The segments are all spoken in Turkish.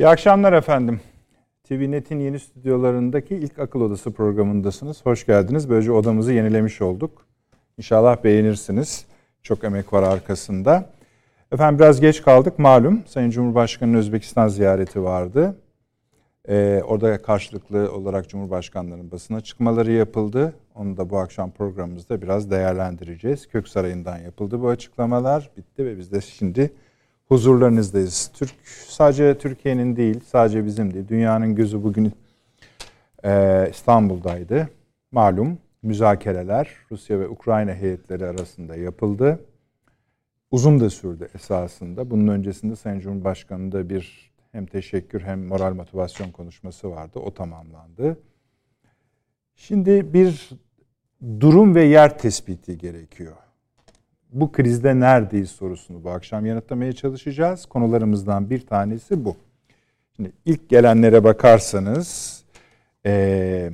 İyi akşamlar efendim. TVNet'in yeni stüdyolarındaki ilk akıl odası programındasınız. Hoş geldiniz. Böylece odamızı yenilemiş olduk. İnşallah beğenirsiniz. Çok emek var arkasında. Efendim biraz geç kaldık malum. Sayın Cumhurbaşkanı'nın Özbekistan ziyareti vardı. Ee, orada karşılıklı olarak Cumhurbaşkanlarının basına çıkmaları yapıldı. Onu da bu akşam programımızda biraz değerlendireceğiz. Kök Sarayı'ndan yapıldı bu açıklamalar. Bitti ve biz de şimdi huzurlarınızdayız. Türk sadece Türkiye'nin değil, sadece bizim değil. Dünyanın gözü bugün e, İstanbul'daydı. Malum müzakereler Rusya ve Ukrayna heyetleri arasında yapıldı. Uzun da sürdü esasında. Bunun öncesinde Sayın Cumhurbaşkanı'nda bir hem teşekkür hem moral motivasyon konuşması vardı. O tamamlandı. Şimdi bir durum ve yer tespiti gerekiyor bu krizde neredeyiz sorusunu bu akşam yanıtlamaya çalışacağız. Konularımızdan bir tanesi bu. Şimdi ilk gelenlere bakarsanız e,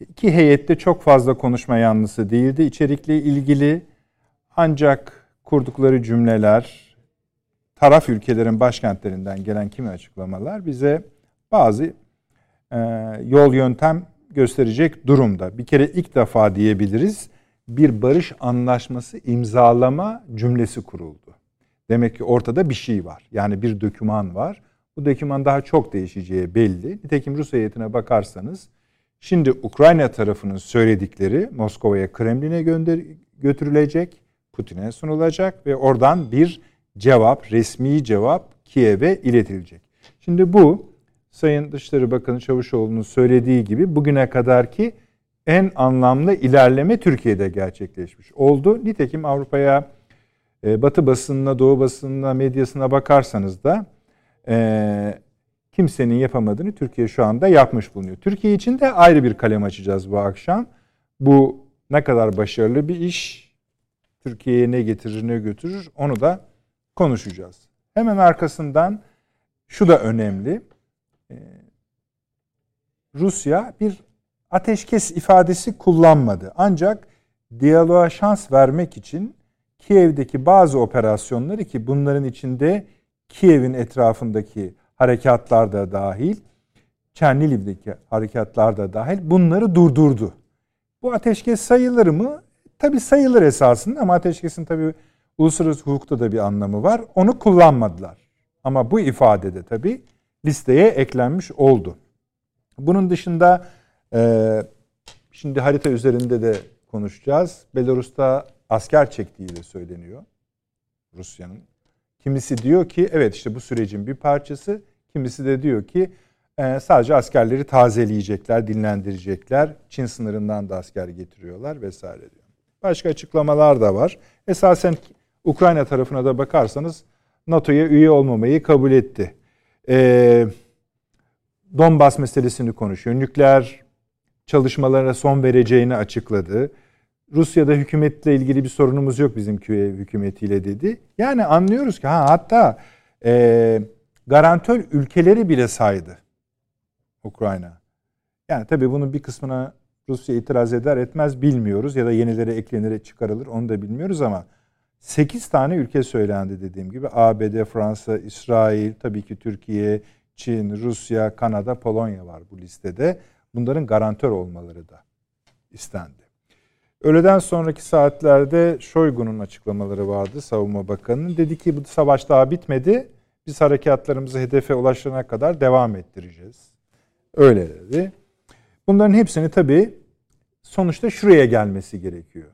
iki heyette çok fazla konuşma yanlısı değildi. İçerikle ilgili ancak kurdukları cümleler, taraf ülkelerin başkentlerinden gelen kimi açıklamalar bize bazı e, yol yöntem gösterecek durumda. Bir kere ilk defa diyebiliriz bir barış anlaşması imzalama cümlesi kuruldu. Demek ki ortada bir şey var. Yani bir döküman var. Bu döküman daha çok değişeceği belli. Nitekim Rus heyetine bakarsanız şimdi Ukrayna tarafının söyledikleri Moskova'ya, Kremlin'e gönder götürülecek, Putin'e sunulacak ve oradan bir cevap, resmi cevap Kiev'e iletilecek. Şimdi bu Sayın Dışişleri Bakanı Çavuşoğlu'nun söylediği gibi bugüne kadarki en anlamlı ilerleme Türkiye'de gerçekleşmiş oldu. Nitekim Avrupa'ya, e, Batı basınına, Doğu basınına, medyasına bakarsanız da e, kimsenin yapamadığını Türkiye şu anda yapmış bulunuyor. Türkiye için de ayrı bir kalem açacağız bu akşam. Bu ne kadar başarılı bir iş, Türkiye'ye ne getirir ne götürür onu da konuşacağız. Hemen arkasından şu da önemli. E, Rusya bir ateşkes ifadesi kullanmadı. Ancak diyaloğa şans vermek için Kiev'deki bazı operasyonları ki bunların içinde Kiev'in etrafındaki harekatlar da dahil, Çerniliv'deki harekatlar da dahil bunları durdurdu. Bu ateşkes sayılır mı? Tabi sayılır esasında ama ateşkesin tabi uluslararası hukukta da bir anlamı var. Onu kullanmadılar. Ama bu ifadede tabi listeye eklenmiş oldu. Bunun dışında ee, şimdi harita üzerinde de konuşacağız. Belarus'ta asker çektiği de söyleniyor Rusya'nın. Kimisi diyor ki evet işte bu sürecin bir parçası. Kimisi de diyor ki e, sadece askerleri tazeleyecekler, dinlendirecekler. Çin sınırından da asker getiriyorlar vesaire diyor. Başka açıklamalar da var. Esasen Ukrayna tarafına da bakarsanız NATO'ya üye olmamayı kabul etti. Ee, Donbas meselesini konuşuyor. Nükleer çalışmalarına son vereceğini açıkladı. Rusya'da hükümetle ilgili bir sorunumuz yok bizim hükümetiyle dedi. Yani anlıyoruz ki ha hatta e, garantör ülkeleri bile saydı Ukrayna. Yani tabii bunun bir kısmına Rusya itiraz eder etmez bilmiyoruz ya da yenileri eklenir çıkarılır onu da bilmiyoruz ama 8 tane ülke söylendi dediğim gibi. ABD, Fransa, İsrail, tabii ki Türkiye, Çin, Rusya, Kanada, Polonya var bu listede bunların garantör olmaları da istendi. Öğleden sonraki saatlerde Şoygu'nun açıklamaları vardı Savunma Bakanı'nın. Dedi ki bu savaş daha bitmedi. Biz harekatlarımızı hedefe ulaşana kadar devam ettireceğiz. Öyle dedi. Bunların hepsini tabii sonuçta şuraya gelmesi gerekiyor.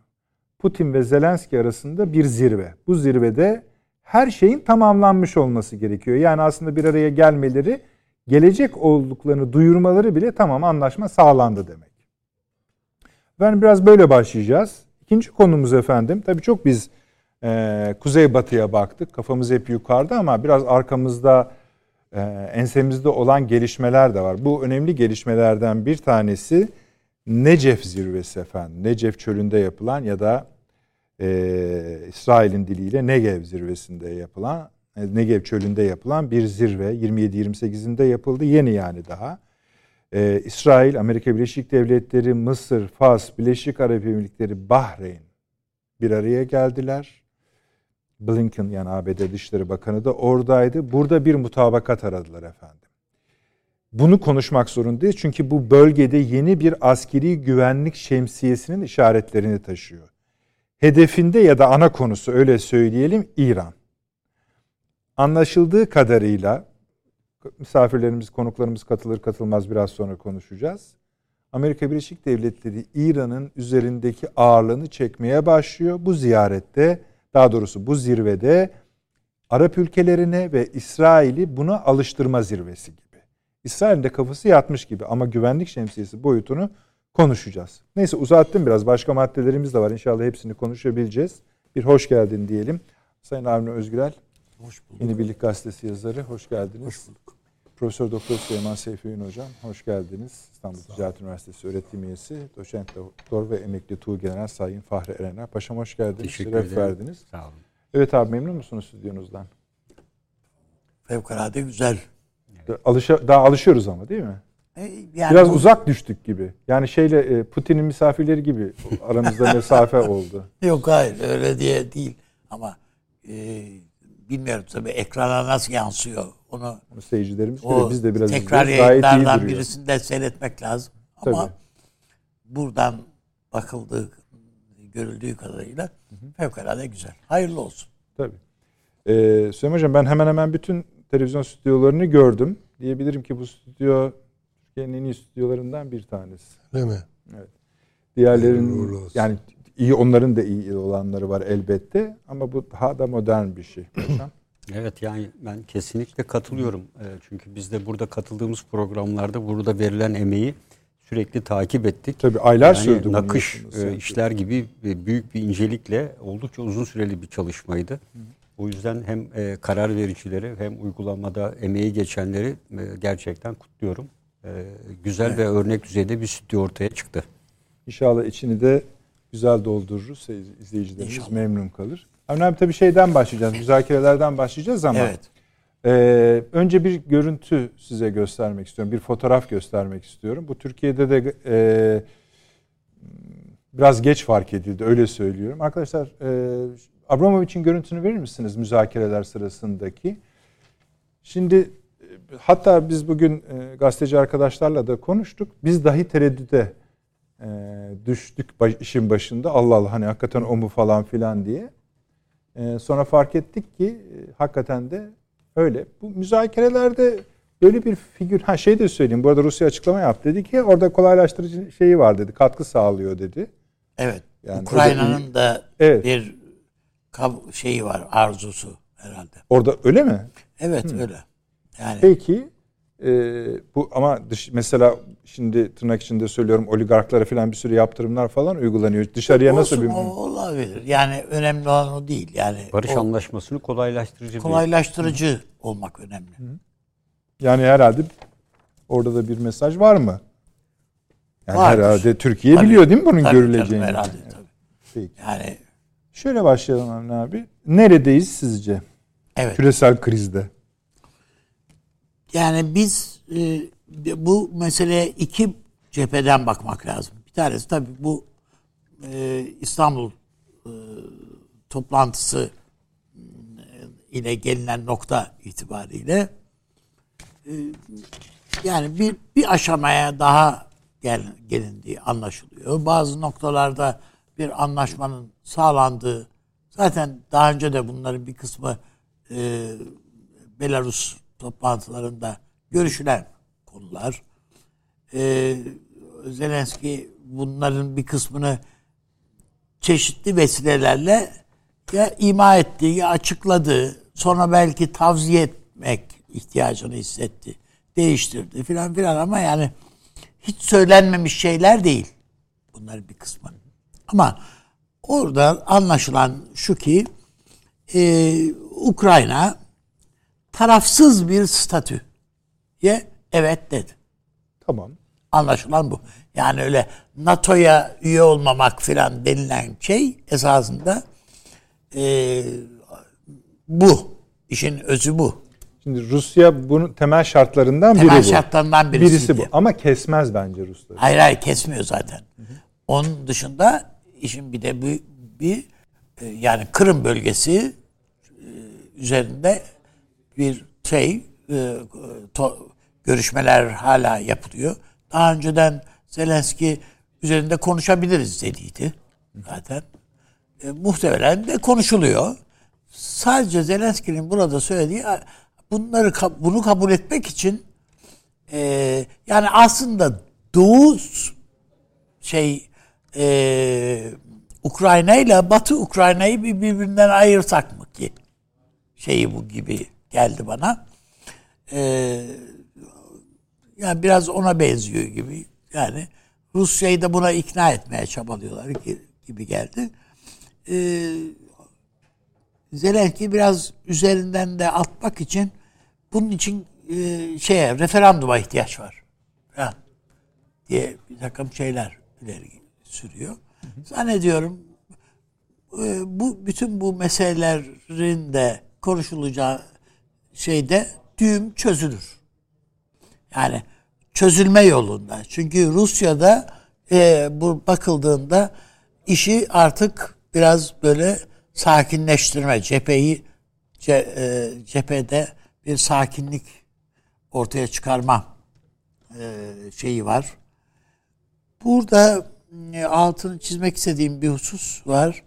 Putin ve Zelenski arasında bir zirve. Bu zirvede her şeyin tamamlanmış olması gerekiyor. Yani aslında bir araya gelmeleri gelecek olduklarını duyurmaları bile tamam anlaşma sağlandı demek. Ben biraz böyle başlayacağız. İkinci konumuz efendim. Tabii çok biz e, kuzeybatıya baktık. Kafamız hep yukarıda ama biraz arkamızda e, ensemizde olan gelişmeler de var. Bu önemli gelişmelerden bir tanesi Necef zirvesi efendim. Necef çölünde yapılan ya da e, İsrail'in diliyle Negev zirvesinde yapılan Negev çölünde yapılan bir zirve 27-28'inde yapıldı. Yeni yani daha. Ee, İsrail, Amerika Birleşik Devletleri, Mısır, Fas, Birleşik Arap Emirlikleri, Bahreyn bir araya geldiler. Blinken yani ABD Dışişleri Bakanı da oradaydı. Burada bir mutabakat aradılar efendim. Bunu konuşmak zorundayız çünkü bu bölgede yeni bir askeri güvenlik şemsiyesinin işaretlerini taşıyor. Hedefinde ya da ana konusu öyle söyleyelim İran. Anlaşıldığı kadarıyla misafirlerimiz, konuklarımız katılır katılmaz biraz sonra konuşacağız. Amerika Birleşik Devletleri İran'ın üzerindeki ağırlığını çekmeye başlıyor. Bu ziyarette, daha doğrusu bu zirvede Arap ülkelerine ve İsrail'i buna alıştırma zirvesi gibi. İsrail'in de kafası yatmış gibi ama güvenlik şemsiyesi boyutunu konuşacağız. Neyse uzattım biraz. Başka maddelerimiz de var. İnşallah hepsini konuşabileceğiz. Bir hoş geldin diyelim. Sayın Avni Özgürel. Hoş bulduk. Yeni Birlik Gazetesi yazarı. Hoş geldiniz. Hoş bulduk. Profesör Doktor Süleyman Seyfi Ün Hocam. Hoş geldiniz. İstanbul Ticaret Üniversitesi öğretim üyesi, doçent doktor ve emekli Tuğ General Sayın Fahri Erener. Paşam hoş geldiniz. Teşekkür Şeref ederim. verdiniz. Sağ olun. Evet abi memnun musunuz stüdyonuzdan? Fevkalade güzel. Alışa, daha alışıyoruz ama değil mi? E, yani Biraz bu... uzak düştük gibi. Yani şeyle e, Putin'in misafirleri gibi aramızda mesafe oldu. Yok hayır öyle diye değil ama e, bilmiyorum tabii ekrana nasıl yansıyor onu. Seyircilerimiz o biz de biraz tekrar yayınlardan birisinde seyretmek lazım. Ama tabii. buradan bakıldığı görüldüğü kadarıyla hı hı. fevkalade güzel. Hayırlı olsun. Tabii. Ee, Süleyman Hocam ben hemen hemen bütün televizyon stüdyolarını gördüm. Diyebilirim ki bu stüdyo Türkiye'nin en iyi stüdyolarından bir tanesi. Değil mi? Evet. Diğerlerin yani iyi onların da iyi olanları var elbette ama bu daha da modern bir şey. evet yani ben kesinlikle katılıyorum. Ee, çünkü biz de burada katıldığımız programlarda burada verilen emeği sürekli takip ettik. Tabii aylar yani sürdü. Nakış e, işler gibi büyük bir incelikle oldukça uzun süreli bir çalışmaydı. Hı. O yüzden hem e, karar vericileri hem uygulamada emeği geçenleri e, gerçekten kutluyorum. E, güzel evet. ve örnek düzeyde bir stüdyo ortaya çıktı. İnşallah içini de güzel doldururuz. izleyicilerimiz İnşallah. memnun kalır. Avni abi tabii şeyden başlayacağız. Müzakerelerden başlayacağız ama evet. e, önce bir görüntü size göstermek istiyorum. Bir fotoğraf göstermek istiyorum. Bu Türkiye'de de e, biraz geç fark edildi öyle söylüyorum. Arkadaşlar e, Abramovich'in görüntünü verir misiniz müzakereler sırasındaki? Şimdi hatta biz bugün e, gazeteci arkadaşlarla da konuştuk. Biz dahi tereddüte e, düştük baş, işin başında. Allah Allah hani hakikaten o mu falan filan diye. E, sonra fark ettik ki e, hakikaten de öyle. Bu müzakerelerde böyle bir figür ha şey de söyleyeyim. Bu arada Rusya açıklama yaptı. Dedi ki orada kolaylaştırıcı şeyi var dedi. Katkı sağlıyor dedi. Evet. Yani Ukrayna'nın da evet. bir şeyi var, arzusu herhalde. Orada öyle mi? Evet hmm. öyle. Yani Peki e, bu ama dış, mesela şimdi tırnak içinde söylüyorum oligarklara falan bir sürü yaptırımlar falan uygulanıyor. Dışarıya olsun, nasıl bir olabilir. Yani önemli olan o değil. Yani barış o, anlaşmasını kolaylaştırıcı kolaylaştırıcı bir... olmak önemli. Hı. Yani herhalde orada da bir mesaj var mı? Yani Vardır. herhalde Türkiye tabii, biliyor değil mi bunun tabii, görüleceğini? Tabii, herhalde tabii. Peki. Yani Şöyle başlayalım Avni abi. Neredeyiz sizce? Evet. Küresel krizde. Yani biz e, bu meseleye iki cepheden bakmak lazım. Bir tanesi tabii bu e, İstanbul e, toplantısı e, ile gelinen nokta itibariyle e, yani bir bir aşamaya daha gel, gelindiği anlaşılıyor. Bazı noktalarda bir anlaşmanın sağlandığı zaten daha önce de bunların bir kısmı e, Belarus toplantılarında görüşülen konular. E, Zelenski bunların bir kısmını çeşitli vesilelerle ya ima ettiği ya açıkladı. Sonra belki tavsiye etmek ihtiyacını hissetti. Değiştirdi filan filan ama yani hiç söylenmemiş şeyler değil. Bunların bir kısmı. Ama orada anlaşılan şu ki e, Ukrayna tarafsız bir statüye evet dedi. Tamam. Anlaşılan bu. Yani öyle NATO'ya üye olmamak filan denilen şey esasında e, bu. İşin özü bu. Şimdi Rusya bunun temel şartlarından temel biri bu. Temel şartlarından birisi. Birisi bu. Ama kesmez bence Rusları. Hayır hayır kesmiyor zaten. Hı hı. Onun dışında işin bir de bir, bir e, yani Kırım bölgesi üzerinde bir şey e, to, görüşmeler hala yapılıyor. Daha önceden Zelenski üzerinde konuşabiliriz dediydi zaten. E, muhtemelen de konuşuluyor. Sadece Zelenski'nin burada söylediği bunları bunu kabul etmek için e, yani aslında Doğu şey e, Ukrayna ile Batı Ukrayna'yı birbirinden ayırsak mı ki şeyi bu gibi geldi bana. E, yani biraz ona benziyor gibi. Yani Rusya'yı da buna ikna etmeye çabalıyorlar gibi geldi. Ee, Zelenski biraz üzerinden de atmak için bunun için e, şeye referanduma ihtiyaç var. Ha, diye bir takım şeyler ileri sürüyor. Hı hı. Zannediyorum e, bu bütün bu meselelerin de konuşulacağı şeyde düğüm çözülür. Yani çözülme yolunda. Çünkü Rusya'da e, bu bakıldığında işi artık biraz böyle sakinleştirme, cepheyi ce, e, cephede bir sakinlik ortaya çıkarma e, şeyi var. Burada e, altını çizmek istediğim bir husus var.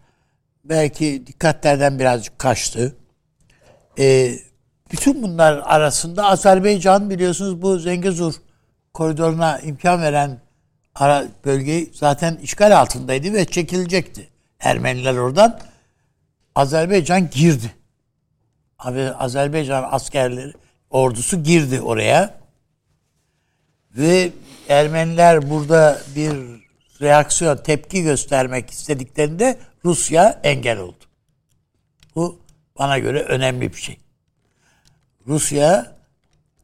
Belki dikkatlerden birazcık kaçtı. E, bütün bunlar arasında Azerbaycan biliyorsunuz bu Zengezur koridoruna imkan veren ara bölgeyi zaten işgal altındaydı ve çekilecekti. Ermeniler oradan. Azerbaycan girdi. Azerbaycan askerleri ordusu girdi oraya. Ve Ermeniler burada bir reaksiyon, tepki göstermek istediklerinde Rusya engel oldu. Bu bana göre önemli bir şey. Rusya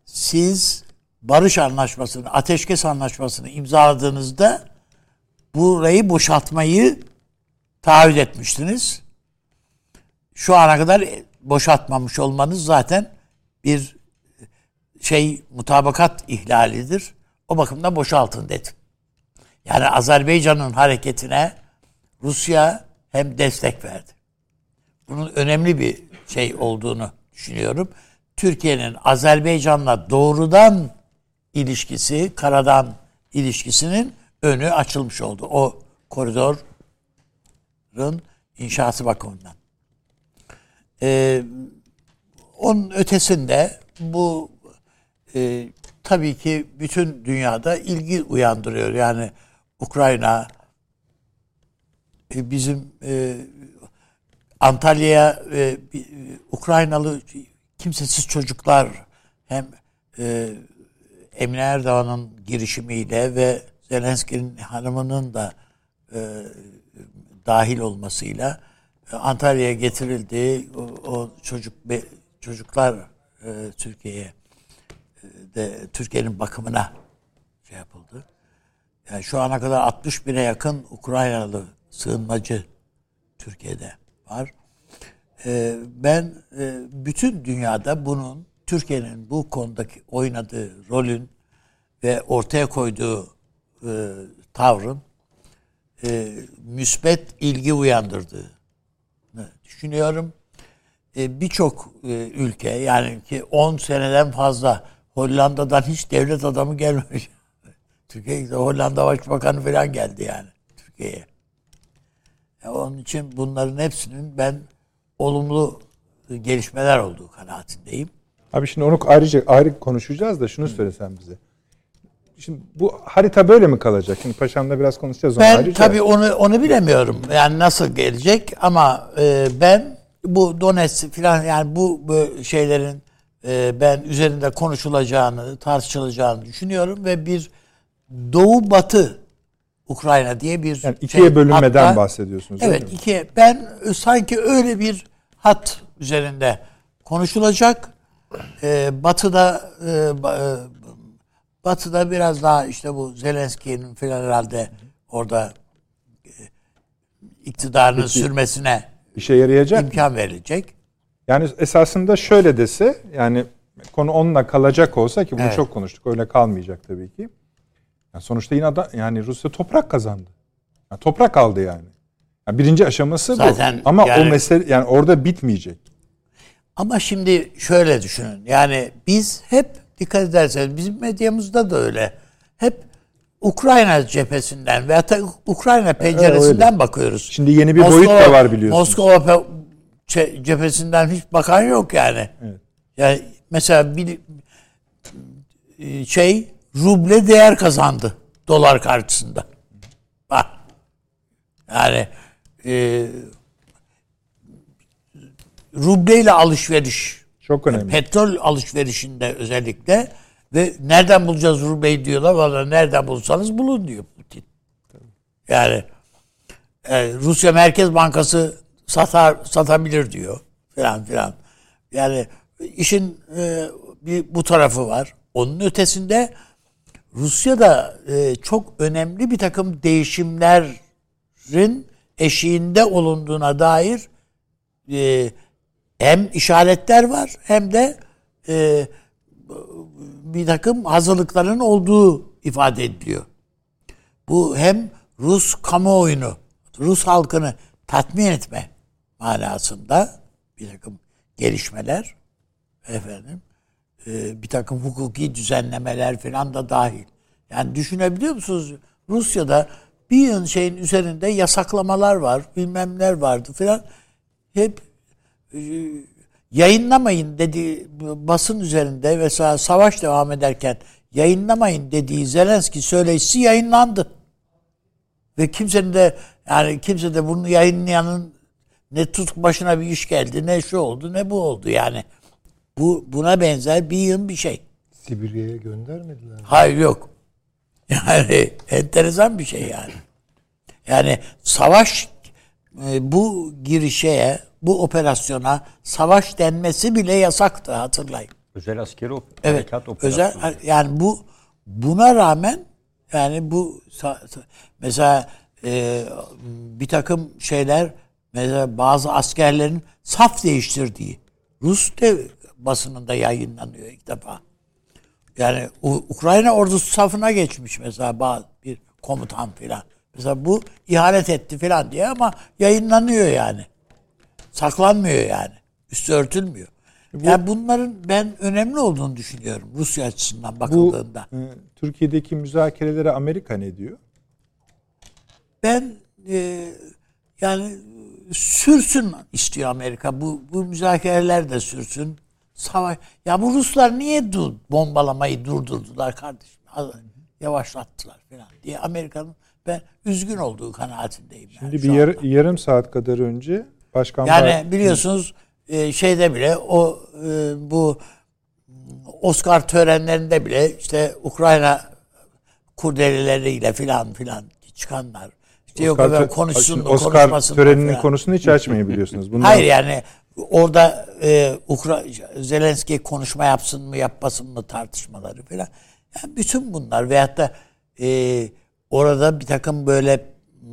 siz barış anlaşmasını, ateşkes anlaşmasını imzaladığınızda burayı boşaltmayı taahhüt etmiştiniz. Şu ana kadar boşaltmamış olmanız zaten bir şey mutabakat ihlalidir. O bakımdan boşaltın dedim. Yani Azerbaycan'ın hareketine Rusya hem destek verdi. Bunun önemli bir şey olduğunu düşünüyorum. Türkiye'nin Azerbaycan'la doğrudan ilişkisi, karadan ilişkisinin önü açılmış oldu. O koridorun inşası bakımından. Ee, onun ötesinde bu e, tabii ki bütün dünyada ilgi uyandırıyor. Yani Ukrayna e, bizim e, Antalya'ya e, Ukraynalı kimsesiz çocuklar hem e, Emine Erdoğan'ın girişimiyle ve Zelenski'nin hanımının da e, dahil olmasıyla e, Antalya'ya getirildi. O, o çocuk be, çocuklar e, Türkiye'ye e, de Türkiye'nin bakımına şey yapıldı. Yani şu ana kadar 60 bine yakın Ukraynalı sığınmacı Türkiye'de var. E, ben e, bütün dünyada bunun Türkiye'nin bu konudaki oynadığı rolün ve ortaya koyduğu e, tavrın e, müsbet ilgi uyandırdığını düşünüyorum. E, Birçok ülke yani ki 10 seneden fazla Hollanda'dan hiç devlet adamı gelmemiş. Türkiye'ye Hollanda Başbakanı falan geldi yani Türkiye'ye. Onun için bunların hepsinin ben olumlu gelişmeler olduğu kanaatindeyim. Abi şimdi onu ayrıca ayrı konuşacağız da şunu söylesen bize. Şimdi bu harita böyle mi kalacak? Şimdi paşamla biraz konuşacağız onu ben, ayrıca. tabii onu onu bilemiyorum. Yani nasıl gelecek ama e, ben bu Donetsk falan yani bu, bu şeylerin e, ben üzerinde konuşulacağını, tartışılacağını düşünüyorum ve bir Doğu Batı Ukrayna diye bir yani ikiye şey, bölünmeden hatta, bahsediyorsunuz. Evet, ikiye. Ben sanki öyle bir hat üzerinde konuşulacak e, batı'da e, Batı'da biraz daha işte bu Zelenski'nin falan herhalde orada e, iktidarının Peki, sürmesine işe yarayacak imkan mı? verilecek. Yani esasında şöyle dese yani konu onunla kalacak olsa ki bunu evet. çok konuştuk öyle kalmayacak tabii ki. Yani sonuçta yine da, yani Rusya toprak kazandı. Yani toprak aldı yani. Yani birinci aşaması Zaten bu. Ama yani, o mesele yani orada bitmeyecek. Ama şimdi şöyle düşünün. Yani biz hep dikkat ederseniz bizim medyamızda da öyle. Hep Ukrayna cephesinden veya da Ukrayna penceresinden öyle. bakıyoruz. Şimdi yeni bir boyut da var biliyorsunuz. Moskova cephesinden hiç bakan yok yani. Evet. Yani mesela bir e, şey ruble değer kazandı dolar karşısında. Bak. Yani e, rubleyle alışveriş Çok önemli. petrol alışverişinde özellikle ve nereden bulacağız rubleyi diyorlar. Valla nereden bulsanız bulun diyor Putin. Yani e, Rusya Merkez Bankası satar satabilir diyor filan filan. Yani işin e, bir bu tarafı var. Onun ötesinde Rusya'da e, çok önemli bir takım değişimlerin eşiğinde olunduğuna dair e, hem işaretler var hem de e, bir takım hazırlıkların olduğu ifade ediliyor. Bu hem Rus kamuoyunu, Rus halkını tatmin etme manasında bir takım gelişmeler efendim e, bir takım hukuki düzenlemeler falan da dahil. Yani düşünebiliyor musunuz? Rusya'da bir yıl şeyin üzerinde yasaklamalar var, bilmemler vardı falan. Hep e, yayınlamayın dedi basın üzerinde mesela savaş devam ederken yayınlamayın dediği Zelenski söyleşisi yayınlandı. Ve kimsenin de yani kimse de bunu yayınlayanın ne tut başına bir iş geldi ne şu oldu ne bu oldu yani. Bu buna benzer bir yığın bir şey. Sibirya'ya göndermediler. mi? Hayır yok. Yani enteresan bir şey yani. Yani savaş e, bu girişeye, bu operasyona savaş denmesi bile yasaktı hatırlayın. Özel askeri op- Evet. harekat operasyonu. Özel yani bu buna rağmen yani bu mesela e, bir takım şeyler mesela bazı askerlerin saf değiştirdiği Rus de basınında yayınlanıyor ilk defa. Yani Ukrayna ordusu safına geçmiş mesela bazı bir komutan filan. Mesela bu ihanet etti filan diye ama yayınlanıyor yani. Saklanmıyor yani. Üstü örtülmüyor. yani bunların ben önemli olduğunu düşünüyorum Rusya açısından Bu bakıldığında. e, Türkiye'deki müzakerelere Amerika ne diyor? Ben e, yani sürsün istiyor Amerika. Bu bu müzakereler de sürsün. Savaş. Ya bu Ruslar niye dur, bombalamayı durdurdular kardeşim? Yavaşlattılar falan diye Amerika'nın ben üzgün olduğu kanaatindeyim. Yani Şimdi şu bir yar- anda. yarım saat kadar önce Başkan Yani Bay- biliyorsunuz e, şeyde bile o e, bu Oscar törenlerinde bile işte Ukrayna kurdeleleriyle filan filan çıkanlar. İşte yok Oscar, efendim tö- konuşsun Oscar konuşmasın töreninin konusunu hiç açmayın biliyorsunuz. Bundan Hayır yani orada e, Ukra Zelenski konuşma yapsın mı yapmasın mı tartışmaları falan. Yani bütün bunlar veyahut da e, orada bir takım böyle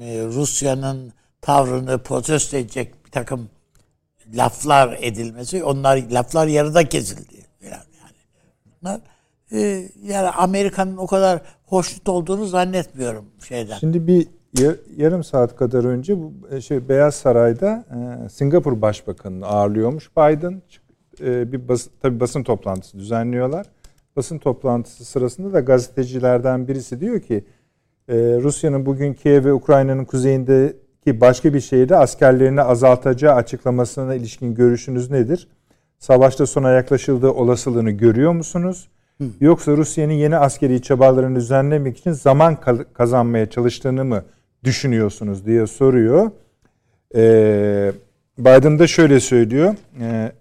e, Rusya'nın tavrını protesto edecek bir takım laflar edilmesi onlar laflar yarıda kesildi falan yani. Bunlar e, yani Amerika'nın o kadar hoşnut olduğunu zannetmiyorum şeyden. Şimdi bir yarım saat kadar önce bu e, şey Beyaz Saray'da e, Singapur Başbakanı'nı ağırlıyormuş Biden. E, bir bas, tabii basın toplantısı düzenliyorlar. Basın toplantısı sırasında da gazetecilerden birisi diyor ki e, Rusya'nın bugün Kiev ve Ukrayna'nın kuzeyindeki başka bir şehirde askerlerini azaltacağı açıklamasına ilişkin görüşünüz nedir? Savaşta sona yaklaşıldığı olasılığını görüyor musunuz? Yoksa Rusya'nın yeni askeri çabalarını düzenlemek için zaman kazanmaya çalıştığını mı düşünüyorsunuz diye soruyor. Ee, Biden da şöyle söylüyor. Ee,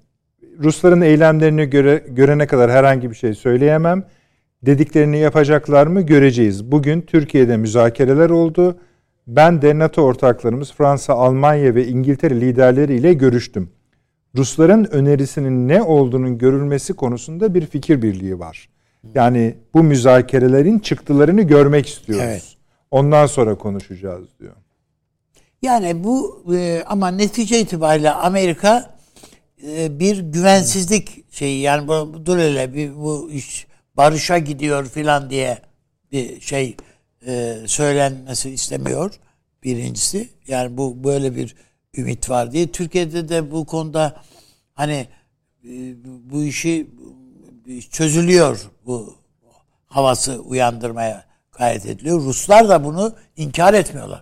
Rusların eylemlerini göre, görene kadar herhangi bir şey söyleyemem. Dediklerini yapacaklar mı göreceğiz. Bugün Türkiye'de müzakereler oldu. Ben de NATO ortaklarımız Fransa, Almanya ve İngiltere liderleriyle görüştüm. Rusların önerisinin ne olduğunun görülmesi konusunda bir fikir birliği var. Yani bu müzakerelerin çıktılarını görmek istiyoruz. Evet. Ondan sonra konuşacağız diyor. Yani bu e, ama netice itibariyle Amerika e, bir güvensizlik şeyi yani bu, dur hele bir bu iş barışa gidiyor filan diye bir şey e, söylenmesi istemiyor birincisi. Yani bu böyle bir ümit var diye. Türkiye'de de bu konuda hani e, bu işi çözülüyor bu havası uyandırmaya gayret ediliyor. Ruslar da bunu inkar etmiyorlar.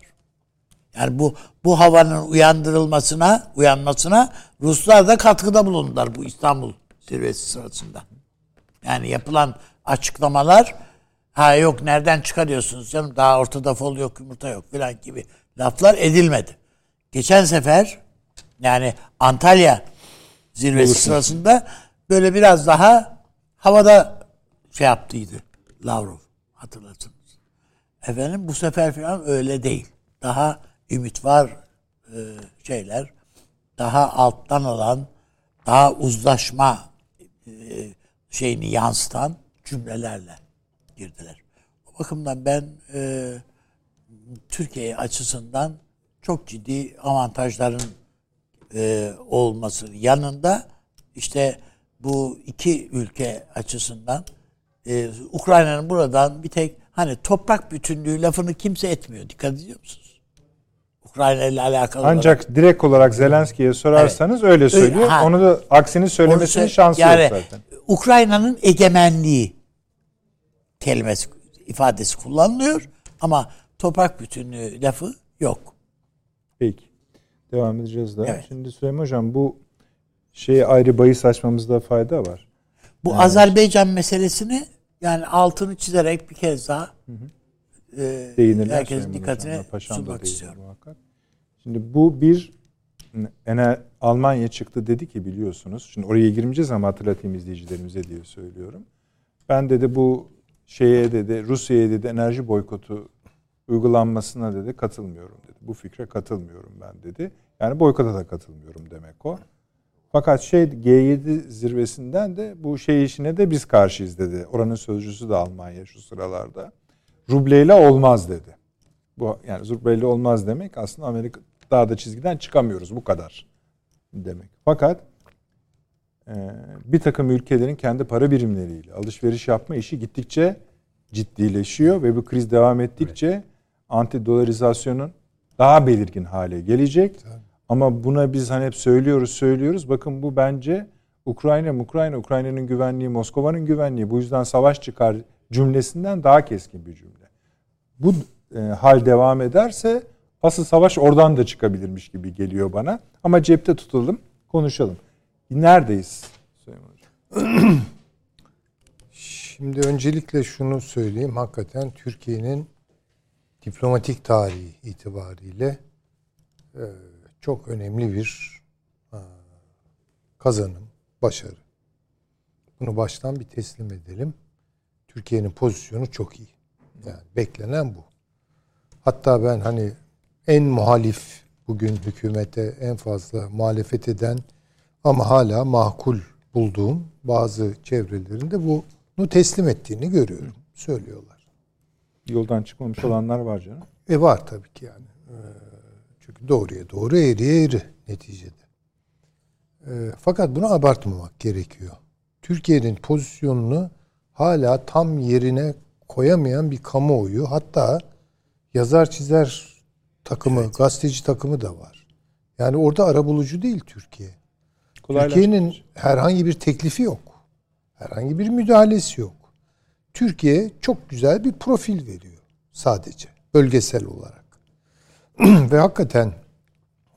Yani bu bu havanın uyandırılmasına, uyanmasına Ruslar da katkıda bulundular bu İstanbul zirvesi sırasında. Yani yapılan açıklamalar ha yok nereden çıkarıyorsunuz canım daha ortada fol yok yumurta yok filan gibi laflar edilmedi. Geçen sefer yani Antalya zirvesi Olursun. sırasında böyle biraz daha havada şey yaptıydı Lavrov hatırlarsınız. Efendim bu sefer falan öyle değil. Daha ümit var e, şeyler. Daha alttan alan, daha uzlaşma e, şeyini yansıtan cümlelerle girdiler. O bakımdan ben e, Türkiye açısından çok ciddi avantajların e, olması yanında işte bu iki ülke açısından e, Ukrayna'nın buradan bir tek hani toprak bütünlüğü lafını kimse etmiyor. Dikkat ediyor musunuz? Ukrayna ile alakalı olarak. Ancak direkt olarak Zelenski'ye sorarsanız öyle söylüyor. ha. Onu da aksini söylemesinin Onu şansı yani, yok zaten. Ukrayna'nın egemenliği kelimesi ifadesi kullanılıyor ama toprak bütünlüğü lafı yok. Peki. Devam edeceğiz daha. Evet. Şimdi Süleyman Hocam bu şeye ayrı bahis açmamızda fayda var. Bu Azerbaycan meselesini yani altını çizerek bir kez daha e, Değinirler herkesin dikkatine sunmak istiyorum. muhakkak. Şimdi bu bir ener, Almanya çıktı dedi ki biliyorsunuz. Şimdi oraya girmeyeceğiz ama hatırlatayım izleyicilerimize diye söylüyorum. Ben dedi bu şeye dedi Rusya'ya dedi enerji boykotu uygulanmasına dedi katılmıyorum dedi. Bu fikre katılmıyorum ben dedi. Yani boykota da katılmıyorum demek o. Fakat şey G7 zirvesinden de bu şey işine de biz karşıyız dedi. Oranın sözcüsü de Almanya şu sıralarda. Rubleyle olmaz dedi. Bu yani rubleyle olmaz demek aslında Amerika daha da çizgiden çıkamıyoruz bu kadar demek. Fakat e, bir takım ülkelerin kendi para birimleriyle alışveriş yapma işi gittikçe ciddileşiyor ve bu kriz devam ettikçe anti dolarizasyonun daha belirgin hale gelecek. Ama buna biz hani hep söylüyoruz söylüyoruz. Bakın bu bence Ukrayna, Ukrayna, Ukrayna'nın güvenliği, Moskova'nın güvenliği. Bu yüzden savaş çıkar cümlesinden daha keskin bir cümle. Bu e, hal devam ederse asıl savaş oradan da çıkabilirmiş gibi geliyor bana. Ama cepte tutalım, konuşalım. Neredeyiz? Şimdi öncelikle şunu söyleyeyim. Hakikaten Türkiye'nin diplomatik tarihi itibariyle e, çok önemli bir e, kazanım, başarı. Bunu baştan bir teslim edelim. Türkiye'nin pozisyonu çok iyi. Yani beklenen bu. Hatta ben hani en muhalif bugün hükümete en fazla muhalefet eden ama hala makul bulduğum bazı çevrelerinde bunu teslim ettiğini görüyorum. Söylüyorlar. Yoldan çıkmamış olanlar var canım. E var tabii ki yani. Çünkü doğruya doğru eğriye eğri neticede. Ee, Fakat bunu abartmamak gerekiyor. Türkiye'nin pozisyonunu hala tam yerine koyamayan bir kamuoyu hatta yazar çizer takımı, gazeteci takımı da var. Yani orada arabulucu değil Türkiye. Türkiye'nin herhangi bir teklifi yok. Herhangi bir müdahalesi yok. Türkiye çok güzel bir profil veriyor sadece bölgesel olarak. Ve hakikaten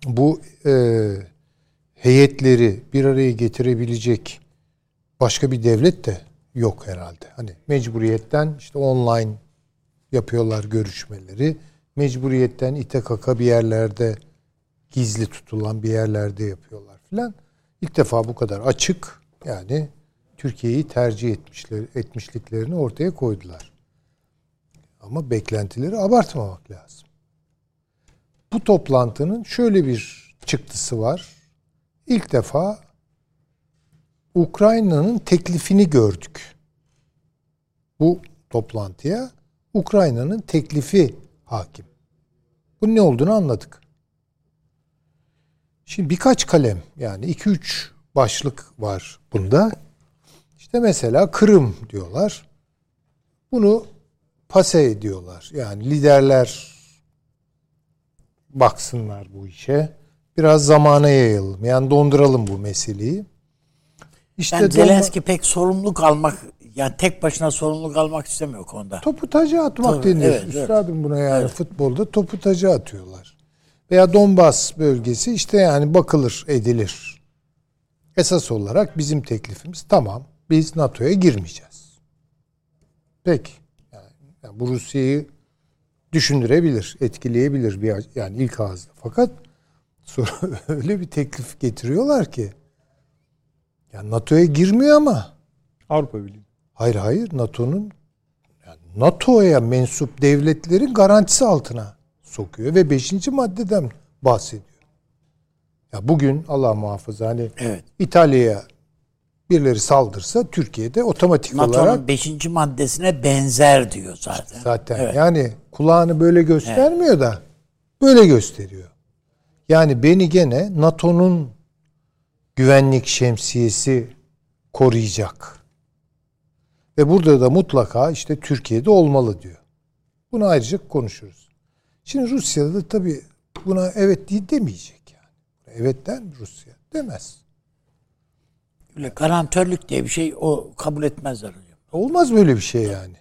bu e, heyetleri bir araya getirebilecek başka bir devlet de yok herhalde. Hani mecburiyetten işte online yapıyorlar görüşmeleri. Mecburiyetten ite kaka bir yerlerde gizli tutulan bir yerlerde yapıyorlar filan. İlk defa bu kadar açık yani Türkiye'yi tercih etmişler, etmişliklerini ortaya koydular. Ama beklentileri abartmamak lazım. Bu toplantının şöyle bir çıktısı var. İlk defa Ukrayna'nın teklifini gördük. Bu toplantıya Ukrayna'nın teklifi hakim. Bu ne olduğunu anladık. Şimdi birkaç kalem yani 2-3 başlık var bunda. İşte mesela Kırım diyorlar. Bunu pase ediyorlar. Yani liderler baksınlar bu işe. Biraz zamana yayalım. Yani donduralım bu meseleyi. İşte yani Zelenski pek sorumluluk almak yani tek başına sorumluluk almak istemiyor konuda. Topu taca atmak Tabii, deniyor. evet, evet. Üstadım buna yani futbolda topu taca atıyorlar. Veya Donbas bölgesi işte yani bakılır, edilir. Esas olarak bizim teklifimiz tamam biz NATO'ya girmeyeceğiz. Peki. Yani, yani bu Rusya'yı düşündürebilir, etkileyebilir bir yani ilk ağızda. Fakat sonra öyle bir teklif getiriyorlar ki yani NATO'ya girmiyor ama Avrupa Birliği. Hayır hayır NATO'nun yani NATO'ya mensup devletlerin garantisi altına sokuyor ve 5. maddeden bahsediyor. Ya bugün Allah muhafaza hani Evet. İtalya'ya birileri saldırsa Türkiye'de otomatik olarak NATO'nun 5. maddesine benzer diyor zaten. zaten Evet. yani kulağını böyle göstermiyor da böyle gösteriyor. Yani beni gene NATO'nun güvenlik şemsiyesi koruyacak. Ve burada da mutlaka işte Türkiye'de olmalı diyor. Bunu ayrıca konuşuruz. Şimdi Rusya'da da tabii buna evet diye demeyecek yani. Evet der mi Rusya? Demez. Garantörlük diye bir şey o kabul etmezler hocam. Olmaz böyle bir şey yani.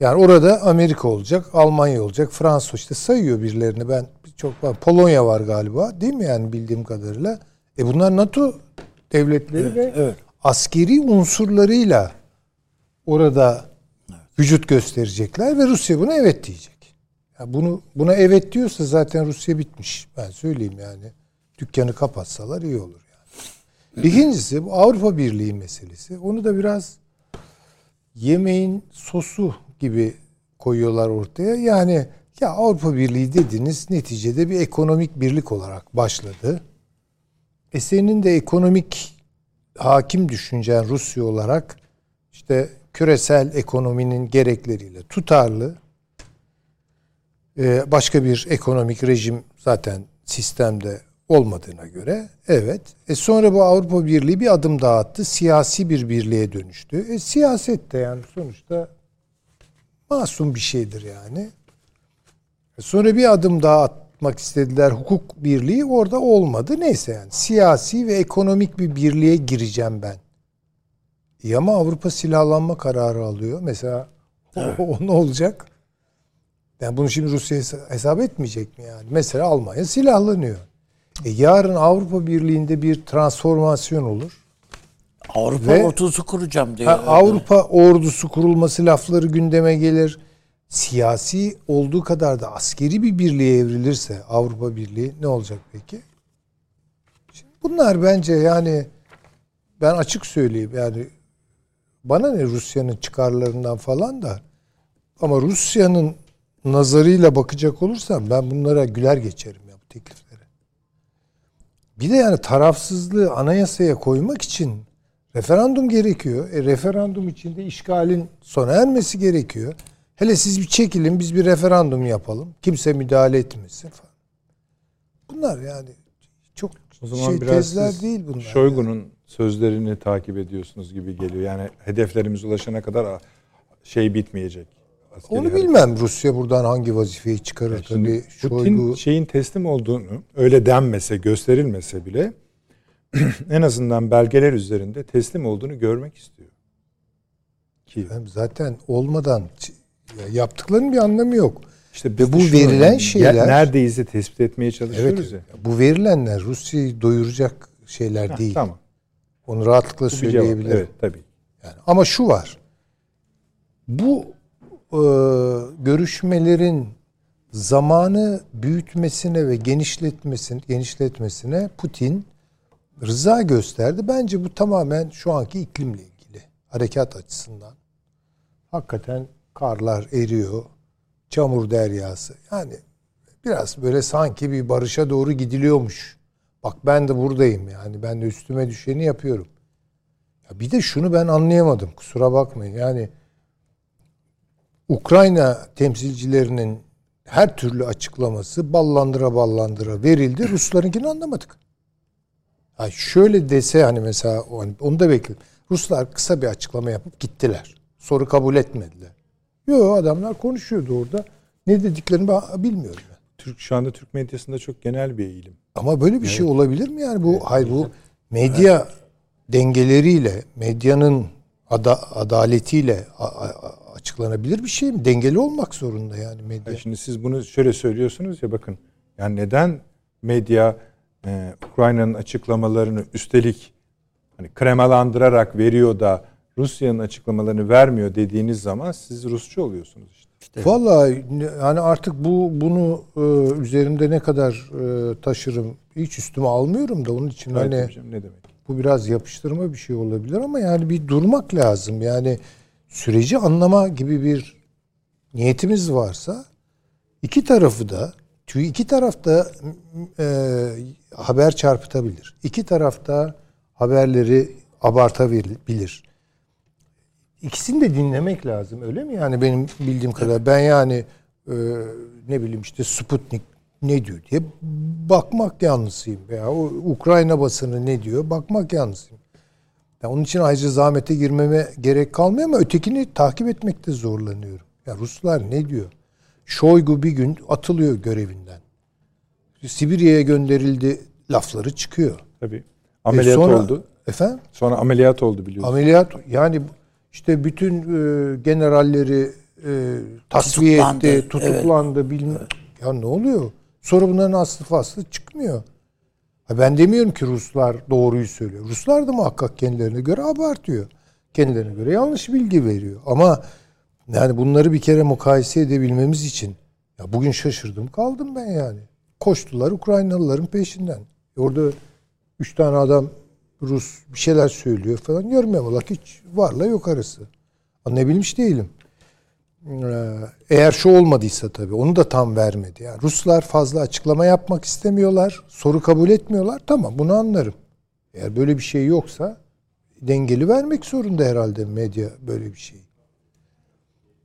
Yani orada Amerika olacak, Almanya olacak, Fransa işte sayıyor birilerini. Ben çok var. Polonya var galiba değil mi yani bildiğim kadarıyla. E bunlar NATO devletleri ve evet. askeri unsurlarıyla orada vücut gösterecekler ve Rusya buna evet diyecek. Ya bunu buna evet diyorsa zaten Rusya bitmiş. Ben söyleyeyim yani. Dükkanı kapatsalar iyi olur yani. İkincisi bu Avrupa Birliği meselesi. Onu da biraz yemeğin sosu gibi koyuyorlar ortaya. Yani ya Avrupa Birliği dediniz neticede bir ekonomik birlik olarak başladı. E senin de ekonomik hakim düşüncen Rusya olarak işte küresel ekonominin gerekleriyle tutarlı e, başka bir ekonomik rejim zaten sistemde olmadığına göre evet. E sonra bu Avrupa Birliği bir adım daha attı. Siyasi bir birliğe dönüştü. E siyaset de yani sonuçta masum bir şeydir yani. E sonra bir adım daha atmak istediler. Hukuk birliği orada olmadı. Neyse yani siyasi ve ekonomik bir birliğe gireceğim ben. İyi ama Avrupa silahlanma kararı alıyor. Mesela o, o ne olacak? Yani bunu şimdi Rusya hesa- hesap etmeyecek mi yani? Mesela Almanya silahlanıyor. E yarın Avrupa Birliği'nde bir transformasyon olur. Avrupa Ve- ordusu kuracağım diyor. Ha, Avrupa ordusu kurulması lafları gündeme gelir. Siyasi olduğu kadar da askeri bir birliğe evrilirse Avrupa Birliği ne olacak peki? Şimdi bunlar bence yani ben açık söyleyeyim yani bana ne Rusya'nın çıkarlarından falan da ama Rusya'nın nazarıyla bakacak olursam ben bunlara güler geçerim ya bu tekliflere. Bir de yani tarafsızlığı anayasaya koymak için referandum gerekiyor. E, referandum içinde işgalin sona ermesi gerekiyor. Hele siz bir çekilin biz bir referandum yapalım. Kimse müdahale etmesin falan. Bunlar yani çok O zaman şey biraz tezler siz değil bunlar. Şoygu'nun sözlerini takip ediyorsunuz gibi geliyor. Yani hedeflerimize ulaşana kadar şey bitmeyecek. Onu hareket. bilmem Rusya buradan hangi vazifeyi çıkarır Yani tabii. Şoygu şeyin teslim olduğunu öyle denmese, gösterilmese bile en azından belgeler üzerinde teslim olduğunu görmek istiyor. Ki Hem zaten olmadan ya yaptıklarının bir anlamı yok. işte Ve bu verilen ya- şeyler- neredeyse tespit etmeye Evet. çalışıyoruz ya. Bu verilenler Rusya'yı doyuracak şeyler Heh, değil. Tamam. Onu rahatlıkla Bu cevap. söyleyebilirim. Evet tabii. Yani ama şu var. Bu görüşmelerin zamanı büyütmesine ve genişletmesine, genişletmesine Putin rıza gösterdi. Bence bu tamamen şu anki iklimle ilgili. Harekat açısından. Hakikaten karlar eriyor. Çamur deryası. Yani biraz böyle sanki bir barışa doğru gidiliyormuş. Bak ben de buradayım yani. Ben de üstüme düşeni yapıyorum. Ya bir de şunu ben anlayamadım. Kusura bakmayın. Yani Ukrayna temsilcilerinin her türlü açıklaması ballandıra ballandıra verildi. Ruslarınkini anlamadık. Ha şöyle dese hani mesela hani onu da bekledim. Ruslar kısa bir açıklama yapıp gittiler. Soru kabul etmediler. Yok adamlar konuşuyordu orada. Ne dediklerini ben bilmiyorum. ben. Türk şu anda Türk medyasında çok genel bir eğilim. Ama böyle bir şey olabilir mi yani bu? Hayır bu medya dengeleriyle, medyanın ada, adaletiyle a, a, açıklanabilir bir şey mi? Dengeli olmak zorunda yani medya. Yani şimdi siz bunu şöyle söylüyorsunuz ya bakın. Yani neden medya e, Ukrayna'nın açıklamalarını üstelik hani kremalandırarak veriyor da Rusya'nın açıklamalarını vermiyor dediğiniz zaman siz Rusçu oluyorsunuz işte. işte. Vallahi yani artık bu bunu e, üzerimde ne kadar e, taşırım hiç üstüme almıyorum da onun için evet, hani hocam, ne demek? Bu biraz yapıştırma bir şey olabilir ama yani bir durmak lazım. Yani süreci anlama gibi bir niyetimiz varsa iki tarafı da iki tarafta e, haber çarpıtabilir. İki tarafta haberleri abartabilir. İkisini de dinlemek lazım öyle mi? Yani benim bildiğim kadar ben yani e, ne bileyim işte Sputnik ne diyor diye bakmak yanlısıyım. Veya Ukrayna basını ne diyor bakmak yanlısıyım. Yani onun için ayrıca zahmete girmeme gerek kalmıyor ama ötekini takip etmekte zorlanıyorum. Ya Ruslar ne diyor? Şoygu bir gün atılıyor görevinden. Sibirya'ya gönderildi lafları çıkıyor. Tabii. Ameliyat e sonra, oldu. Efendim? Sonra ameliyat oldu biliyorsunuz. Ameliyat yani işte bütün e, generalleri e, tasfiye tutuklandı, etti, tutuklandı evet. bilmem. Ya ne oluyor? Sonra bunların aslı faslı çıkmıyor. Ben demiyorum ki Ruslar doğruyu söylüyor. Ruslar da muhakkak kendilerine göre abartıyor. Kendilerine göre yanlış bilgi veriyor. Ama yani bunları bir kere mukayese edebilmemiz için ya bugün şaşırdım kaldım ben yani. Koştular Ukraynalıların peşinden. Orada üç tane adam Rus bir şeyler söylüyor falan. Yorum yamalak hiç varla yok arası. Anlayabilmiş değilim. Ee, eğer şu olmadıysa tabii onu da tam vermedi. Yani Ruslar fazla açıklama yapmak istemiyorlar. Soru kabul etmiyorlar. Tamam bunu anlarım. Eğer böyle bir şey yoksa dengeli vermek zorunda herhalde medya böyle bir şey.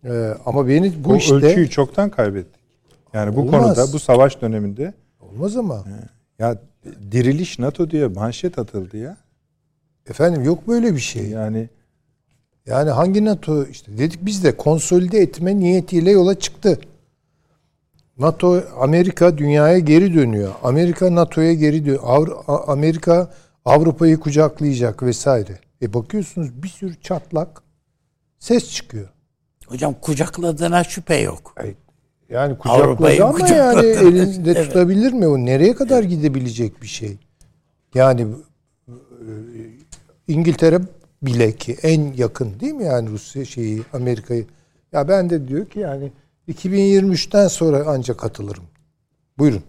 Ee, ama beni bu o işte ölçüyü çoktan kaybettik. Yani bu olmaz. konuda bu savaş döneminde olmaz ama. Ya diriliş NATO diye manşet atıldı ya. Efendim yok böyle bir şey. Yani yani hangi NATO işte dedik biz de konsolide etme niyetiyle yola çıktı. NATO Amerika dünyaya geri dönüyor. Amerika NATO'ya geri dönüyor. Avru Amerika Avrupa'yı kucaklayacak vesaire. E bakıyorsunuz bir sürü çatlak ses çıkıyor. Hocam kucakladığına şüphe yok. Yani kucakladı ama yani elinde evet. tutabilir mi? O nereye kadar gidebilecek bir şey? Yani e, İngiltere bile ki en yakın değil mi yani Rusya şeyi Amerika'yı. Ya ben de diyor ki yani 2023'ten sonra ancak katılırım. Buyurun.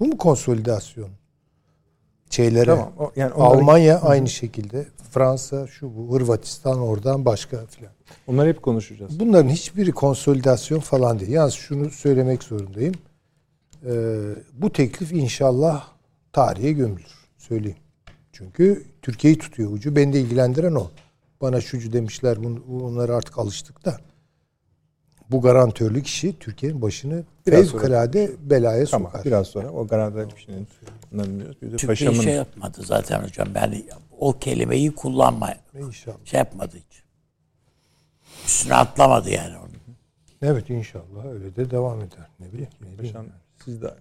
Bu mu konsolidasyon? Şeylere. Tamam. Yani Almanya aynı şekilde. Fransa şu bu Hırvatistan oradan başka filan. Onları hep konuşacağız. Bunların hiçbiri konsolidasyon falan değil. Yalnız şunu söylemek zorundayım. Ee, bu teklif inşallah tarihe gömülür. Söyleyeyim. Çünkü Türkiye'yi tutuyor ucu. Beni de ilgilendiren o. Bana şucu demişler. Bunları artık alıştık da. Bu garantörlü kişi Türkiye'nin başını biraz fevkalade sonra, belaya tamam, sokar. Biraz sonra o garantörlü kişinin bilmiyoruz. Bir de Türkiye paşamın... şey yapmadı zaten hocam. Yani o kelimeyi kullanma. İnşallah. Şey yapmadı hiç. Üstüne atlamadı yani. Evet inşallah öyle de devam eder. Ne bileyim. Ne bileyim. Paşam, siz de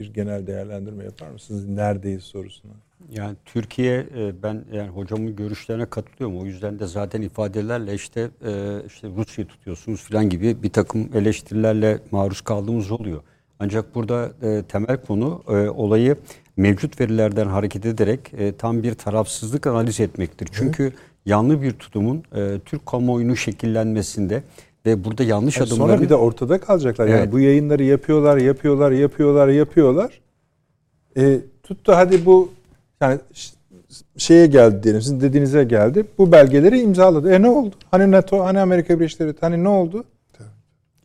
bir genel değerlendirme yapar mısınız? Neredeyiz sorusuna. Yani Türkiye e, ben yani hocamın görüşlerine katılıyorum. O yüzden de zaten ifadelerle işte e, işte Rusya'yı tutuyorsunuz falan gibi bir takım eleştirilerle maruz kaldığımız oluyor. Ancak burada e, temel konu olayı mevcut verilerden hareket ederek tam bir tarafsızlık analiz etmektir. Çünkü Hı. yanlı bir tutumun Türk kamuoyunun şekillenmesinde ve burada yanlış yani adımları... Sonra bir de ortada kalacaklar. Evet. Yani bu yayınları yapıyorlar, yapıyorlar, yapıyorlar, yapıyorlar. E, tuttu hadi bu yani şeye geldi diyelim sizin dediğinize geldi. Bu belgeleri imzaladı. E ne oldu? Hani NATO, hani Amerika Birleşik Devletleri, hani ne oldu?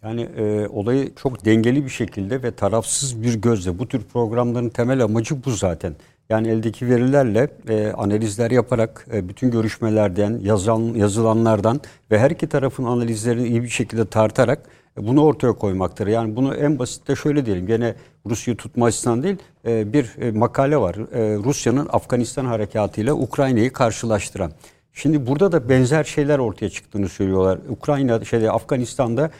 Yani e, olayı çok dengeli bir şekilde ve tarafsız bir gözle bu tür programların temel amacı bu zaten. Yani eldeki verilerle e, analizler yaparak e, bütün görüşmelerden, yazan, yazılanlardan ve her iki tarafın analizlerini iyi bir şekilde tartarak bunu ortaya koymaktır. Yani bunu en basit de şöyle diyelim. Gene Rusya'yı tutma açısından değil e, bir e, makale var. Rusya'nın Afganistan harekatıyla Ukrayna'yı karşılaştıran. Şimdi burada da benzer şeyler ortaya çıktığını söylüyorlar. Ukrayna, şeyde Afganistan'da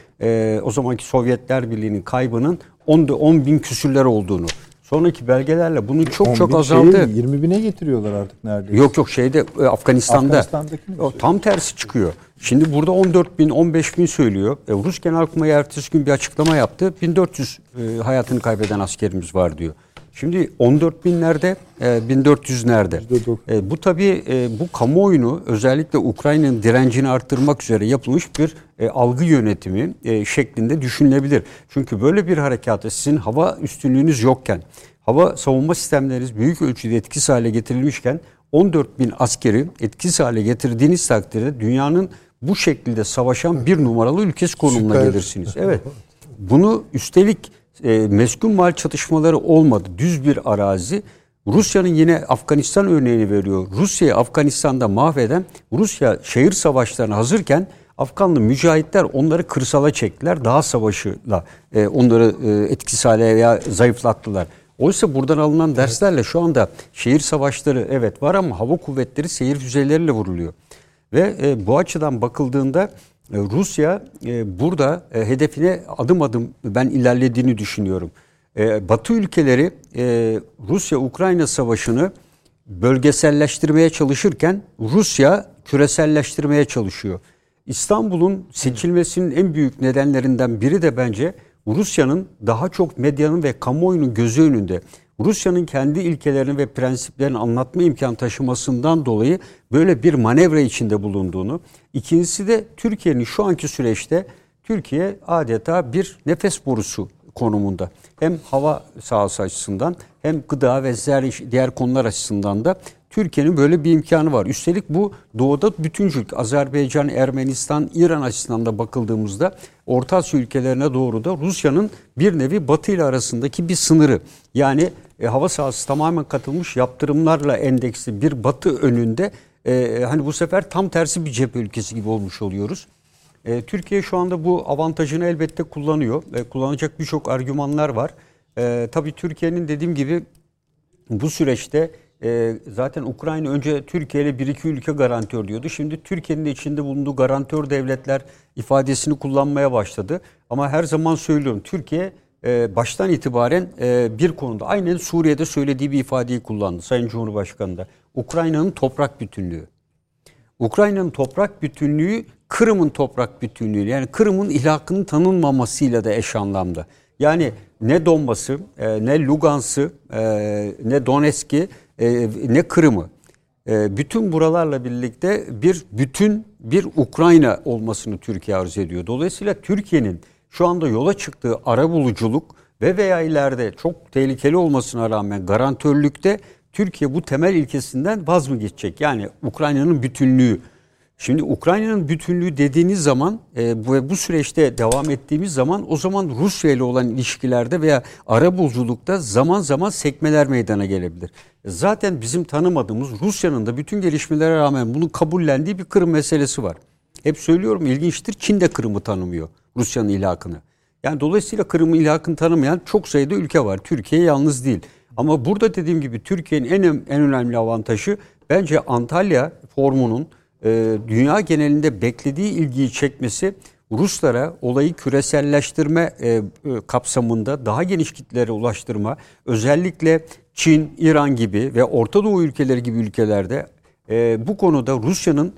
o zamanki Sovyetler Birliği'nin kaybının 10, 10 bin küsürler olduğunu. sonraki belgelerle bunu çok 10 çok azaldı. şeye 20 bine getiriyorlar artık neredeyse. Yok yok şeyde e, Afganistan'da. Afganistan'dakini mi O, tam tersi çıkıyor. Şimdi burada 14 bin 15 bin söylüyor. E, Rus Genelkurmay ertesi gün bir açıklama yaptı. 1400 e, hayatını kaybeden askerimiz var diyor. Şimdi 14 bin nerede? E, 1400 nerede? E, bu tabii e, bu kamuoyunu özellikle Ukrayna'nın direncini arttırmak üzere yapılmış bir e, algı yönetimi e, şeklinde düşünülebilir. Çünkü böyle bir harekata sizin hava üstünlüğünüz yokken hava savunma sistemleriniz büyük ölçüde etkisiz hale getirilmişken 14 bin askeri etkisiz hale getirdiğiniz takdirde dünyanın bu şekilde savaşan bir numaralı ülkesi konumuna Süper. gelirsiniz. Evet. Bunu üstelik e, meskun mal çatışmaları olmadı. Düz bir arazi. Rusya'nın yine Afganistan örneğini veriyor. Rusya'yı Afganistan'da mahveden Rusya şehir savaşlarına hazırken Afganlı mücahitler onları kırsala çektiler. Dağ savaşıyla e, onları e, etkisiz hale veya zayıflattılar. Oysa buradan alınan derslerle şu anda şehir savaşları evet var ama hava kuvvetleri seyir füzeleriyle vuruluyor. Ve e, bu açıdan bakıldığında e, Rusya e, burada e, hedefine adım adım ben ilerlediğini düşünüyorum. E, Batı ülkeleri e, Rusya-Ukrayna savaşını bölgeselleştirmeye çalışırken Rusya küreselleştirmeye çalışıyor. İstanbul'un seçilmesinin en büyük nedenlerinden biri de bence Rusya'nın daha çok medyanın ve kamuoyunun gözü önünde Rusya'nın kendi ilkelerini ve prensiplerini anlatma imkan taşımasından dolayı böyle bir manevra içinde bulunduğunu. İkincisi de Türkiye'nin şu anki süreçte Türkiye adeta bir nefes borusu konumunda. Hem hava sahası açısından hem gıda ve diğer konular açısından da Türkiye'nin böyle bir imkanı var. Üstelik bu doğuda bütüncül Azerbaycan, Ermenistan, İran açısından da bakıldığımızda Orta Asya ülkelerine doğru da Rusya'nın bir nevi Batı ile arasındaki bir sınırı. Yani e, hava sahası tamamen katılmış yaptırımlarla endeksli bir Batı önünde e, hani bu sefer tam tersi bir cephe ülkesi gibi olmuş oluyoruz. E, Türkiye şu anda bu avantajını elbette kullanıyor. E, kullanacak birçok argümanlar var. E, tabii Türkiye'nin dediğim gibi bu süreçte e, zaten Ukrayna önce Türkiye ile bir iki ülke garantör diyordu. Şimdi Türkiye'nin de içinde bulunduğu garantör devletler ifadesini kullanmaya başladı. Ama her zaman söylüyorum Türkiye e, baştan itibaren e, bir konuda aynen Suriye'de söylediği bir ifadeyi kullandı Sayın Cumhurbaşkanı da. Ukrayna'nın toprak bütünlüğü. Ukrayna'nın toprak bütünlüğü Kırım'ın toprak bütünlüğü yani Kırım'ın ilhakının tanınmamasıyla da eş anlamda. Yani ne Donbas'ı, e, ne Lugansk'ı, e, ne Donetsk'i, ne Kırım'ı. Bütün buralarla birlikte bir bütün bir Ukrayna olmasını Türkiye arzu ediyor. Dolayısıyla Türkiye'nin şu anda yola çıktığı ara buluculuk ve veya ileride çok tehlikeli olmasına rağmen garantörlükte Türkiye bu temel ilkesinden vaz mı geçecek? Yani Ukrayna'nın bütünlüğü. Şimdi Ukrayna'nın bütünlüğü dediğiniz zaman e, bu, süreçte devam ettiğimiz zaman o zaman Rusya ile olan ilişkilerde veya ara buluculukta zaman zaman sekmeler meydana gelebilir. Zaten bizim tanımadığımız Rusya'nın da bütün gelişmelere rağmen bunu kabullendiği bir Kırım meselesi var. Hep söylüyorum ilginçtir Çin de Kırım'ı tanımıyor Rusya'nın ilhakını. Yani dolayısıyla Kırım'ın ilhakını tanımayan çok sayıda ülke var. Türkiye yalnız değil. Ama burada dediğim gibi Türkiye'nin en en önemli avantajı bence Antalya formunun e, dünya genelinde beklediği ilgiyi çekmesi Ruslara olayı küreselleştirme e, e, kapsamında daha geniş kitlere ulaştırma özellikle Çin, İran gibi ve Orta Doğu ülkeleri gibi ülkelerde e, bu konuda Rusya'nın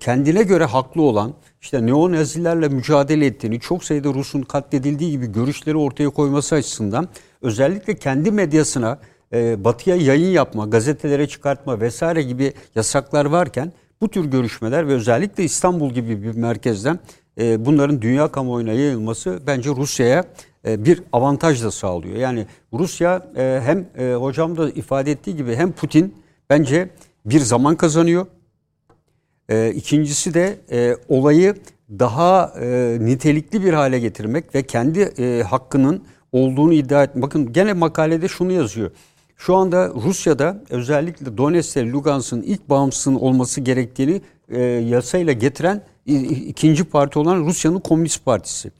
kendine göre haklı olan işte neonazilerle mücadele ettiğini, çok sayıda Rus'un katledildiği gibi görüşleri ortaya koyması açısından özellikle kendi medyasına e, batıya yayın yapma, gazetelere çıkartma vesaire gibi yasaklar varken bu tür görüşmeler ve özellikle İstanbul gibi bir merkezden e, bunların dünya kamuoyuna yayılması bence Rusya'ya e, bir avantaj da sağlıyor. Yani Rusya e, hem e, hocam da ifade ettiği gibi hem Putin bence bir zaman kazanıyor. E, ikincisi de e, olayı daha e, nitelikli bir hale getirmek ve kendi e, hakkının olduğunu iddia etmek. Bakın gene makalede şunu yazıyor. Şu anda Rusya'da özellikle Donetsk ve Lugansk'ın ilk bağımsızlığın olması gerektiğini e, yasayla getiren ikinci parti olan Rusya'nın Komünist Partisi.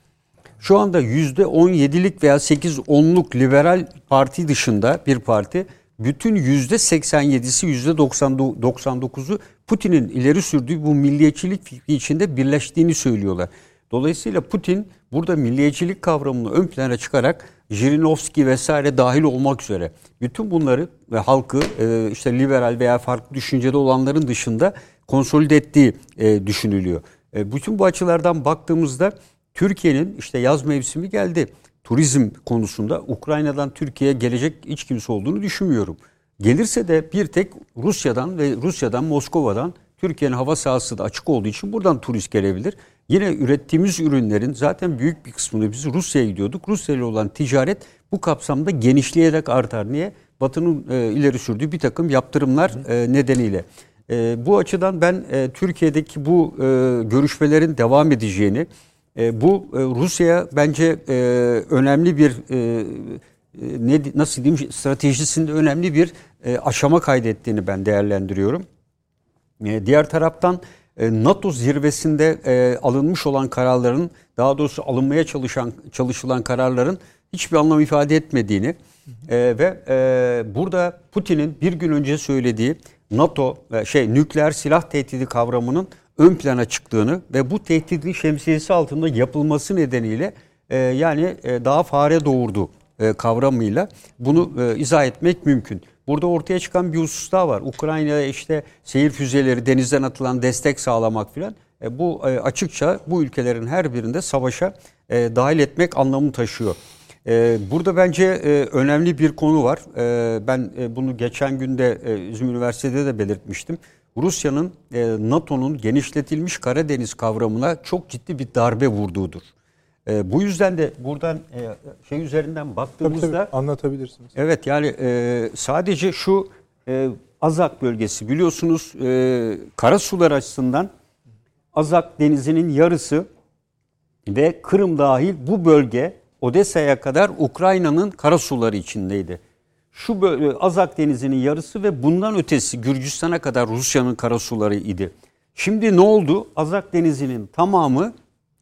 Şu anda yüzde 17'lik veya 8-10'luk liberal parti dışında bir parti bütün yüzde 87'si yüzde 99'u Putin'in ileri sürdüğü bu milliyetçilik fikri içinde birleştiğini söylüyorlar. Dolayısıyla Putin burada milliyetçilik kavramını ön plana çıkarak Jirinovski vesaire dahil olmak üzere bütün bunları ve halkı e, işte liberal veya farklı düşüncede olanların dışında konsolide ettiği e, düşünülüyor. E, bütün bu açılardan baktığımızda Türkiye'nin işte yaz mevsimi geldi. Turizm konusunda Ukrayna'dan Türkiye'ye gelecek hiç kimse olduğunu düşünmüyorum. Gelirse de bir tek Rusya'dan ve Rusya'dan Moskova'dan Türkiye'nin hava sahası da açık olduğu için buradan turist gelebilir. Yine ürettiğimiz ürünlerin zaten büyük bir kısmını biz Rusya'ya gidiyorduk. Rusya ile olan ticaret bu kapsamda genişleyerek artar. Niye? Batı'nın e, ileri sürdüğü bir takım yaptırımlar e, nedeniyle. E, bu açıdan ben e, Türkiye'deki bu e, görüşmelerin devam edeceğini, e, bu e, Rusya'ya bence e, önemli bir e, ne nasıl diyeyim stratejisinde önemli bir e, aşama kaydettiğini ben değerlendiriyorum. E, diğer taraftan e, NATO zirvesinde e, alınmış olan kararların daha doğrusu alınmaya çalışan çalışılan kararların hiçbir anlam ifade etmediğini e, ve e, burada Putin'in bir gün önce söylediği NATO e, şey nükleer silah tehdidi kavramının ön plana çıktığını ve bu tehdidin şemsiyesi altında yapılması nedeniyle e, yani e, daha fare doğurdu e, kavramıyla bunu e, izah etmek mümkün. Burada ortaya çıkan bir husus daha var. Ukrayna'ya işte seyir füzeleri denizden atılan destek sağlamak filan. E, bu e, açıkça bu ülkelerin her birinde savaşa e, dahil etmek anlamı taşıyor. E, burada bence e, önemli bir konu var. E, ben e, bunu geçen günde e, İzmir Üniversitesi'de de belirtmiştim. Rusya'nın e, NATO'nun genişletilmiş Karadeniz kavramına çok ciddi bir darbe vurduğudur. E, bu yüzden de buradan e, şey üzerinden baktığımızda tabii, tabii, anlatabilirsiniz. Evet yani e, sadece şu e, Azak bölgesi biliyorsunuz e, karasular açısından Azak denizinin yarısı ve Kırım dahil bu bölge Odessa'ya kadar Ukrayna'nın karasuları içindeydi. Şu bölge, Azak denizinin yarısı ve bundan ötesi Gürcistan'a kadar Rusya'nın karasuları idi. Şimdi ne oldu? Azak denizinin tamamı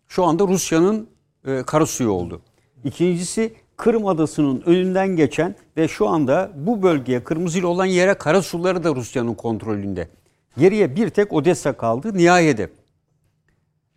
şu anda Rusya'nın e, karasuyu oldu. İkincisi Kırım Adası'nın önünden geçen ve şu anda bu bölgeye kırmızı olan yere karasuları da Rusya'nın kontrolünde. Geriye bir tek Odessa kaldı nihayede.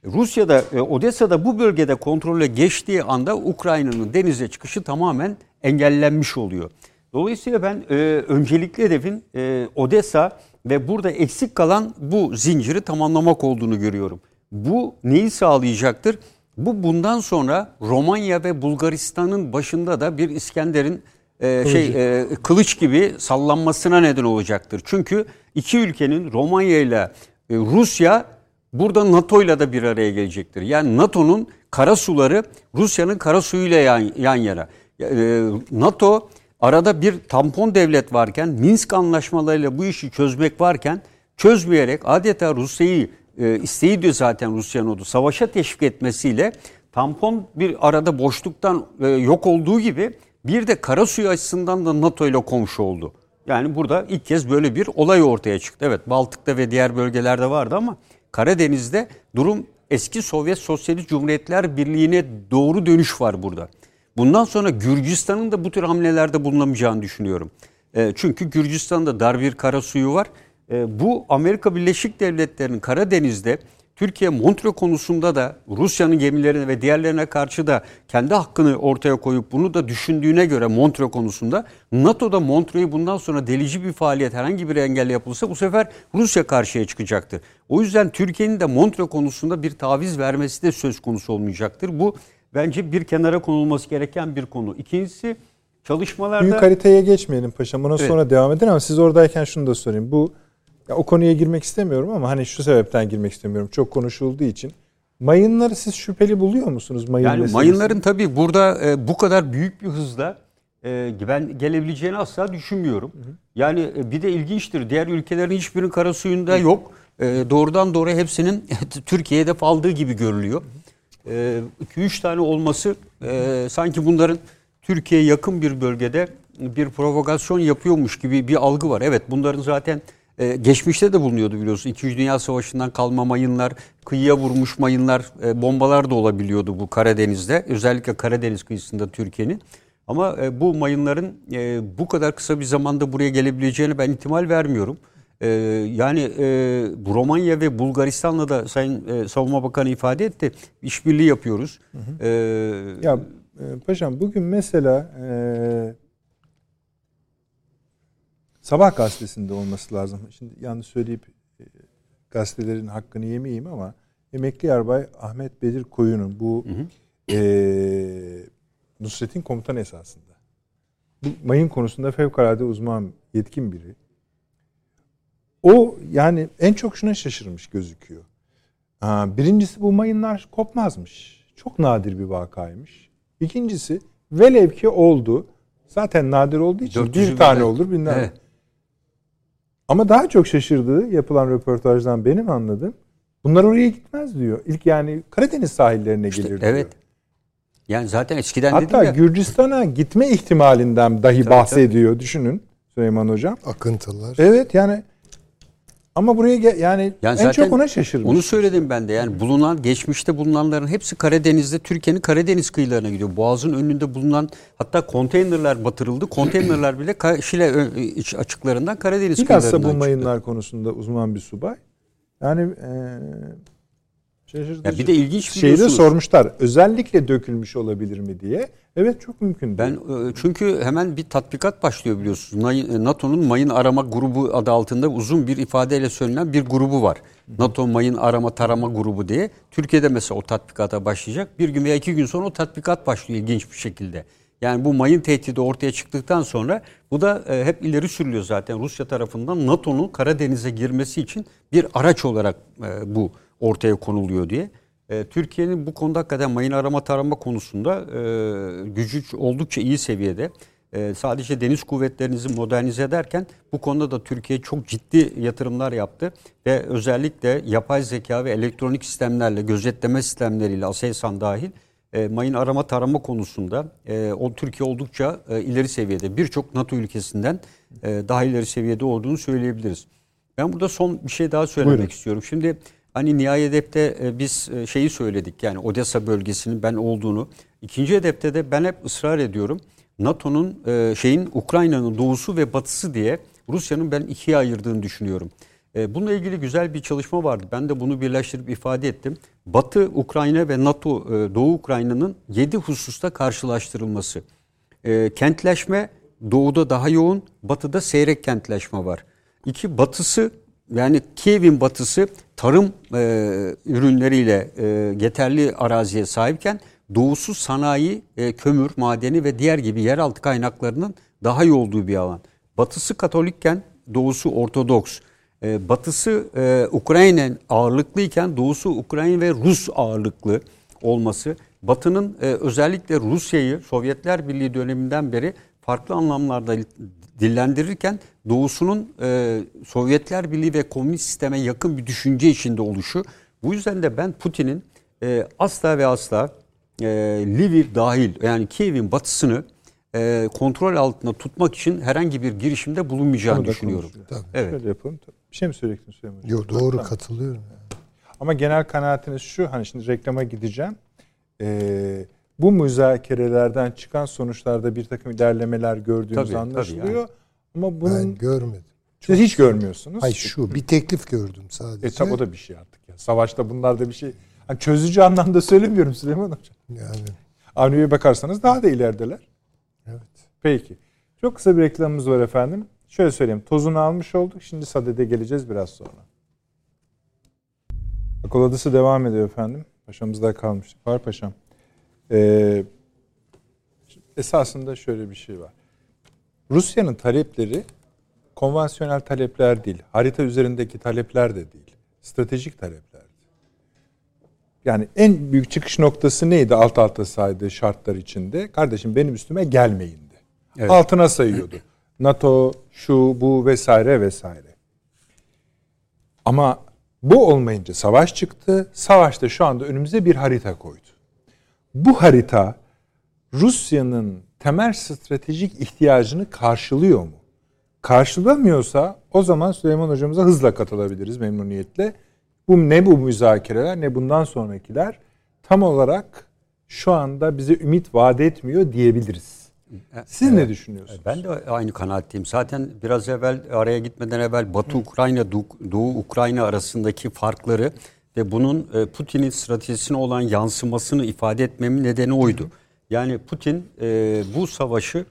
Rusya'da, e, Odessa'da bu bölgede kontrole geçtiği anda Ukrayna'nın denize çıkışı tamamen engellenmiş oluyor. Dolayısıyla ben e, öncelikli hedefin e, Odessa ve burada eksik kalan bu zinciri tamamlamak olduğunu görüyorum. Bu neyi sağlayacaktır? Bu bundan sonra Romanya ve Bulgaristan'ın başında da bir İskender'in e, şey e, kılıç gibi sallanmasına neden olacaktır. Çünkü iki ülkenin Romanya ile e, Rusya burada NATO ile de bir araya gelecektir. Yani NATO'nun kara suları Rusya'nın kara suyuyla yan, yan yana. E, NATO arada bir tampon devlet varken Minsk anlaşmalarıyla bu işi çözmek varken çözmeyerek adeta Rusya'yı e, isteği diyor zaten Rusya'nın oldu. Savaşa teşvik etmesiyle tampon bir arada boşluktan e, yok olduğu gibi bir de kara suyu açısından da NATO ile komşu oldu. Yani burada ilk kez böyle bir olay ortaya çıktı. Evet Baltık'ta ve diğer bölgelerde vardı ama Karadeniz'de durum eski Sovyet Sosyalist Cumhuriyetler Birliği'ne doğru dönüş var burada. Bundan sonra Gürcistan'ın da bu tür hamlelerde bulunamayacağını düşünüyorum. E, çünkü Gürcistan'da dar bir kara suyu var e, bu Amerika Birleşik Devletleri'nin Karadeniz'de Türkiye Montreux konusunda da Rusya'nın gemilerine ve diğerlerine karşı da kendi hakkını ortaya koyup bunu da düşündüğüne göre Montreux konusunda NATO'da Montreux'u bundan sonra delici bir faaliyet herhangi bir engel yapılsa bu sefer Rusya karşıya çıkacaktır. O yüzden Türkiye'nin de Montreux konusunda bir taviz vermesi de söz konusu olmayacaktır. Bu bence bir kenara konulması gereken bir konu. İkincisi çalışmalarda... Büyük haritaya geçmeyelim paşam. Buna evet. sonra devam edin ama siz oradayken şunu da sorayım. Bu ya o konuya girmek istemiyorum ama hani şu sebepten girmek istemiyorum. Çok konuşulduğu için. Mayınları siz şüpheli buluyor musunuz? Mayın yani meselesi? mayınların tabii burada e, bu kadar büyük bir hızla e, ben gelebileceğini asla düşünmüyorum. Hı hı. Yani e, bir de ilginçtir. Diğer ülkelerin hiçbirinin kara suyunda yok. E, doğrudan doğru hepsinin Türkiye'ye hedef aldığı gibi görülüyor. 2-3 e, tane olması e, sanki bunların Türkiye'ye yakın bir bölgede bir provokasyon yapıyormuş gibi bir algı var. Evet bunların zaten ee, geçmişte de bulunuyordu biliyorsun. İkinci Dünya Savaşı'ndan kalma mayınlar, kıyıya vurmuş mayınlar, e, bombalar da olabiliyordu bu Karadeniz'de. Özellikle Karadeniz kıyısında Türkiye'nin. Ama e, bu mayınların e, bu kadar kısa bir zamanda buraya gelebileceğini ben ihtimal vermiyorum. Ee, yani e, Romanya ve Bulgaristan'la da Sayın e, Savunma Bakanı ifade etti. İşbirliği yapıyoruz. Hı hı. Ee, ya e, paşam bugün mesela e, Sabah gazetesinde olması lazım. Şimdi yanlış söyleyip e, gazetelerin hakkını yemeyeyim ama emekli yarbay Ahmet Bedir Koyun'un bu hı hı. E, Nusret'in komutan esasında. Bu mayın konusunda fevkalade uzman, yetkin biri. O yani en çok şuna şaşırmış gözüküyor. Birincisi bu mayınlar kopmazmış. Çok nadir bir vakaymış. İkincisi velev ki oldu. Zaten nadir olduğu için bir tane olur bilmem. Evet. Ama daha çok şaşırdığı yapılan röportajdan benim anladığım bunlar oraya gitmez diyor. İlk yani Karadeniz sahillerine işte, gelir diyor. Evet. Yani zaten eskiden Hatta Gürcistan'a gitme ihtimalinden dahi tabii, bahsediyor. Tabii. Düşünün Süleyman Hocam. Akıntılar. Evet yani ama buraya gel, yani, yani en çok ona şaşırmış. Onu söyledim ben de. Yani bulunan geçmişte bulunanların hepsi Karadeniz'de Türkiye'nin Karadeniz kıyılarına gidiyor. Boğaz'ın önünde bulunan hatta konteynerler batırıldı. Konteynerler bile Şile iç açıklarından Karadeniz Bilhassa kıyılarından çıktı. bu mayınlar konusunda uzman bir subay. Yani e, Şaşırtıcı. Ya bir de ilginç Şeyi de sormuşlar. Özellikle dökülmüş olabilir mi diye. Evet çok mümkün. Ben e, çünkü hemen bir tatbikat başlıyor biliyorsunuz. E, NATO'nun mayın arama grubu adı altında uzun bir ifadeyle söylenen bir grubu var. NATO mayın arama tarama grubu diye. Türkiye'de mesela o tatbikata başlayacak. Bir gün veya iki gün sonra o tatbikat başlıyor ilginç bir şekilde. Yani bu mayın tehdidi ortaya çıktıktan sonra bu da e, hep ileri sürülüyor zaten Rusya tarafından NATO'nun Karadeniz'e girmesi için bir araç olarak bu ortaya konuluyor diye. E, Türkiye'nin bu konuda hakikaten mayın arama tarama konusunda e, gücü oldukça iyi seviyede. E, sadece deniz kuvvetlerinizi modernize ederken bu konuda da Türkiye çok ciddi yatırımlar yaptı. Ve özellikle yapay zeka ve elektronik sistemlerle, gözetleme sistemleriyle ASELSAN dahil e, mayın arama tarama konusunda e, o Türkiye oldukça e, ileri seviyede. Birçok NATO ülkesinden e, daha ileri seviyede olduğunu söyleyebiliriz. Ben burada son bir şey daha söylemek Buyurun. istiyorum. Şimdi Hani nihai edepte e, biz e, şeyi söyledik yani Odessa bölgesinin ben olduğunu. İkinci edepte de ben hep ısrar ediyorum. NATO'nun e, şeyin Ukrayna'nın doğusu ve batısı diye Rusya'nın ben ikiye ayırdığını düşünüyorum. Bununla ilgili güzel bir çalışma vardı. Ben de bunu birleştirip ifade ettim. Batı Ukrayna ve NATO Doğu Ukrayna'nın 7 hususta karşılaştırılması. Kentleşme doğuda daha yoğun, batıda seyrek kentleşme var. İki batısı yani Kiev'in batısı tarım e, ürünleriyle e, yeterli araziye sahipken doğusu sanayi, e, kömür, madeni ve diğer gibi yeraltı kaynaklarının daha iyi olduğu bir alan. Batısı Katolikken doğusu Ortodoks. E, batısı e, Ukrayna ağırlıklıyken doğusu Ukrayna ve Rus ağırlıklı olması. Batı'nın e, özellikle Rusya'yı Sovyetler Birliği döneminden beri farklı anlamlarda dillendirirken doğusunun e, Sovyetler Birliği ve komünist sisteme yakın bir düşünce içinde oluşu. Bu yüzden de ben Putin'in e, asla ve asla e, Lviv dahil yani Kiev'in batısını e, kontrol altında tutmak için herhangi bir girişimde bulunmayacağını düşünüyorum. Tabii. Evet. Şöyle yapalım. Bir şey mi söyleyecektin Süleyman Yok doğru tamam. katılıyorum. Yani. Ama genel kanaatiniz şu hani şimdi reklama gideceğim. Ee, bu müzakerelerden çıkan sonuçlarda bir takım ilerlemeler gördüğünüz tabii, anlaşılıyor. Tabii yani. Ama bunun ben görmedim. Siz hiç görmüyorsunuz. Hayır şu bir teklif gördüm sadece. E tabi o da bir şey artık ya. Savaşta bunlar da bir şey. Hani çözücü anlamda söylemiyorum Süleyman Hocam. Yani. Avni'ye bakarsanız daha da ilerideler. Evet. Peki. Çok kısa bir reklamımız var efendim. Şöyle söyleyeyim. Tozunu almış olduk. Şimdi Sade'de geleceğiz biraz sonra. Akıl Adası devam ediyor efendim. Paşamızda kalmıştık. Var paşam. Ee, esasında şöyle bir şey var. Rusya'nın talepleri konvansiyonel talepler değil. Harita üzerindeki talepler de değil. Stratejik taleplerdi. Yani en büyük çıkış noktası neydi alt alta saydığı şartlar içinde? Kardeşim benim üstüme gelmeyindi. Evet. Altına sayıyordu. NATO, şu, bu vesaire vesaire. Ama bu olmayınca savaş çıktı. Savaşta şu anda önümüze bir harita koydu. Bu harita Rusya'nın temel stratejik ihtiyacını karşılıyor mu? Karşılamıyorsa o zaman Süleyman hocamıza hızla katılabiliriz memnuniyetle. Bu ne bu müzakereler ne bundan sonrakiler tam olarak şu anda bize ümit vaat etmiyor diyebiliriz. Siz ne düşünüyorsunuz? Ben de aynı kanaatteyim. Zaten biraz evvel araya gitmeden evvel Batı Ukrayna, Doğu Ukrayna arasındaki farkları ve bunun e, Putin'in stratejisine olan yansımasını ifade etmemin nedeni oydu. Yani Putin e, bu savaşı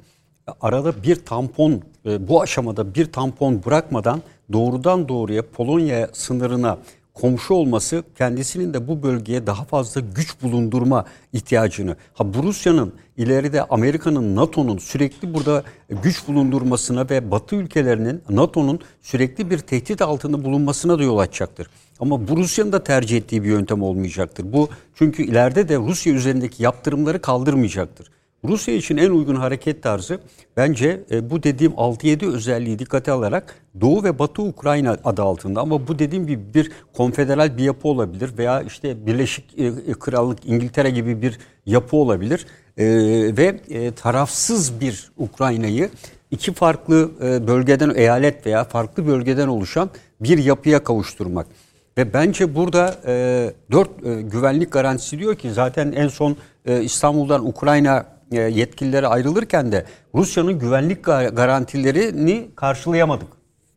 arada bir tampon, e, bu aşamada bir tampon bırakmadan doğrudan doğruya Polonya sınırına komşu olması kendisinin de bu bölgeye daha fazla güç bulundurma ihtiyacını. Ha Rusya'nın ileride Amerika'nın NATO'nun sürekli burada güç bulundurmasına ve Batı ülkelerinin NATO'nun sürekli bir tehdit altında bulunmasına da yol açacaktır. Ama bu Rusya'nın da tercih ettiği bir yöntem olmayacaktır. Bu çünkü ileride de Rusya üzerindeki yaptırımları kaldırmayacaktır. Rusya için en uygun hareket tarzı bence e, bu dediğim 6-7 özelliği dikkate alarak Doğu ve Batı Ukrayna adı altında ama bu dediğim gibi bir konfederal bir yapı olabilir veya işte Birleşik e, e Krallık İngiltere gibi bir yapı olabilir e, ve e, tarafsız bir Ukrayna'yı iki farklı e, bölgeden eyalet veya farklı bölgeden oluşan bir yapıya kavuşturmak. Ve bence burada e, dört e, güvenlik garantisi diyor ki zaten en son e, İstanbul'dan Ukrayna e, yetkilileri ayrılırken de Rusya'nın güvenlik garantilerini karşılayamadık.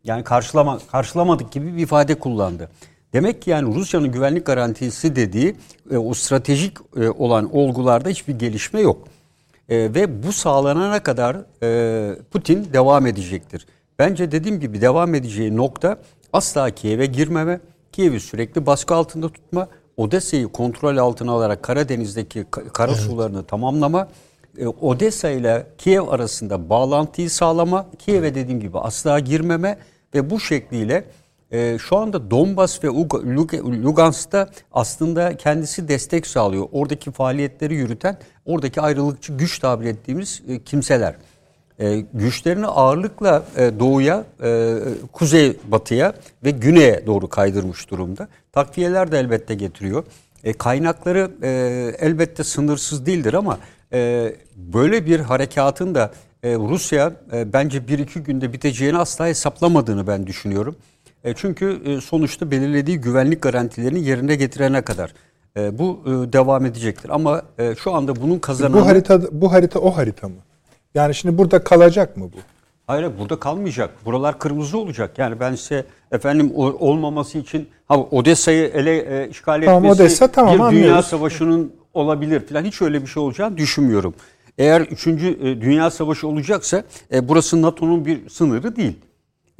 Yani karşılama, karşılamadık gibi bir ifade kullandı. Demek ki yani Rusya'nın güvenlik garantisi dediği e, o stratejik e, olan olgularda hiçbir gelişme yok. ve bu sağlanana kadar Putin devam edecektir. Bence dediğim gibi devam edeceği nokta asla Kiev'e girmeme, Kiev'i sürekli baskı altında tutma, Odessa'yı kontrol altına alarak Karadeniz'deki kara evet. sularını tamamlama e, Odessa ile Kiev arasında bağlantıyı sağlama, Kiev'e dediğim gibi asla girmeme ve bu şekliyle e, şu anda Donbas ve Lugansk'ta aslında kendisi destek sağlıyor. Oradaki faaliyetleri yürüten, oradaki ayrılıkçı güç tabir ettiğimiz e, kimseler. E, güçlerini ağırlıkla e, doğuya, e, kuzey batıya ve güneye doğru kaydırmış durumda. Takviyeler de elbette getiriyor. E, kaynakları e, elbette sınırsız değildir ama e, böyle bir harekatın da e, Rusya e, bence bir iki günde biteceğini asla hesaplamadığını ben düşünüyorum. E, çünkü e, sonuçta belirlediği güvenlik garantilerini yerine getirene kadar e, bu e, devam edecektir. Ama e, şu anda bunun kazananı... Bu harita, bu harita o harita mı? Yani şimdi burada kalacak mı bu? Hayır burada kalmayacak. Buralar kırmızı olacak. Yani ben size efendim olmaması için ha Odessa'yı ele e, işgal tamam, etmesi Odessa, tamam, bir anlıyoruz. dünya savaşının olabilir falan hiç öyle bir şey olacağını düşünmüyorum. Eğer 3. E, dünya Savaşı olacaksa e, burası NATO'nun bir sınırı değil.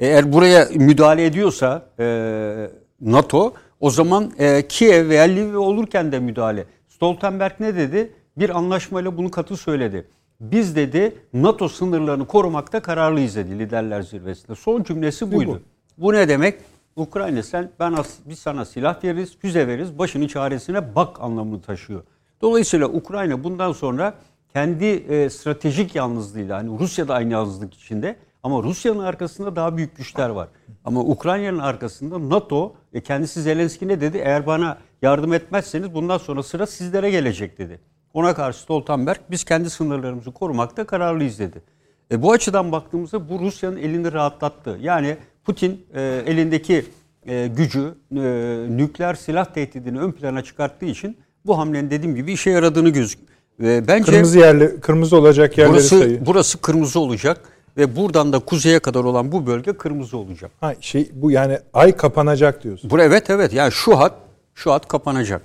Eğer buraya müdahale ediyorsa e, NATO o zaman e, Kiev veya Lviv olurken de müdahale. Stoltenberg ne dedi? Bir anlaşmayla bunu katı söyledi. Biz dedi NATO sınırlarını korumakta kararlıyız dedi liderler zirvesinde. Son cümlesi buydu. Bu, bu ne demek? Ukrayna sen ben biz sana silah veririz, füze veririz, başının çaresine bak anlamını taşıyor. Dolayısıyla Ukrayna bundan sonra kendi e, stratejik yalnızlığıyla hani Rusya da aynı yalnızlık içinde ama Rusya'nın arkasında daha büyük güçler var. Ama Ukrayna'nın arkasında NATO e, kendisi Zelenski ne dedi? Eğer bana yardım etmezseniz bundan sonra sıra sizlere gelecek dedi. Ona karşı Stoltenberg biz kendi sınırlarımızı korumakta kararlıyız dedi. E, bu açıdan baktığımızda bu Rusya'nın elini rahatlattı. Yani Putin e, elindeki e, gücü e, nükleer silah tehdidini ön plana çıkarttığı için bu hamlenin dediğim gibi işe yaradığını gözüküyor. Ve bence kırmızı yerli kırmızı olacak yerleri burası, sayı. Burası kırmızı olacak ve buradan da kuzeye kadar olan bu bölge kırmızı olacak. Ha şey bu yani ay kapanacak diyorsun. Bu evet evet yani şu hat şu hat kapanacak.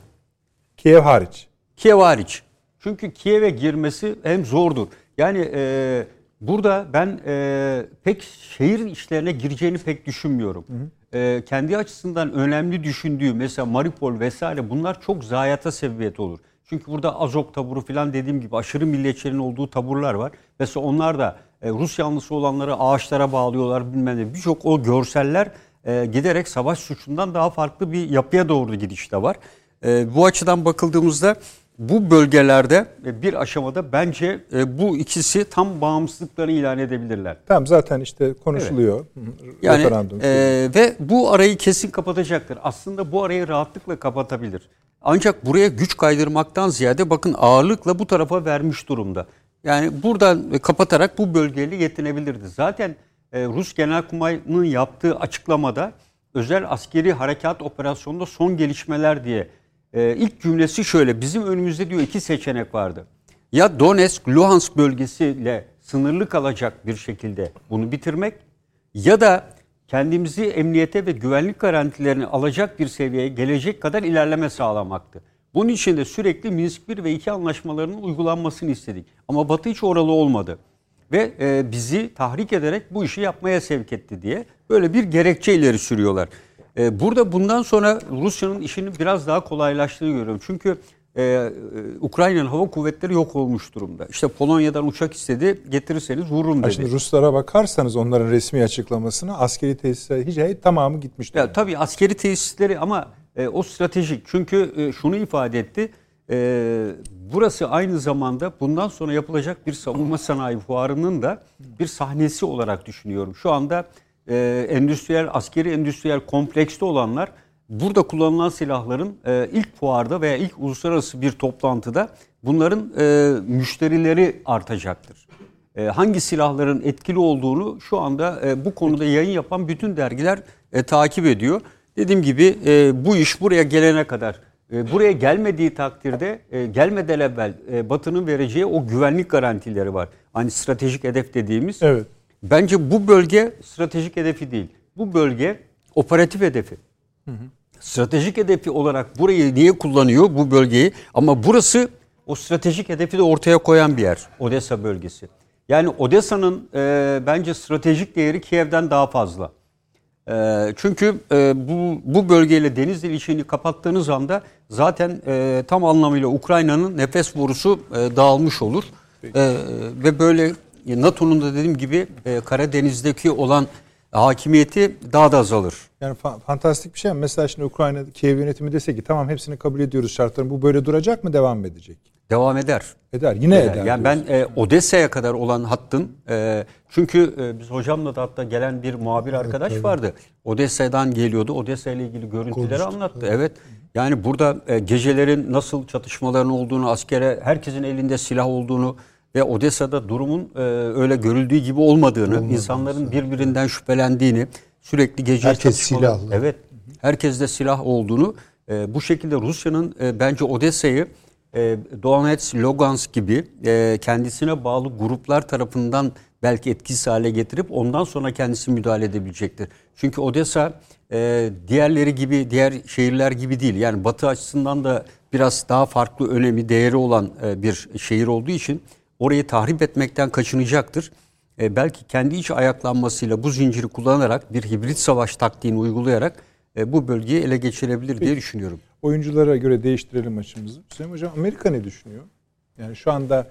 Kiev hariç. Kiev hariç. Çünkü Kiev'e girmesi hem zordur. Yani e, burada ben e, pek şehir işlerine gireceğini pek düşünmüyorum. Hı hı e, kendi açısından önemli düşündüğü mesela Maripol vesaire bunlar çok zayiata sebebiyet olur. Çünkü burada Azok taburu falan dediğim gibi aşırı milliyetçilerin olduğu taburlar var. Mesela onlar da e, Rus yanlısı olanları ağaçlara bağlıyorlar bilmem ne. Birçok o görseller e, giderek savaş suçundan daha farklı bir yapıya doğru gidişte var. E, bu açıdan bakıldığımızda bu bölgelerde e, bir aşamada bence e, bu ikisi tam bağımsızlıklarını ilan edebilirler. Tamam zaten işte konuşuluyor. Evet. Yani e, ve bu arayı kesin kapatacaktır. Aslında bu arayı rahatlıkla kapatabilir. Ancak buraya güç kaydırmaktan ziyade bakın ağırlıkla bu tarafa vermiş durumda. Yani buradan kapatarak bu bölgeyle yetinebilirdi. Zaten Rus Genelkurmay'ın yaptığı açıklamada özel askeri harekat operasyonunda son gelişmeler diye e, ilk cümlesi şöyle. Bizim önümüzde diyor iki seçenek vardı. Ya Donetsk, Luhansk bölgesiyle sınırlı kalacak bir şekilde bunu bitirmek ya da kendimizi emniyete ve güvenlik garantilerini alacak bir seviyeye gelecek kadar ilerleme sağlamaktı. Bunun için de sürekli Minsk 1 ve 2 anlaşmalarının uygulanmasını istedik. Ama Batı hiç oralı olmadı. Ve e, bizi tahrik ederek bu işi yapmaya sevk etti diye böyle bir gerekçe ileri sürüyorlar. E, burada bundan sonra Rusya'nın işini biraz daha kolaylaştığını görüyorum. Çünkü e, Ukrayna'nın hava kuvvetleri yok olmuş durumda. İşte Polonya'dan uçak istedi getirirseniz vururum dedi. Şimdi Ruslara bakarsanız onların resmi açıklamasına askeri tesisler hiç hayır, tamamı gitmişti. Ya, tabii askeri tesisleri ama e, o stratejik. Çünkü e, şunu ifade etti. E, burası aynı zamanda bundan sonra yapılacak bir savunma sanayi fuarının da bir sahnesi olarak düşünüyorum. Şu anda e, endüstriyel, askeri endüstriyel komplekste olanlar burada kullanılan silahların e, ilk fuarda veya ilk uluslararası bir toplantıda bunların e, müşterileri artacaktır. E, hangi silahların etkili olduğunu şu anda e, bu konuda yayın yapan bütün dergiler e, takip ediyor. Dediğim gibi e, bu iş buraya gelene kadar, e, buraya gelmediği takdirde e, gelmeden evvel e, Batı'nın vereceği o güvenlik garantileri var. Hani stratejik hedef dediğimiz. Evet. Bence bu bölge stratejik hedefi değil. Bu bölge operatif hedefi. Stratejik hedefi olarak burayı niye kullanıyor bu bölgeyi? Ama burası o stratejik hedefi de ortaya koyan bir yer. Odessa bölgesi. Yani Odessa'nın e, bence stratejik değeri Kiev'den daha fazla. E, çünkü e, bu, bu bölgeyle deniz ilişkini kapattığınız anda zaten e, tam anlamıyla Ukrayna'nın nefes borusu e, dağılmış olur. E, ve böyle NATO'nun da dediğim gibi e, Karadeniz'deki olan hakimiyeti daha da azalır. Yani fa- fantastik bir şey. Mesela şimdi Ukrayna Kiev yönetimi dese ki tamam hepsini kabul ediyoruz şartlarını. Bu böyle duracak mı devam mı edecek? Devam eder. Eder. Yine Eder. eder. Yani ben e, Odessa'ya kadar olan hattın e, çünkü e, biz hocamla da hatta gelen bir muhabir arkadaş vardı. Odessa'dan geliyordu. Odessa ile ilgili görüntüleri anlattı. Evet. Yani burada e, gecelerin nasıl çatışmaların olduğunu, askere herkesin elinde silah olduğunu ve Odessa'da durumun e, öyle görüldüğü gibi olmadığını, insanların birbirinden şüphelendiğini, sürekli gece Herkes silahlı. Evet. Herkeste silah olduğunu e, bu şekilde Rusya'nın e, bence Odessa'yı e, Donetsk, Lugansk gibi e, kendisine bağlı gruplar tarafından belki etkisiz hale getirip ondan sonra kendisi müdahale edebilecektir. Çünkü Odessa e, diğerleri gibi, diğer şehirler gibi değil. Yani Batı açısından da biraz daha farklı önemi, değeri olan e, bir şehir olduğu için orayı tahrip etmekten kaçınacaktır. E, belki kendi iç ayaklanmasıyla bu zinciri kullanarak bir hibrit savaş taktiğini uygulayarak e, bu bölgeyi ele geçirebilir diye düşünüyorum. Oyunculara göre değiştirelim maçımızı. Süleyman Hocam Amerika ne düşünüyor? Yani şu anda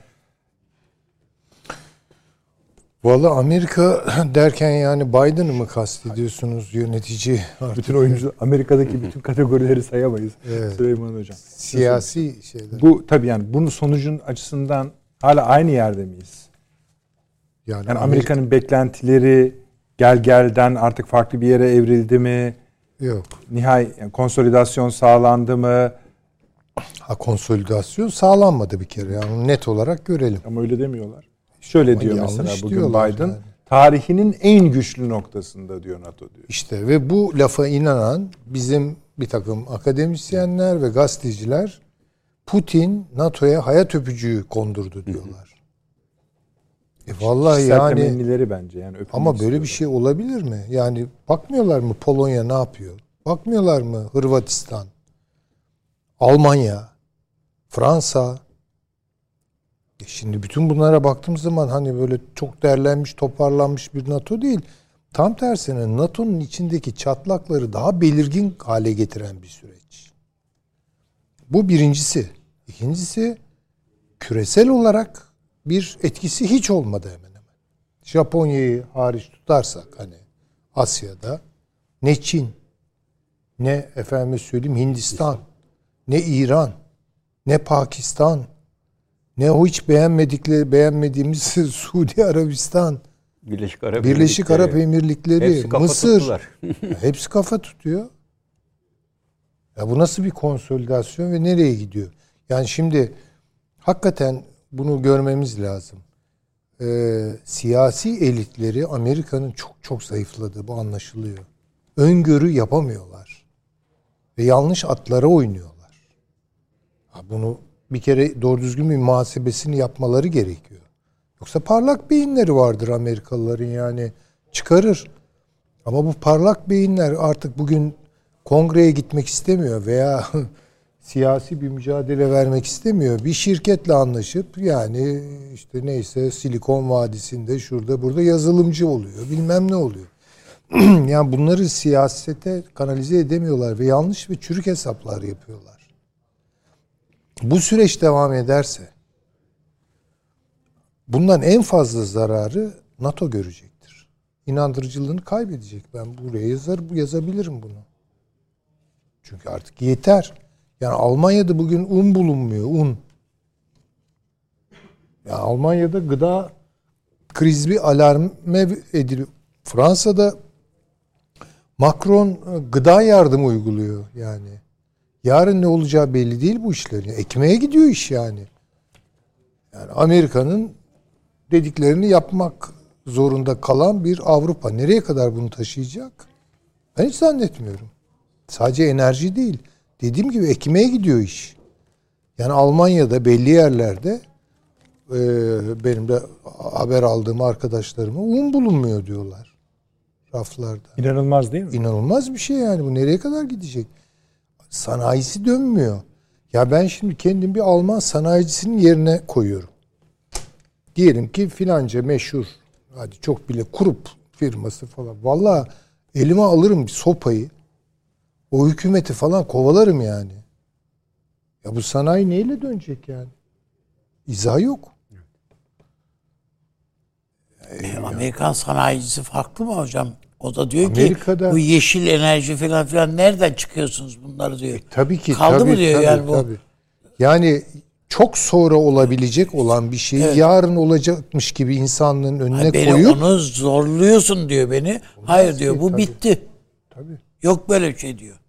Valla Amerika derken yani Biden'ı mı kastediyorsunuz yönetici? Artık bütün oyuncu Amerika'daki bütün kategorileri sayamayız. Evet. Süleyman Hocam. siyasi şeyler. Bu tabii yani bunun sonucun açısından hala aynı yerde miyiz? yani Yani Amerika'nın beklentileri gel gelden artık farklı bir yere evrildi mi? yok. Nihai yani konsolidasyon sağlandı mı? Ha konsolidasyon sağlanmadı bir kere. Yani net olarak görelim. Ama öyle demiyorlar. Şöyle Ama diyor mesela bugün Biden. yani. Tarihinin en güçlü noktasında diyor NATO diyor. İşte ve bu lafa inanan bizim bir takım akademisyenler ve gazeteciler Putin NATO'ya hayat öpücüğü kondurdu diyorlar. E vallahi yani temennileri bence yani ama böyle bir istiyorlar. şey olabilir mi? Yani bakmıyorlar mı Polonya ne yapıyor? Bakmıyorlar mı Hırvatistan, Almanya, Fransa? E şimdi bütün bunlara baktığımız zaman hani böyle çok derlenmiş, toparlanmış bir NATO değil. Tam tersine NATO'nun içindeki çatlakları daha belirgin hale getiren bir süreç. Bu birincisi. İkincisi küresel olarak bir etkisi hiç olmadı hemen hemen. Japonya'yı hariç tutarsak hani Asya'da ne Çin ne efendim söyleyeyim Hindistan ne İran ne Pakistan ne o hiç beğenmedikleri beğenmediğimiz Suudi Arabistan Birleşik Arap Birleşik Arap Emirlikleri hepsi Mısır hepsi kafa tutuyor. Ya bu nasıl bir konsolidasyon ve nereye gidiyor? Yani şimdi hakikaten bunu görmemiz lazım. Ee, siyasi elitleri Amerika'nın çok çok zayıfladığı bu anlaşılıyor. Öngörü yapamıyorlar. Ve yanlış atlara oynuyorlar. Ha bunu bir kere doğru düzgün bir muhasebesini yapmaları gerekiyor. Yoksa parlak beyinleri vardır Amerikalıların yani çıkarır. Ama bu parlak beyinler artık bugün kongreye gitmek istemiyor veya siyasi bir mücadele vermek istemiyor. Bir şirketle anlaşıp yani işte neyse Silikon Vadisi'nde şurada burada yazılımcı oluyor. Bilmem ne oluyor. yani bunları siyasete kanalize edemiyorlar ve yanlış ve çürük hesaplar yapıyorlar. Bu süreç devam ederse bundan en fazla zararı NATO görecektir. İnandırıcılığını kaybedecek. Ben buraya yazar yazabilirim bunu. Çünkü artık yeter. Yani Almanya'da bugün un bulunmuyor. Un. Ya Almanya'da gıda kriz bir alarme ediliyor. Fransa'da Macron e, gıda yardımı uyguluyor yani. Yarın ne olacağı belli değil bu işlerin. Ekmeğe gidiyor iş yani. Yani Amerika'nın dediklerini yapmak zorunda kalan bir Avrupa. Nereye kadar bunu taşıyacak? Ben hiç zannetmiyorum. Sadece enerji değil. Dediğim gibi ekmeğe gidiyor iş. Yani Almanya'da belli yerlerde e, benim de haber aldığım arkadaşlarıma un bulunmuyor diyorlar raflarda. İnanılmaz değil mi? İnanılmaz bir şey yani bu nereye kadar gidecek? Sanayisi dönmüyor. Ya ben şimdi kendim bir Alman sanayicisinin yerine koyuyorum. Diyelim ki filanca meşhur hadi çok bile kurup firması falan. Valla elime alırım bir sopayı. O hükümeti falan kovalarım yani. Ya bu sanayi neyle dönecek yani? İzah yok. E, Amerikan sanayicisi farklı mı hocam? O da diyor Amerika'da- ki bu yeşil enerji falan filan nereden çıkıyorsunuz bunları diyor. Tabii ki. Kaldı tabii, mı diyor tabii, yani bu? tabii. Yani çok sonra olabilecek olan bir şeyi Evet. yarın olacakmış gibi insanlığın önüne Ha, beni koyup onu zorluyorsun diyor beni. Hayır diyor ki, bu tabii. bitti. tabii Yok böyle bir şey diyor.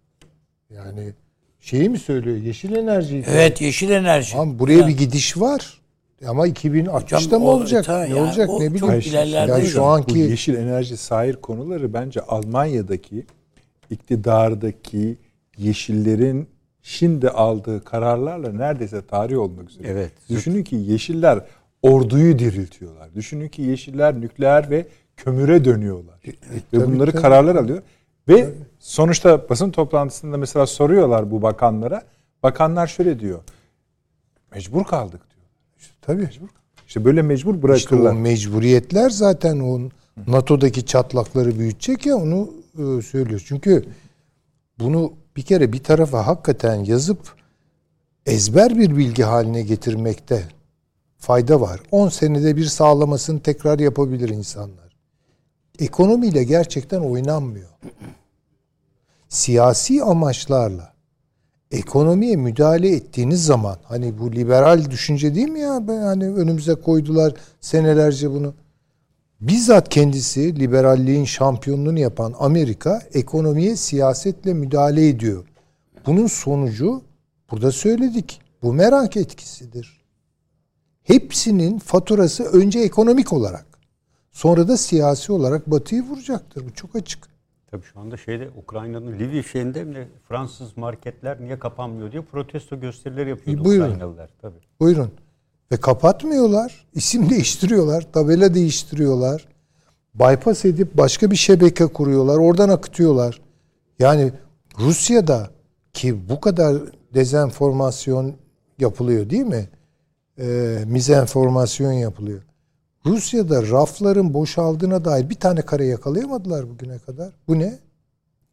Yani şeyi mi söylüyor? Yeşil enerjiyi. Evet yeşil enerji. Tamam buraya bir gidiş var. Ama 2060'da Hocam, mı olacak? tabii ne yani olacak o ne bileyim. Yani şu anki Bu yeşil enerji sahir konuları bence Almanya'daki iktidardaki yeşillerin şimdi aldığı kararlarla neredeyse tarih olmak üzere. Evet. Düşünün ki yeşiller orduyu diriltiyorlar. Düşünün ki yeşiller nükleer ve kömüre dönüyorlar. ve E, tabii, bunları tabii. kararlar alıyor. Ve sonuçta basın toplantısında mesela soruyorlar bu bakanlara. Bakanlar şöyle diyor. Mecbur kaldık diyor. tabii. İşte böyle mecbur İşte bırakırlar. o mecburiyetler zaten o NATO'daki çatlakları büyütecek ya onu e, söylüyor. Çünkü bunu bir kere bir tarafa hakikaten yazıp ezber bir bilgi haline getirmekte fayda var. 10 senede bir sağlamasını tekrar yapabilir insanlar. Ekonomiyle gerçekten oynanmıyor. Siyasi amaçlarla ekonomiye müdahale ettiğiniz zaman hani bu liberal düşünce değil mi ya hani önümüze koydular senelerce bunu bizzat kendisi liberalliğin şampiyonluğunu yapan Amerika ekonomiye siyasetle müdahale ediyor. Bunun sonucu burada söyledik. Bu merak etkisidir. Hepsinin faturası önce ekonomik olarak sonra da siyasi olarak batıyı vuracaktır. Bu çok açık. Tabii şu anda şeyde Ukrayna'nın Lviv şeyinde mi Fransız marketler niye kapanmıyor diye protesto gösterileri yapıyordu E, buyurun. Ukraynalılar tabii. Buyurun. Ve kapatmıyorlar. İsim değiştiriyorlar. Tabela değiştiriyorlar. Bypass edip başka bir şebeke kuruyorlar. Oradan akıtıyorlar. Yani Rusya'da ki bu kadar dezenformasyon yapılıyor değil mi? Ee, mizenformasyon yapılıyor. Rusya'da rafların boşaldığına dair bir tane kare yakalayamadılar bugüne kadar. Bu ne?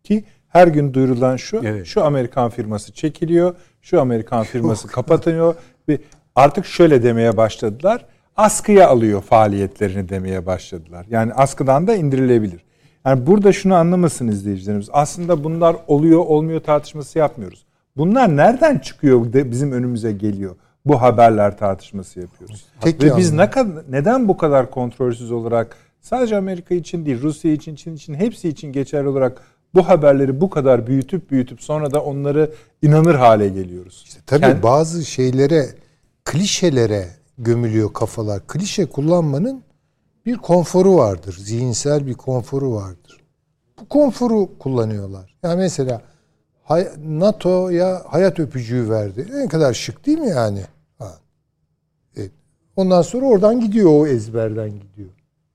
Ki her gün duyurulan şu, Evet. şu Amerikan firması çekiliyor, şu Amerikan firması kapatıyor ve artık şöyle demeye başladılar. Askıya alıyor faaliyetlerini demeye başladılar. Yani askıdan da indirilebilir. Yani burada şunu anlamasın izleyicilerimiz. Aslında bunlar oluyor olmuyor tartışması yapmıyoruz. Bunlar nereden çıkıyor de bizim önümüze geliyor? Bu haberler tartışması yapıyoruz. Tek Ve biz ne kadar neden bu kadar kontrolsüz olarak sadece Amerika için değil, Rusya için, Çin için hepsi için geçerli olarak bu haberleri bu kadar büyütüp büyütüp sonra da onları inanır hale geliyoruz. İşte tabii Kend- bazı şeylere, klişelere gömülüyor kafalar. Klişe kullanmanın bir konforu vardır. Zihinsel bir konforu vardır. Bu konforu kullanıyorlar. Yani mesela NATO'ya hayat öpücüğü verdi. Ne kadar şık değil mi yani? Ondan sonra oradan gidiyor o ezberden gidiyor.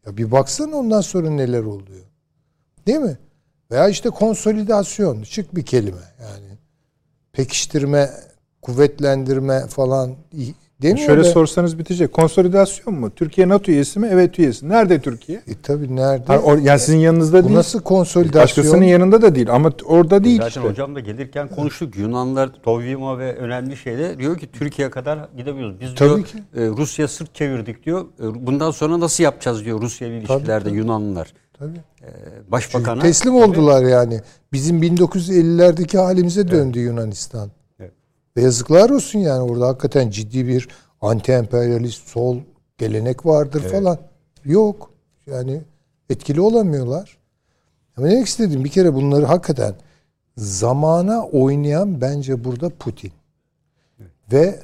Ya bir baksana ondan sonra neler oluyor. Değil mi? Veya işte konsolidasyon şık bir kelime yani. Pekiştirme, kuvvetlendirme falan demiyor Şöyle da- sorsanız bitecek. Konsolidasyon mu? Türkiye NATO üyesi mi? Evet üyesi. Nerede Türkiye? E tabii nerede? Ha, or- yani sizin yanınızda Bu değil. nasıl konsolidasyon? Başkasının yanında da değil ama orada değil Zaten işte. hocam da gelirken konuştuk. Yunanlar Tovima ve önemli şeyler diyor ki Türkiye'ye kadar gidebiliyoruz. Biz Tabii diyor ki. e, Rusya sırt çevirdik diyor. E, Bundan sonra nasıl yapacağız diyor Rusya ile ilişkilerde tabii. Yunanlılar. Tabii. E, Başbakan'a Teslim oldular yani. Bizim 1950'lerdeki halimize döndü Yunanistan. Evet. Ve yazıklar olsun yani orada hakikaten ciddi bir anti-emperyalist sol gelenek vardır falan. Yok. Yani etkili olamıyorlar. Ama ne demek istedim? Bir kere bunları hakikaten zamana oynayan bence burada Putin. Ve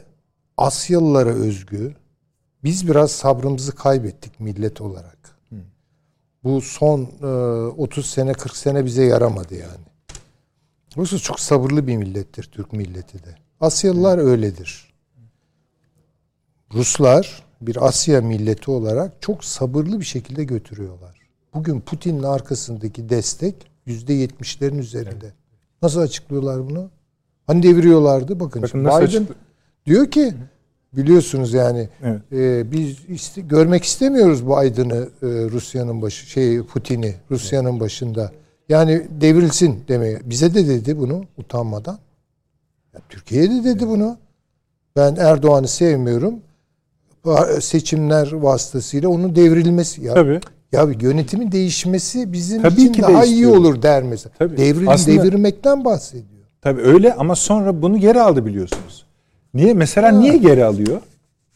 Asyalılara özgü biz biraz sabrımızı kaybettik millet olarak. Bu son e, 30 sene 40 sene bize yaramadı yani. Rusya çok sabırlı bir millettir Türk milleti de. Asyalılar öyledir. Ruslar bir Asya milleti olarak çok sabırlı bir şekilde götürüyorlar. Bugün Putin'in arkasındaki destek yüzde yetmişlerin üzerinde. Nasıl açıklıyorlar bunu? Hani deviriyorlardı bakın. Bakın Biden açıklı- diyor ki biliyorsunuz yani Evet. e, biz iste- görmek istemiyoruz Biden'ı e, Rusya'nın başı şey Putin'i Rusya'nın başında. Yani devrilsin demeye. Bize de dedi bunu utanmadan. Türkiye'ye de dedi bunu. Ben Erdoğan'ı sevmiyorum. Seçimler vasıtasıyla onun devrilmesi. Ya, Tabii. ya yönetimin değişmesi bizim Tabii için ki de daha iyi olur der mesela. Tabii. Devrim, Aslında- devirmekten bahsediyor. Tabii öyle ama sonra bunu geri aldı biliyorsunuz. Niye? Mesela niye geri alıyor?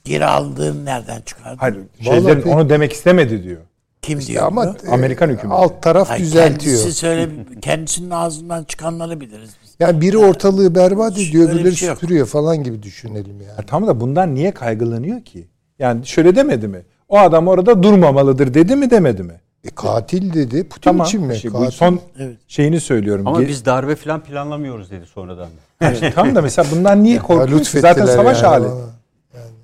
Geri aldığın nereden çıkardın? Hayır, şeylerin pek- onu demek istemedi diyor. Kim Ya diyor ama e, Amerikan hükümeti. alt taraf Hayır, düzeltiyor. Kendisi söyle, kendisinin ağzından çıkanları biliriz. Yani biri ortalığı berbat ediyor, birileri şey yok. süpürüyor falan gibi düşünelim yani. Ya tamam da bundan niye kaygılanıyor ki? Yani şöyle demedi mi? O adam orada durmamalıdır dedi mi demedi mi? E, katil dedi. Putin Tamam. için mi? bu katil. son Evet. şeyini söylüyorum. ama Ge- biz darbe falan planlamıyoruz dedi sonradan. İşte tam da mesela bundan niye Ya korkuyor? ki? lütfettiler Zaten savaş yani. hali.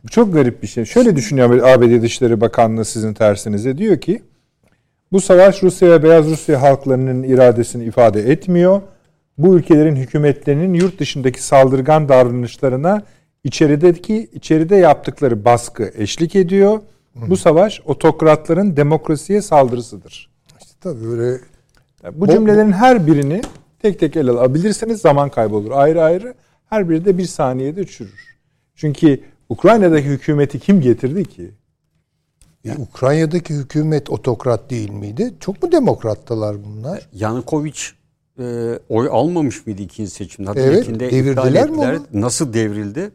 Bu çok garip bir şey. Şöyle düşünüyor ABD Dışişleri Bakanlığı sizin tersinize. Diyor ki bu savaş Rusya ve Beyaz Rusya halklarının iradesini ifade etmiyor. Bu ülkelerin hükümetlerinin yurt dışındaki saldırgan davranışlarına içerideki içeride yaptıkları baskı eşlik ediyor. Bu savaş otokratların demokrasiye saldırısıdır. İşte tabii öyle Bu cümlelerin her birini tek tek ele alabilirseniz zaman kaybolur. Ayrı ayrı her biri de bir saniyede çürür. Çünkü Ukrayna'daki hükümeti kim getirdi ki? E, Ukrayna'daki hükümet otokrat değil miydi? Çok mu demokrattılar bunlar? Yanukovic e, oy almamış mıydı ikinci seçimde? Hatta Evet, devirdiler mi onu? Nasıl devrildi?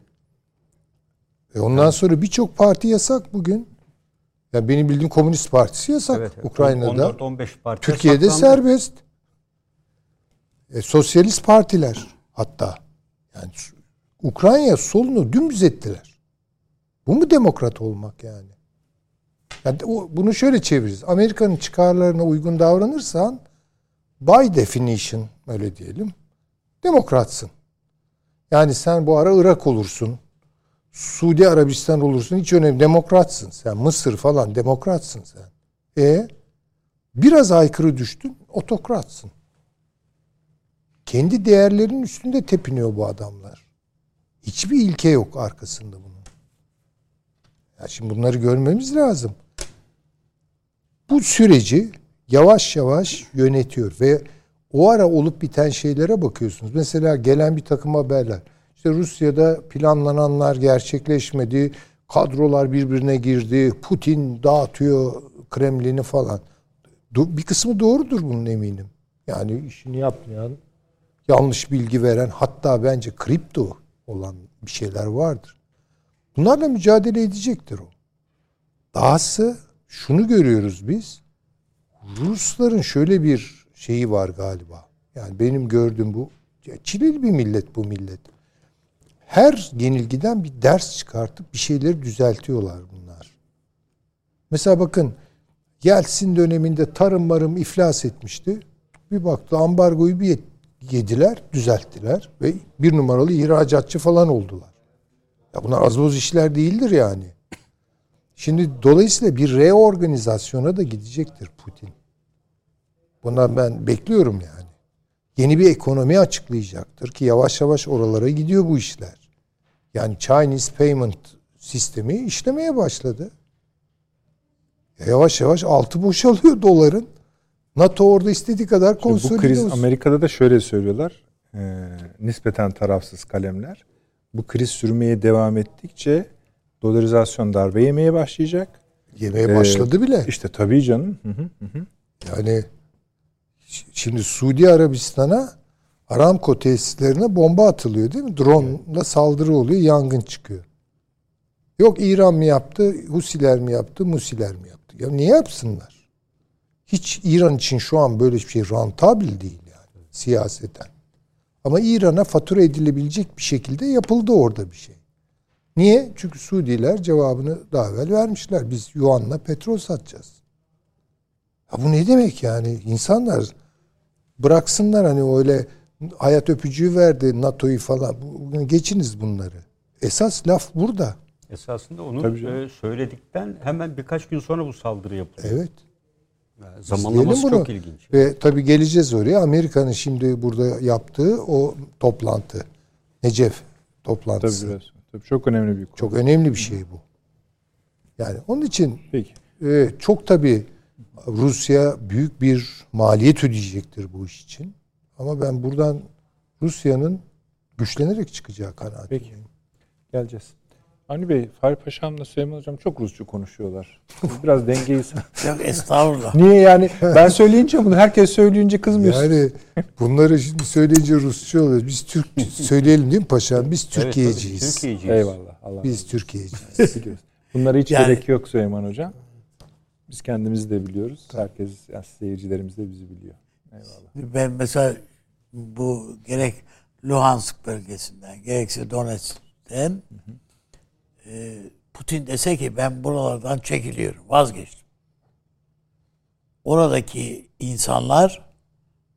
E ondan sonra birçok parti yasak bugün. Ya benim bildiğim Komünist Partisi yasak Ukrayna'da. 14-15 parti Türkiye'de saklandı. serbest. E, sosyalist partiler hatta. Yani Ukrayna solunu dümdüz ettiler. Bu mu demokrat olmak yani? yani o- bunu şöyle çeviririz. Amerika'nın çıkarlarına uygun davranırsan by definition öyle diyelim demokratsın. Yani sen bu ara Irak olursun. Suudi Arabistan olursun. Hiç önemli. Demokratsın sen. Mısır falan demokratsın sen. E biraz aykırı düştün otokratsın. Kendi değerlerinin üstünde tepiniyor bu adamlar. Hiçbir ilke yok arkasında bunun. Ya şimdi bunları görmemiz lazım. Bu süreci yavaş yavaş yönetiyor ve o ara olup biten şeylere bakıyorsunuz. Mesela gelen bir takım haberler. İşte Rusya'da planlananlar gerçekleşmedi. Kadrolar birbirine girdi. Putin dağıtıyor Kremlin'i falan. Bir kısmı doğrudur bunun eminim. Yani işini yapmayan, yanlış bilgi veren hatta bence kripto olan bir şeyler vardır. Bunlarla mücadele edecektir o. Dahası şunu görüyoruz biz. Rusların şöyle bir şeyi var galiba. Yani benim gördüğüm bu. Çileli bir millet bu millet. Her yenilgiden bir ders çıkartıp bir şeyleri düzeltiyorlar bunlar. Mesela bakın Yeltsin döneminde tarım marım iflas etmişti. Bir baktı ambargoyu bir yediler, düzelttiler ve bir numaralı ihracatçı falan oldular. Ya bunlar az boz işler değildir yani. Şimdi dolayısıyla bir reorganizasyona da gidecektir Putin. Buna ben bekliyorum yani. Yeni bir ekonomi açıklayacaktır ki yavaş yavaş oralara gidiyor bu işler. Yani Chinese payment sistemi işlemeye başladı. Yavaş yavaş altı boşalıyor doların. NATO orada istediği kadar konsolide Bu kriz olsun. Amerika'da da şöyle söylüyorlar. E, nispeten tarafsız kalemler. Bu kriz sürmeye devam ettikçe dolarizasyon darbe yemeye başlayacak. Yemeye Ee, başladı bile. İşte tabii canım. Hı hı, hı. Yani şimdi Suudi Arabistan'a Aramco tesislerine bomba atılıyor değil mi? Drone'la saldırı oluyor, yangın çıkıyor. Yok İran mı yaptı, Husiler mi yaptı, Musiler mi yaptı? Ya niye yapsınlar? Hiç İran için şu an böyle bir şey rantabil değil yani siyaseten. Ama İran'a fatura edilebilecek bir şekilde yapıldı orada bir şey. Niye? Çünkü Suudiler cevabını daha evvel vermişler. Biz Yuan'la petrol satacağız. Ya bu ne demek yani? İnsanlar bıraksınlar hani öyle hayat öpücüğü verdi NATO'yu falan. Geçiniz bunları. Esas laf burada. Esasında onu Tabii e, söyledikten hemen birkaç gün sonra bu saldırı yapılıyor. Evet. Yani Zamanlaması İzleyelim çok bunu. ilginç. Ve tabii geleceğiz oraya. Amerika'nın şimdi burada yaptığı o toplantı. Necef Tabii toplantısı. biraz. Tabii çok önemli bir konu. Çok önemli bir şey bu. Yani onun için Peki. e, çok tabii Rusya büyük bir maliyet ödeyecektir bu iş için. Ama ben buradan Rusya'nın güçlenerek çıkacağı kanaatindeyim. Peki. Geleceğiz. Avni Bey, Fahri Paşam'la Süleyman Hocam çok Rusça konuşuyorlar. Biraz dengeyi... Yok estağfurullah. Niye yani? Ben söyleyince bunu herkes söyleyince kızmıyorsun. Yani bunları şimdi söyleyince Rusça oluyor. Biz Türk söyleyelim değil mi paşam? Biz Evet, tabii, Türkiye'ciyiz. Türkiye'ciyiz. Eyvallah. Allah Biz Türkiye'ciyiz. Biliyoruz. Bunlara hiç Yani- gerek yok Süleyman Hocam. Biz kendimiz de biliyoruz. Herkes, yani seyircilerimiz de bizi biliyor. Eyvallah. Ben mesela bu gerek Luhansk bölgesinden gerekse Donetsk'ten e, Putin dese ki ben buralardan çekiliyorum, vazgeçtim. Oradaki insanlar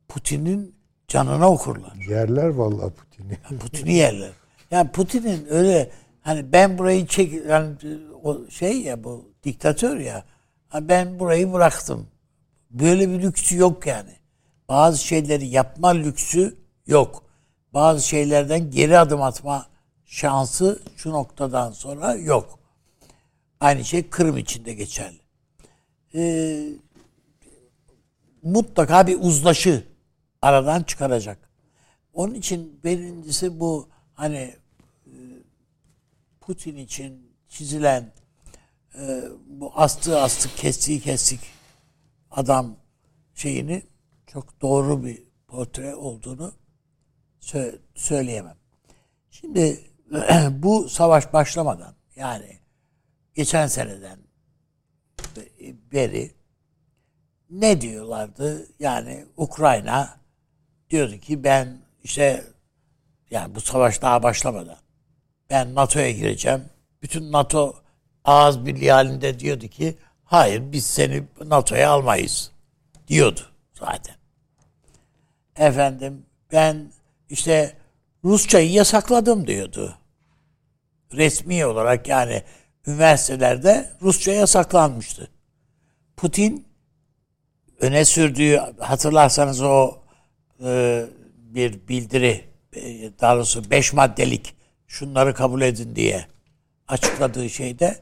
Putin'in canına okurlar. Yerler vallahi Putin'i. Putin'i yerler. Yani Putin'in öyle hani ben burayı çek yani o şey ya bu diktatör ya ben burayı bıraktım. Böyle bir lüksü yok yani. Bazı şeyleri yapma lüksü yok. Bazı şeylerden geri adım atma şansı şu noktadan sonra yok. Aynı şey Kırım için de geçerli. Ee, mutlaka bir uzlaşı aradan çıkaracak. Onun için birincisi bu hani e, Putin için çizilen e, bu astığı astık kestiği kestik adam şeyini çok doğru bir portre olduğunu sö- söyleyemem. Şimdi bu savaş başlamadan yani geçen seneden beri ne diyorlardı? Yani Ukrayna diyordu ki ben işte yani bu savaş daha başlamadan ben NATO'ya gireceğim. Bütün NATO ağız birliği halinde diyordu ki hayır biz seni NATO'ya almayız diyordu zaten. Efendim ben işte Rusçayı yasakladım diyordu. Resmi olarak yani üniversitelerde Rusça yasaklanmıştı. Putin öne sürdüğü hatırlarsanız o e, bir bildiri e, daha doğrusu beş maddelik şunları kabul edin diye açıkladığı şeyde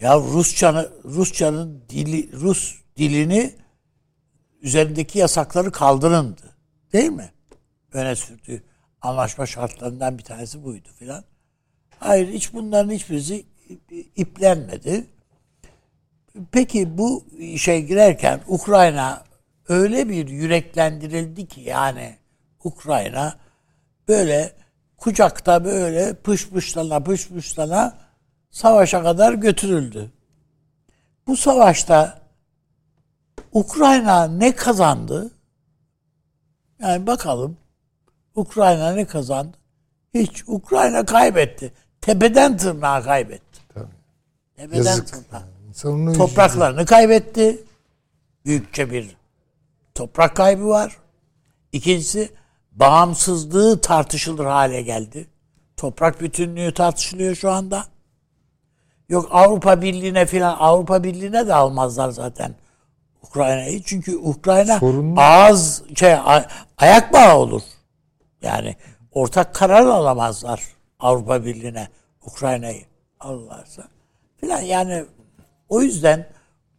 ya Rusçanın Rusçanın dili Rus dilini üzerindeki yasakları kaldırındı. Değil mi? Öne sürdüğü anlaşma şartlarından bir tanesi buydu filan. Hayır hiç bunların hiçbirisi iplenmedi. Peki bu işe girerken Ukrayna öyle bir yüreklendirildi ki yani Ukrayna böyle kucakta böyle pışpışlana pışpışlana savaşa kadar götürüldü. Bu savaşta Ukrayna ne kazandı? Yani bakalım Ukrayna ne kazandı? Hiç. Ukrayna kaybetti. Tepeden tırnağa kaybetti. Tabii. Tepeden Yazık. tırnağa. O Topraklarını kaybetti. Büyükçe bir toprak kaybı var. İkincisi bağımsızlığı tartışılır hale geldi. Toprak bütünlüğü tartışılıyor şu anda. Yok Avrupa Birliği'ne filan Avrupa Birliği'ne de almazlar zaten Ukrayna'yı. Çünkü Ukrayna Sorunlu. ağız şey ayak bağı olur. Yani ortak karar alamazlar Avrupa Birliği'ne Ukrayna'yı alırlarsa filan. Yani o yüzden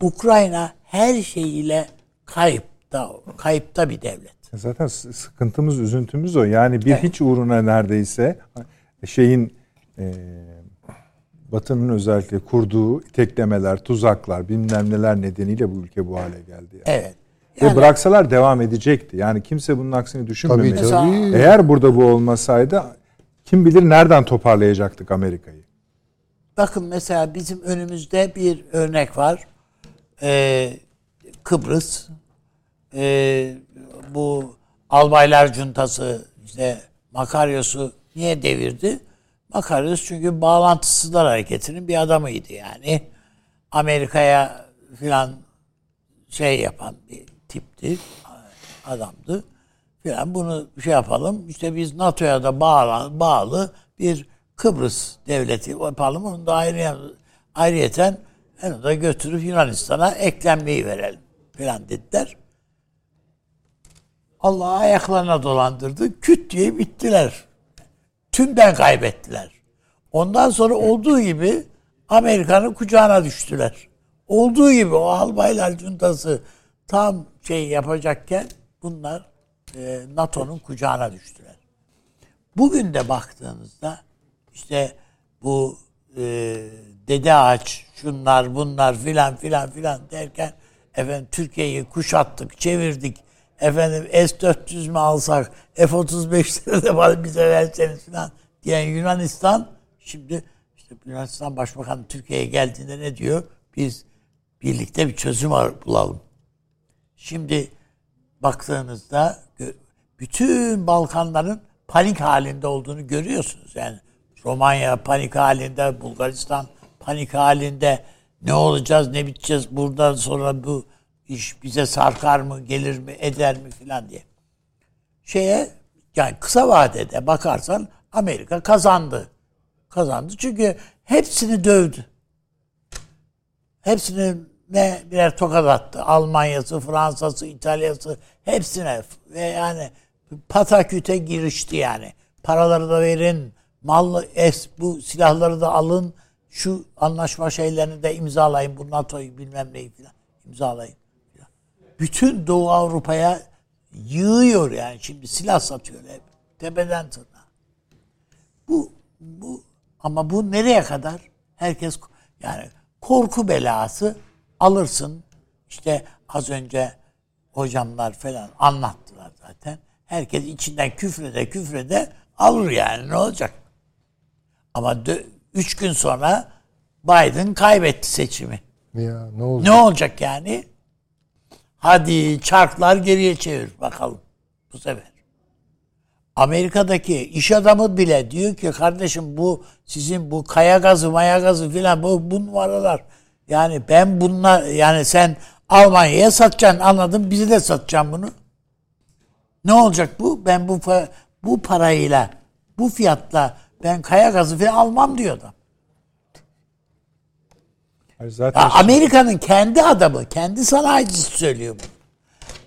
Ukrayna her şeyiyle kayıpta kayıpta bir devlet. Zaten sıkıntımız, üzüntümüz o. Yani bir hiç uğruna neredeyse şeyin e, Batı'nın özellikle kurduğu teklemeler, tuzaklar, bilmem neler nedeniyle bu ülke bu hale geldi. Yani. Evet. Ve bıraksalar devam edecekti. Yani kimse bunun aksini düşünmemeli. Tabii tabii. Eğer burada bu olmasaydı kim bilir nereden toparlayacaktık Amerika'yı. Bakın mesela bizim önümüzde bir örnek var. Ee, Kıbrıs. Ee, bu Albaylar Cuntası işte Makaryos'u niye devirdi? Makaryos çünkü bağlantısızlar hareketinin bir adamıydı yani. Amerika'ya filan şey yapan bir tipti, adamdı filan. Bunu şey yapalım. İşte biz NATO'ya da bağlı, bağlı bir Kıbrıs devleti yapalım. Onu da ayrı, ayrıyeten onu da götürüp Yunanistan'a eklemliği verelim filan dediler. Allah ayaklarına dolandırdı. Küt diye bittiler. Tümden kaybettiler. Ondan sonra olduğu gibi Amerika'nın kucağına düştüler. Olduğu gibi o albaylar cuntası tam şey yapacakken bunlar e, NATO'nun kucağına düştüler. Bugün de baktığınızda işte bu e, dede ağaç şunlar bunlar filan filan filan derken efendim Türkiye'yi kuşattık çevirdik efendim S-400 mü alsak F-35'leri de bari bize verseniz filan diyen Yunanistan şimdi işte Yunanistan Başbakanı Türkiye'ye geldiğinde ne diyor? Biz birlikte bir çözüm bulalım. Şimdi baktığınızda bütün Balkanların panik halinde olduğunu görüyorsunuz. Yani Romanya panik halinde, Bulgaristan panik halinde. Ne olacağız, ne biteceğiz buradan sonra bu iş bize sarkar mı, gelir mi, eder mi filan diye. Şeye yani kısa vadede bakarsan Amerika kazandı. Kazandı çünkü hepsini dövdü. Hepsine ne birer tokat attı. Almanya'sı, Fransa'sı, İtalya'sı hepsine ve yani pataküte girişti yani. Paraları da verin, mal es bu silahları da alın. Şu anlaşma şeylerini de imzalayın. Bu NATO'yu bilmem neyi filan imzalayın. Bütün Doğu Avrupa'ya yığıyor yani şimdi silah satıyor hep. Tepeden tırnağa. Bu bu ama bu nereye kadar? Herkes yani korku belası alırsın. İşte az önce hocamlar falan anlattılar zaten. Herkes içinden küfrede küfrede alır yani ne olacak? Ama dö- üç gün sonra Biden kaybetti seçimi. Ya ne oldu? Ne olacak yani? Hadi çarklar geriye çevir bakalım bu sefer. Amerika'daki iş adamı bile diyor ki kardeşim bu sizin bu kaya gazı maya gazı filan bu, bu numaralar. Yani ben bunlar yani sen Almanya'ya satacaksın anladım bizi de satacaksın bunu. Ne olacak bu? Ben bu bu parayla bu fiyatla ben kaya gazı falan almam diyor adam. Zaten Amerika'nın kendi adamı, kendi sanayicisi söylüyor bunu.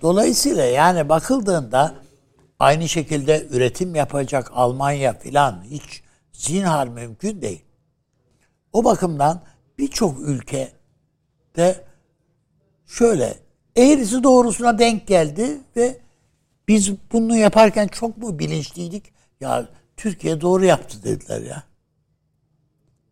Dolayısıyla yani bakıldığında aynı şekilde üretim yapacak Almanya filan hiç zinhar mümkün değil. O bakımdan birçok ülkede şöyle eğrisi doğrusuna denk geldi ve biz bunu yaparken çok mu bilinçliydik? Ya Türkiye doğru yaptı dediler ya.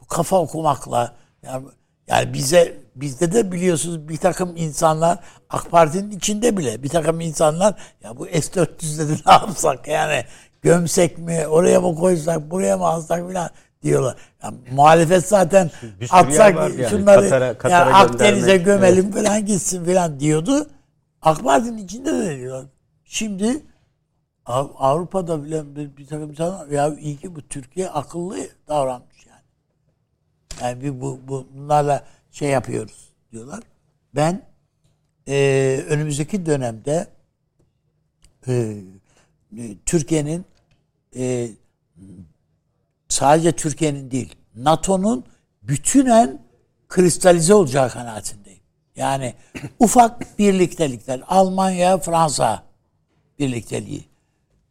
Bu kafa okumakla yani, yani bize bizde de biliyorsunuz bir takım insanlar AK Parti'nin içinde bile bir takım insanlar ya bu S-400'de de ne yapsak yani gömsek mi oraya mı koysak buraya mı alsak filan diyorlar. Yani muhalefet zaten Bir atsak yani. şunları Katar'a- Katar'a yani Akdeniz'e gömelim falan gitsin falan diyordu. AK Parti'nin içinde de diyorlar. Şimdi Av- Avrupa'da bile bir, bir takım insanlar ya iyi ki bu Türkiye akıllı davranmış yani. Yani bir bu, bu bunlarla şey yapıyoruz diyorlar. Ben eee, önümüzdeki dönemde e, Türkiye'nin eee, sadece Türkiye'nin değil NATO'nun bütünen kristalize olacağı kanaatindeyim. Yani ufak birliktelikler. Almanya, Fransa birlikteliği.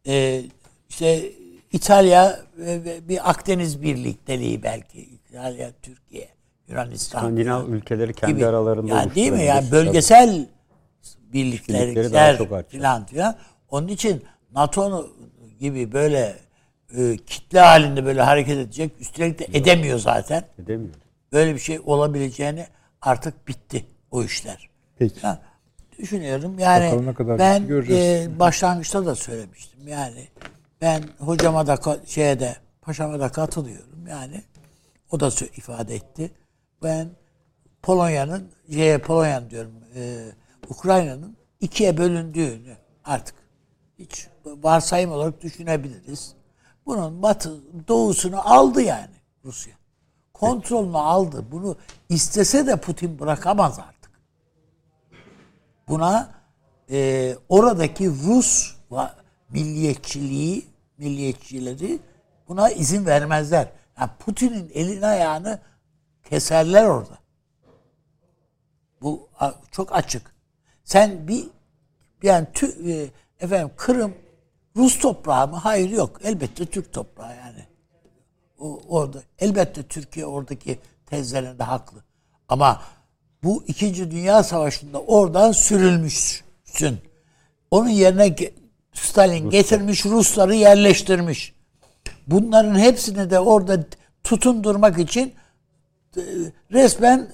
Ee, işte İtalya ve bir Akdeniz birlikteliği belki. İtalya, Türkiye, Yunanistan. Skandinav ülkeleri kendi gibi. aralarında yani değil mi? Yani bölgesel artacak. filan filan. Onun için NATO gibi böyle e, kitle halinde böyle hareket edecek. Üstelik de edemiyor zaten. Edemiyor. Böyle bir şey olabileceğini artık bitti o işler. Peki. Ha, düşünüyorum yani kadar ben göreceğiz. e, başlangıçta da söylemiştim yani ben hocama da şeye de paşama da katılıyorum yani o da ifade etti. Ben Polonya'nın şeye Polonya diyorum e, Ukrayna'nın ikiye bölündüğünü artık hiç varsayım olarak düşünebiliriz. Bunun batı doğusunu aldı yani Rusya. Kontrolünü aldı. Bunu istese de Putin bırakamaz artık. Buna e, oradaki Rus milliyetçiliği, milliyetçileri buna izin vermezler. Yani Putin'in elini ayağını keserler orada. Bu çok açık. Sen bir yani tü, e, efendim Kırım Rus toprağı mı? Hayır yok. Elbette Türk toprağı yani. O, orada elbette Türkiye oradaki tezlerinde haklı. Ama bu İkinci Dünya Savaşı'nda oradan sürülmüşsün. Onun yerine Stalin getirmiş Rusları yerleştirmiş. Bunların hepsini de orada tutundurmak için e, resmen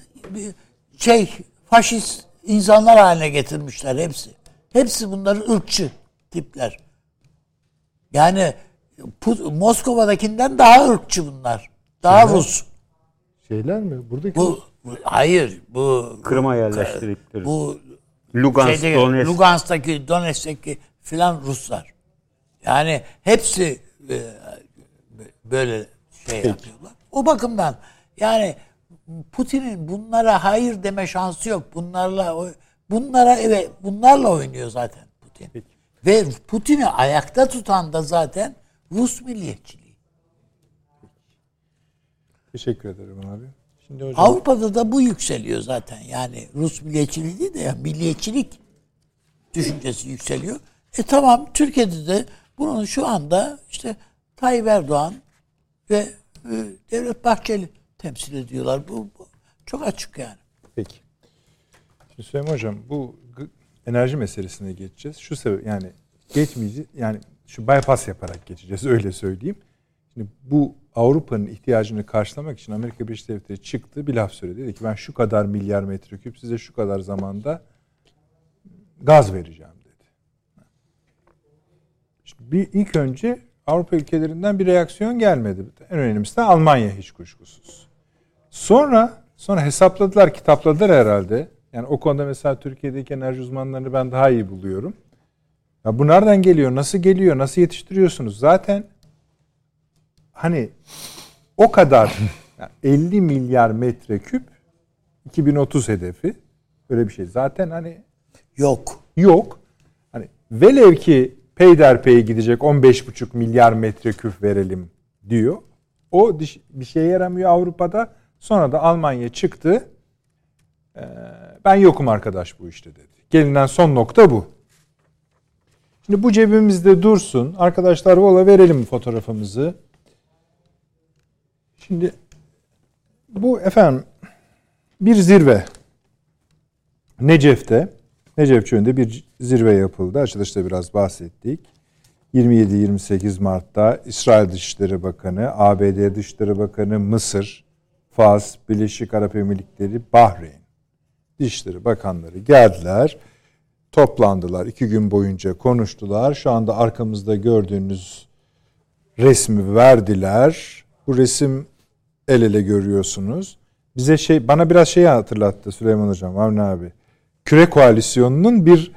şey faşist insanlar haline getirmişler hepsi. Hepsi bunların ırkçı tipler. Yani Moskova'dakinden daha ırkçı bunlar. Daha Rus. Şeyler mi? Buradaki Bu, bu- hayır bu Kırım'a yerleştirdikleri. bu Lugansk, şeyde, Donetsk. Lugansk'taki, Donetsk'teki filan Ruslar. Yani hepsi e, böyle şey yapıyorlar. O bakımdan yani Putin'in bunlara hayır deme şansı yok. Bunlarla o- bunlara evet bunlarla oynuyor zaten Putin. Ve Putin'i ayakta tutan da zaten Rus milliyetçiliği. Teşekkür ederim abi. Şimdi hocam Avrupa'da da bu yükseliyor zaten. Yani Rus milliyetçiliği değil de ya milliyetçilik düşüncesi yükseliyor. E tamam Türkiye'de de bunun şu anda işte Tayyip Erdoğan ve e, Devlet Bahçeli temsil ediyorlar. Bu, bu çok açık yani. peki. Şimdi Süleyman hocam bu enerji meselesine geçeceğiz. Şu sebep yani geçmeyeceğiz. Yani şu bypass yaparak geçeceğiz öyle söyleyeyim. Şimdi bu Avrupa'nın ihtiyacını karşılamak için Amerika Birleşik Devletleri çıktı bir laf söyledi. Dedi ki ben şu kadar milyar metreküp size şu kadar zamanda gaz vereceğim dedi. Şimdi bir ilk önce Avrupa ülkelerinden bir reaksiyon gelmedi. En önemlisi de Almanya hiç kuşkusuz. Sonra sonra hesapladılar, kitapladılar herhalde. Yani o konuda mesela Türkiye'deki enerji uzmanlarını ben daha iyi buluyorum. Ya bu nereden geliyor? Nasıl geliyor? Nasıl yetiştiriyorsunuz? Zaten hani o kadar yani 50 milyar metreküp 2030 hedefi öyle bir şey. Zaten hani Yok. yok. Hani velev ki peyderpey gidecek 15,5 milyar metreküp verelim diyor. O bir şeye yaramıyor Avrupa'da. Sonra da Almanya çıktı. Ee, ben yokum arkadaş bu işte dedi. Gelinen son nokta bu. Şimdi bu cebimizde dursun. Arkadaşlar vola verelim fotoğrafımızı. Şimdi bu efendim bir zirve. Necef'te, Necef Çölü'nde bir zirve yapıldı. Açılışta biraz bahsettik. 27-28 Mart'ta İsrail Dışişleri Bakanı, ABD Dışişleri Bakanı, Mısır, Fas, Birleşik Arap Emirlikleri, Bahreyn Dışişleri Bakanları geldiler. Toplandılar. iki gün boyunca konuştular. Şu anda arkamızda gördüğünüz resmi verdiler. Bu resim el ele görüyorsunuz. Bize şey bana biraz şeyi hatırlattı Süleyman Hocam, Avni abi. Küre koalisyonunun bir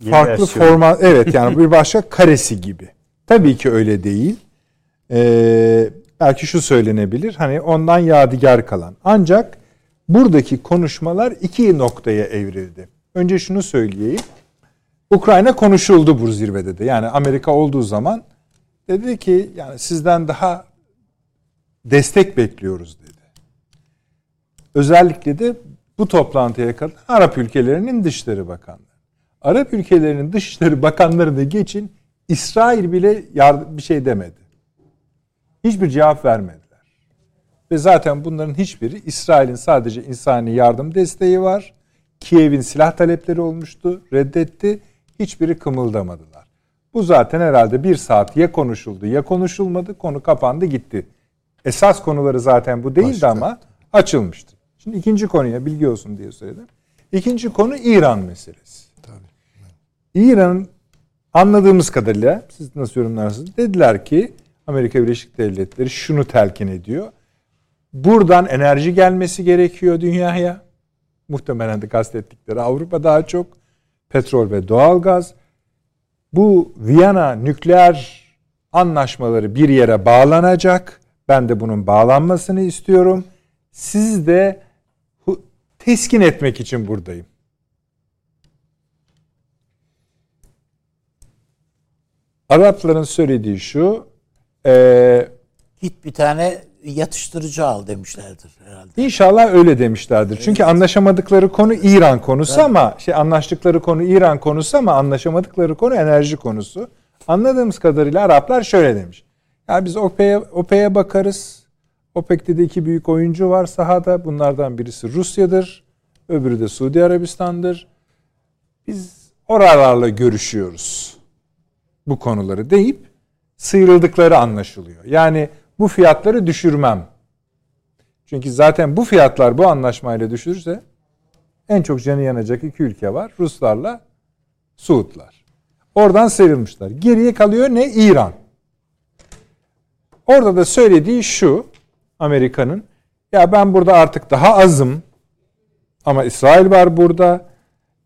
farklı format evet yani bir başka karesi gibi. Tabii ki öyle değil. Ee, belki şu söylenebilir hani ondan yadigar kalan. Ancak buradaki konuşmalar iki noktaya evrildi. Önce şunu söyleyeyim. Ukrayna konuşuldu bu zirvede de. Yani Amerika olduğu zaman dedi ki yani sizden daha destek bekliyoruz dedi. özellikle de bu toplantıya katılan Arap ülkelerinin Dışişleri Bakanları. Arap ülkelerinin Dışişleri Bakanları da geçin İsrail bile yardım, bir şey demedi. Hiçbir cevap vermediler. Ve zaten bunların hiçbiri İsrail'in sadece insani yardım desteği var. Kiev'in silah talepleri olmuştu, reddetti. Hiçbiri kımıldamadılar. Bu zaten herhalde bir saat ya konuşuldu ya konuşulmadı. Konu kapandı gitti. Esas konuları zaten bu değildi Başka. ama açılmıştı. Şimdi ikinci konuya bilgi olsun diye söyledim. İkinci konu İran meselesi. İran'ın anladığımız kadarıyla siz nasıl yorumlarsınız? Dediler ki Amerika Birleşik Devletleri şunu telkin ediyor. Buradan enerji gelmesi gerekiyor dünyaya. Muhtemelen de kastettikleri Avrupa daha çok. Petrol ve doğalgaz. Bu Viyana nükleer anlaşmaları bir yere bağlanacak. Ben de bunun bağlanmasını istiyorum. Siz de teskin etmek için buradayım. Arapların söylediği şu, e, Git bir tane yatıştırıcı al demişlerdir herhalde. İnşallah öyle demişlerdir. Çünkü anlaşamadıkları konu İran konusu ama şey anlaştıkları konu İran konusu ama anlaşamadıkları konu enerji konusu. Anladığımız kadarıyla Araplar şöyle demiş. Ya biz OPEC'e OPEC'e bakarız. OPEC'te de iki büyük oyuncu var sahada. Bunlardan birisi Rusya'dır. Öbürü de Suudi Arabistan'dır. Biz oralarla görüşüyoruz. Bu konuları deyip sıyrıldıkları anlaşılıyor. Yani bu fiyatları düşürmem. Çünkü zaten bu fiyatlar bu anlaşmayla düşürürse en çok canı yanacak iki ülke var. Ruslarla Suudlar. Oradan sıyrılmışlar. Geriye kalıyor ne? İran. Orada da söylediği şu Amerika'nın ya ben burada artık daha azım ama İsrail var burada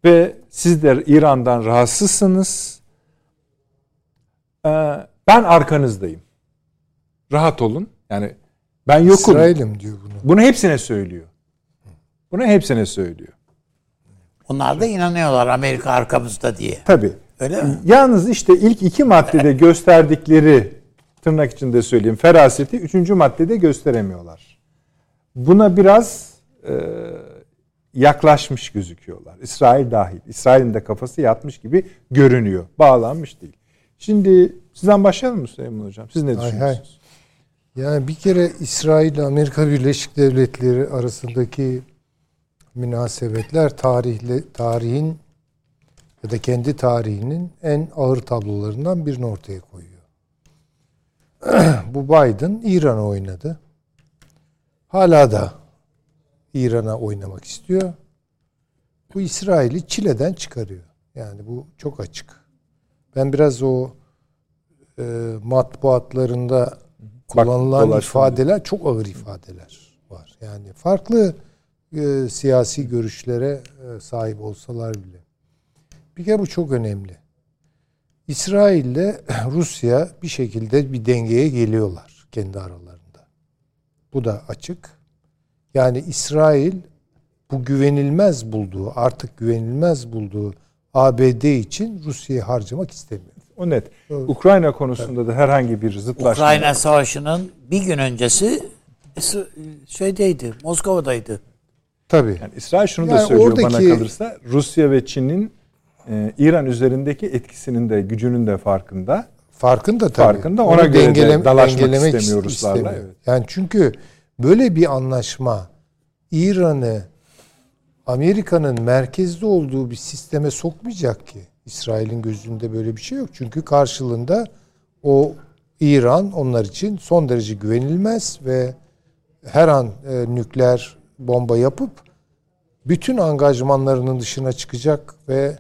ve sizler İran'dan rahatsızsınız. Ee, ben arkanızdayım. Rahat olun. Yani ben yokum. İsrail'im diyor bunu. Bunu hepsine söylüyor. Bunu hepsine söylüyor. Onlar da inanıyorlar Amerika arkamızda diye. Tabii. Öyle mi? Yalnız işte ilk iki maddede gösterdikleri tırnak içinde söyleyeyim feraseti üçüncü maddede gösteremiyorlar. Buna biraz e, yaklaşmış gözüküyorlar. İsrail dahil. İsrail'in de kafası yatmış gibi görünüyor. Bağlanmış değil. Şimdi sizden başlayalım mı Süleyman Hocam? Siz ne Hay düşünüyorsunuz? Yani bir kere İsrail Amerika Birleşik Devletleri arasındaki münasebetler tarihle tarihin ya da kendi tarihinin en ağır tablolarından birini ortaya koyuyor. Bu Biden İran'a oynadı. Hala da İran'a oynamak istiyor. Bu İsrail'i çileden çıkarıyor. Yani bu çok açık. Ben biraz o e, matbuatlarında kullanılan dolaşma. ifadeler çok ağır ifadeler var. Yani farklı e, siyasi görüşlere e, sahip olsalar bile. Bir kere bu çok önemli. İsrail ile Rusya bir şekilde bir dengeye geliyorlar kendi aralarında. Bu da açık. Yani İsrail bu güvenilmez bulduğu, artık güvenilmez bulduğu ABD için Rusya'yı harcamak istemiyor. O net. Ukrayna konusunda da herhangi bir zıtlaşma. Ukrayna Savaşı'nın bir gün öncesi es- şeydeydi, Moskova'daydı. Tabii. Yani İsrail şunu da Yani söylüyor oradaki- bana kalırsa Rusya ve Çin'in e, İran üzerindeki etkisinin de gücünün de farkında. Farkında tabii. Farkında, ona Onu göre de dengelem- dalaşmak dengelemek istemiyor ist- Ruslarla, istemiyor. evet. Yani çünkü böyle bir anlaşma İran'ı Amerika'nın merkezde olduğu bir sisteme sokmayacak ki. İsrail'in gözünde böyle bir şey yok. Çünkü karşılığında o İran onlar için son derece güvenilmez ve her an e, nükleer bomba yapıp bütün angajmanlarının dışına çıkacak ve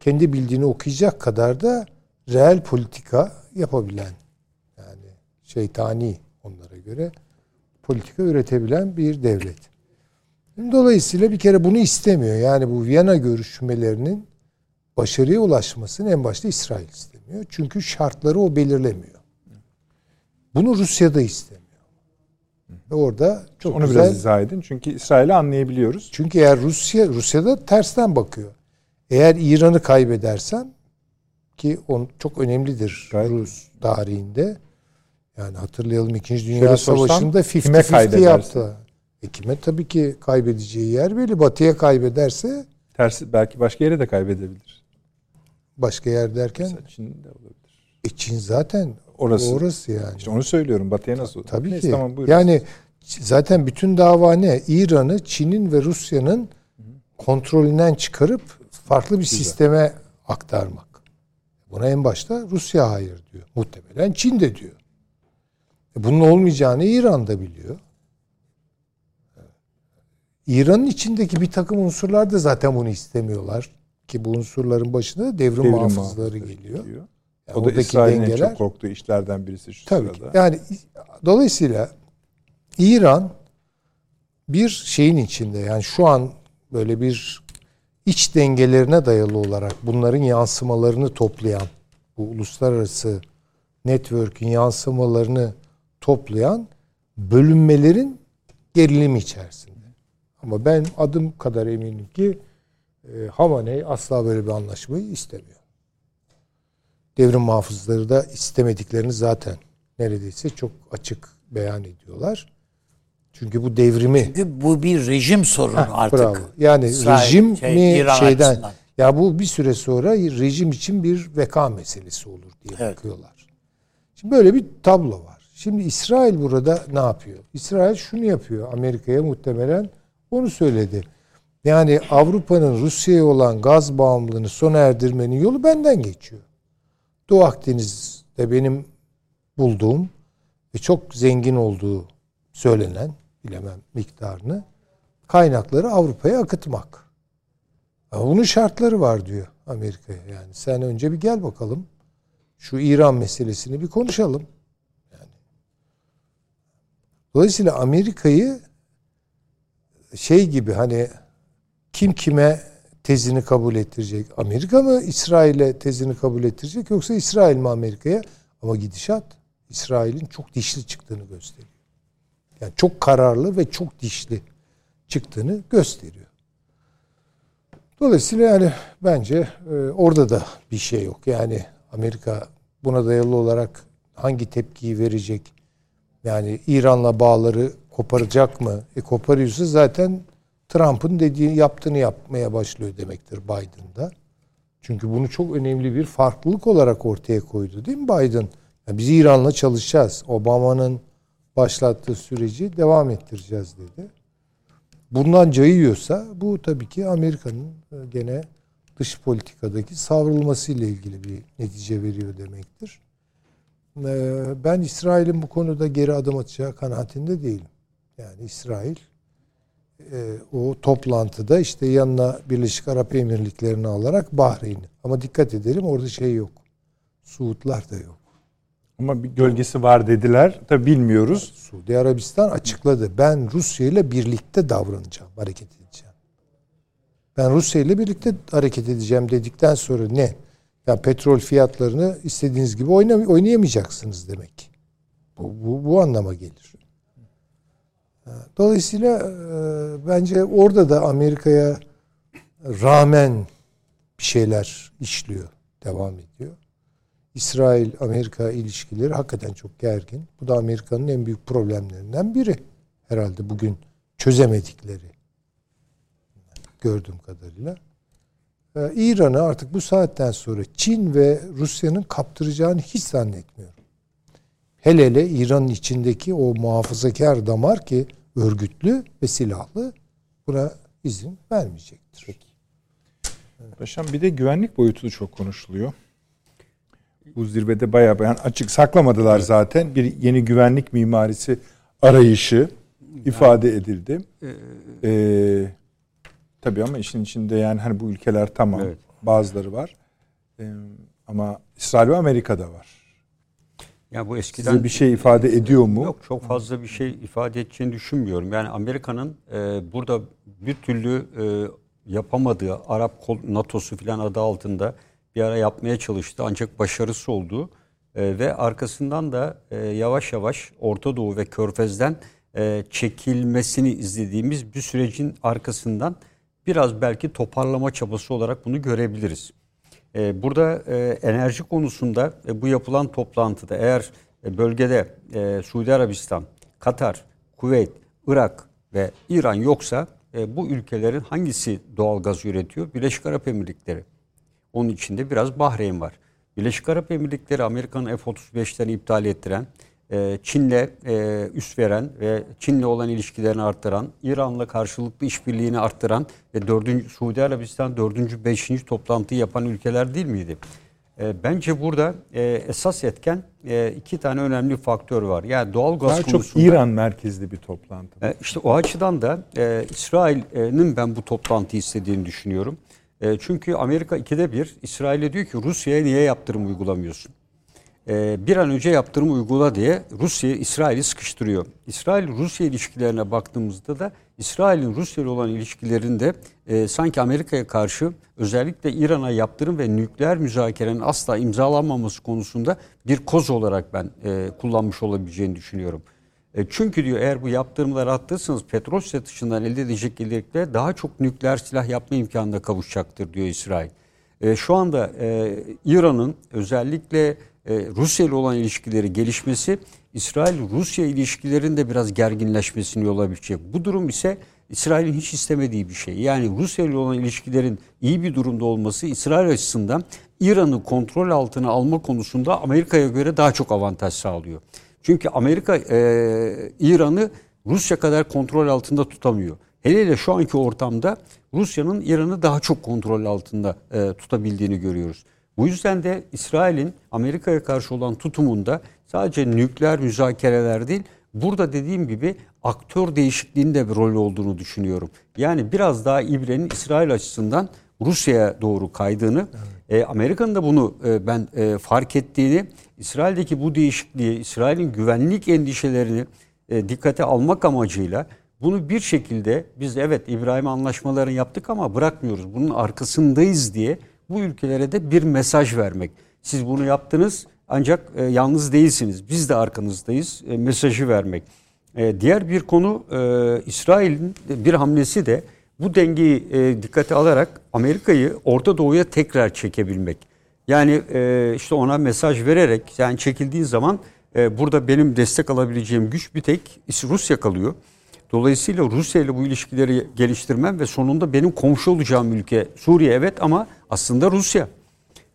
kendi bildiğini okuyacak kadar da reel politika yapabilen yani şeytani onlara göre politika üretebilen bir devlet. Dolayısıyla bir kere bunu istemiyor. Yani bu Viyana görüşmelerinin başarıya ulaşmasını en başta İsrail istemiyor. Çünkü şartları o belirlemiyor. Bunu Rusya da istemiyor. Ve orada çok Onu güzel biraz izah edin. Çünkü İsrail'i anlayabiliyoruz. çünkü eğer Rusya Rusya'da tersten bakıyor. Eğer İran'ı kaybedersen ki on çok önemlidir Gayet. Rus tarihinde. Yani hatırlayalım 2. Dünya Şöyle Savaşı'nda kime 50-50 kaybedersin? yaptı. E kime tabii ki kaybedeceği yer belli. Batı'ya kaybederse Tersi belki başka yere de kaybedebilir. Başka yer derken Mesela Çin'de olabilir. e Çin zaten Orası. orası yani. İşte onu söylüyorum. Batı'ya nasıl? Tabii Neyse, ki. Tamam, buyurun. yani zaten bütün dava ne? İran'ı Çin'in ve Rusya'nın kontrolünden çıkarıp farklı bir sisteme aktarmak. Buna en başta Rusya hayır diyor. Muhtemelen Çin de diyor. E Bunun olmayacağını İran da biliyor. İran'ın içindeki bir takım unsurlar da zaten bunu istemiyorlar. Ki bu unsurların başında da devrim, Devrim muhafızları muhafızları geliyor. geliyor. Yani o da İsrail'in en dengeler- çok korktuğu işlerden birisi şu Tabii ki. sırada. Yani dolayısıyla İran bir şeyin içinde yani şu an böyle bir iç dengelerine dayalı olarak bunların yansımalarını toplayan bu uluslararası network'ün yansımalarını toplayan bölünmelerin gerilimi içerisinde. Ama ben adım kadar eminim ki e, Hamaney asla böyle bir anlaşmayı istemiyor. Devrim muhafızları da istemediklerini zaten neredeyse çok açık beyan ediyorlar. Çünkü bu devrimi Çünkü bu bir rejim sorunu artık. bravo. Yani İsrail, rejim şey, mi İran şeyden açısından. ya bu bir süre sonra rejim için bir veka meselesi olur diye Evet. bakıyorlar. Şimdi böyle bir tablo var. Şimdi İsrail burada ne yapıyor? İsrail şunu yapıyor. Amerika'ya muhtemelen onu söyledi. Yani Avrupa'nın Rusya'ya olan gaz bağımlılığını sona erdirmenin yolu benden geçiyor. Doğu Akdeniz'de benim bulduğum ve çok zengin olduğu söylenen, bilemem miktarını, kaynakları Avrupa'ya akıtmak. Ama bunun şartları var diyor Amerika'ya. Yani sen önce bir gel bakalım. Şu İran meselesini bir konuşalım. Yani. Dolayısıyla Amerika'yı şey gibi hani kim kime tezini kabul ettirecek? Amerika mı İsrail'e tezini kabul ettirecek yoksa İsrail mi Amerika'ya? Ama gidişat İsrail'in çok dişli çıktığını gösteriyor. Yani çok kararlı ve çok dişli çıktığını gösteriyor. Dolayısıyla yani bence e, orada da bir şey yok. Yani Amerika buna dayalı olarak hangi tepkiyi verecek? Yani İran'la bağları koparacak mı? E koparıyorsa zaten Trump'ın dediği yaptığını yapmaya başlıyor demektir Biden'da. Çünkü bunu çok önemli bir farklılık olarak ortaya koydu değil mi Biden? Yani biz İran'la çalışacağız. Obama'nın başlattığı süreci devam ettireceğiz dedi. Bundan cayıyorsa bu tabii ki Amerika'nın e, gene dış politikadaki savrulması ile ilgili bir netice veriyor demektir. E, Ben İsrail'in bu konuda geri adım atacağı kanaatinde değilim. Yani İsrail e, o toplantıda işte yanına Birleşik Arap Emirlikleri'ni alarak Bahreyn'i. Ama dikkat edelim orada şey yok. Suudlar da yok. Ama bir gölgesi var dediler. Tabi bilmiyoruz. Suudi Arabistan açıkladı. Ben Rusya ile birlikte davranacağım, hareket edeceğim. Ben Rusya ile birlikte hareket edeceğim dedikten sonra ne? Ya petrol fiyatlarını istediğiniz gibi oynayamayacaksınız demek. Bu, bu, bu anlama gelir. Dolayısıyla e, bence orada da Amerika'ya rağmen bir şeyler işliyor, devam ediyor. İsrail-Amerika ilişkileri hakikaten çok gergin. Bu da Amerika'nın en büyük problemlerinden biri. Herhalde bugün çözemedikleri gördüğüm kadarıyla. Ee, İran'ı artık bu saatten sonra Çin ve Rusya'nın kaptıracağını hiç zannetmiyorum. Hele hele İran'ın içindeki o muhafazakar damar ki örgütlü ve silahlı buna izin vermeyecektir. Paşam bir de güvenlik boyutu çok konuşuluyor. Bu zirvede bayağı yani açık saklamadılar zaten. Bir yeni güvenlik mimarisi arayışı ifade edildi. Ee, tabii ama işin içinde yani hani bu ülkeler tamam. Evet. Bazıları var. Ee, ama İsrail ve Amerika'da var. Ya bu eskiden Size bir şey ifade ediyor mu? Yok çok fazla bir şey ifade edeceğini düşünmüyorum. Yani Amerika'nın e, burada bir türlü e, yapamadığı Arap kol, NATO'su falan adı altında bir ara yapmaya çalıştı ancak başarısı oldu. E, ve arkasından da e, yavaş yavaş Orta Doğu ve Körfez'den e, çekilmesini izlediğimiz bir sürecin arkasından biraz belki toparlama çabası olarak bunu görebiliriz. Ee, Burada e, enerji konusunda e, bu yapılan toplantıda eğer e, bölgede Suudi Arabistan, Katar, Kuveyt, Irak ve İran yoksa bu ülkelerin hangisi doğal gaz üretiyor? Birleşik Arap Emirlikleri. Onun içinde biraz Bahreyn var. Birleşik Arap Emirlikleri Amerika'nın F-35'lerini iptal ettiren, e, Çin'le e, üst veren ve Çin'le olan ilişkilerini arttıran, İran'la karşılıklı işbirliğini arttıran ve 4. Suudi Arabistan 4. 5. toplantıyı yapan ülkeler değil miydi? E, bence burada esas etken iki tane önemli faktör var. Yani doğal gaz Daha konusunda. çok İran merkezli bir toplantı. İşte o açıdan da İsrail'in ben bu toplantıyı istediğini düşünüyorum. çünkü Amerika ikide bir İsrail'e diyor ki Rusya'ya niye yaptırım uygulamıyorsun? Ee, bir an önce yaptırım uygula diye Rusya İsrail'i sıkıştırıyor. İsrail-Rusya ilişkilerine baktığımızda da İsrail'in Rusya ile olan ilişkilerinde e, sanki Amerika'ya karşı özellikle İran'a yaptırım ve nükleer müzakerenin asla imzalanmaması konusunda bir koz olarak ben e, kullanmış olabileceğini düşünüyorum. E, çünkü diyor eğer bu yaptırımları attıysanız petrol satışından elde edecek gelirlikle daha çok nükleer silah yapma imkanına kavuşacaktır diyor İsrail. E, şu anda e, İran'ın özellikle e, Rusya ile olan ilişkileri gelişmesi İsrail-Rusya ilişkilerinde biraz gerginleşmesini yol açacak. Bu durum ise İsrail'in hiç istemediği bir şey. Yani Rusya ile olan ilişkilerin iyi bir durumda olması İsrail açısından İran'ı kontrol altına alma konusunda Amerika'ya göre daha çok avantaj sağlıyor. Çünkü Amerika e, İran'ı Rusya kadar kontrol altında tutamıyor. Hele hele şu anki ortamda Rusya'nın İran'ı daha çok kontrol altında e, tutabildiğini görüyoruz. Bu yüzden de İsrail'in Amerika'ya karşı olan tutumunda sadece nükleer müzakereler değil, burada dediğim gibi aktör değişikliğinde bir rol olduğunu düşünüyorum. Yani biraz daha ibrenin İsrail açısından Rusya'ya doğru kaydığını, evet. e, Amerika'nın da bunu e, ben e, fark ettiğini, İsrail'deki bu değişikliği, İsrail'in güvenlik endişelerini e, dikkate almak amacıyla bunu bir şekilde biz evet İbrahim anlaşmalarını yaptık ama bırakmıyoruz. Bunun arkasındayız diye bu ülkelere de bir mesaj vermek. Siz bunu yaptınız ancak e, yalnız değilsiniz. Biz de arkanızdayız e, mesajı vermek. E, diğer bir konu e, İsrail'in bir hamlesi de bu dengeyi e, dikkate alarak Amerika'yı Orta Doğu'ya tekrar çekebilmek. Yani e, işte ona mesaj vererek yani çekildiği zaman e, burada benim destek alabileceğim güç bir tek Rusya kalıyor. Dolayısıyla Rusya ile bu ilişkileri geliştirmem ve sonunda benim komşu olacağım ülke Suriye evet ama aslında Rusya.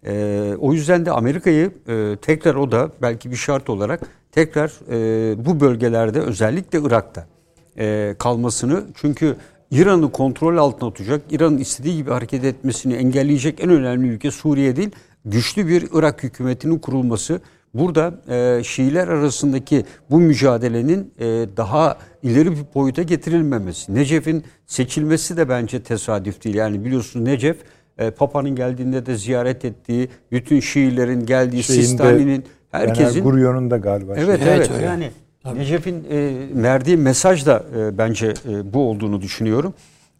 Ee, o yüzden de Amerika'yı e, tekrar o da belki bir şart olarak tekrar e, bu bölgelerde özellikle Irak'ta e, kalmasını çünkü İran'ı kontrol altına tutacak, İran'ın istediği gibi hareket etmesini engelleyecek en önemli ülke Suriye değil, güçlü bir Irak hükümetinin kurulması Burada e, Şiiler arasındaki bu mücadelenin e, daha ileri bir boyuta getirilmemesi. Necef'in seçilmesi de bence tesadüf değil. Yani biliyorsunuz Necef e, Papa'nın geldiğinde de ziyaret ettiği, bütün Şiilerin geldiği, Şeyinde, Sistani'nin herkesin... Gurion'un da galiba. Evet şey. evet, evet yani Tabii. Necef'in e, verdiği mesaj da e, bence e, bu olduğunu düşünüyorum.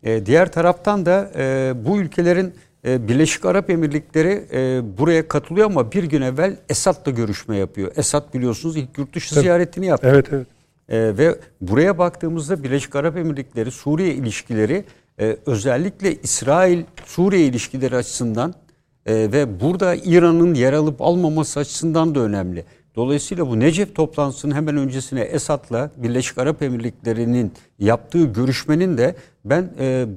E, diğer taraftan da e, bu ülkelerin Birleşik Arap Emirlikleri e, buraya katılıyor ama bir gün evvel Esad'la görüşme yapıyor. Esad biliyorsunuz ilk yurt dışı Tabii. ziyaretini yaptı. Evet evet. E, ve buraya baktığımızda Birleşik Arap Emirlikleri Suriye ilişkileri özellikle İsrail-Suriye ilişkileri açısından ve burada İran'ın yer alıp almaması açısından da önemli. Dolayısıyla bu Necef toplantısının hemen öncesine Esad'la Birleşik Arap Emirlikleri'nin yaptığı görüşmenin de ben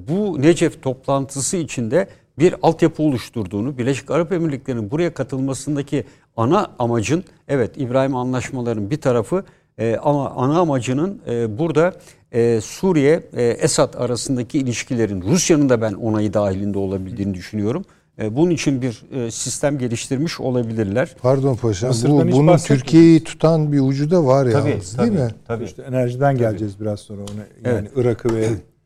bu Necef toplantısı içinde bir altyapı oluşturduğunu, Birleşik Arap Emirlikleri'nin buraya katılmasındaki ana amacın, evet İbrahim anlaşmalarının bir tarafı e, ama ana amacının e, burada e, Suriye, e, Esad arasındaki ilişkilerin, Rusya'nın da ben onayı dahilinde olabildiğini düşünüyorum. E, bunun için bir e, sistem geliştirmiş olabilirler. Pardon paşam, bu, bunun Türkiye'yi tutan bir ucu da var ya, tabii, tabii, değil mi? Tabii. İşte enerjiden geleceğiz tabii. biraz sonra ona. Yani evet. Irak'ı ve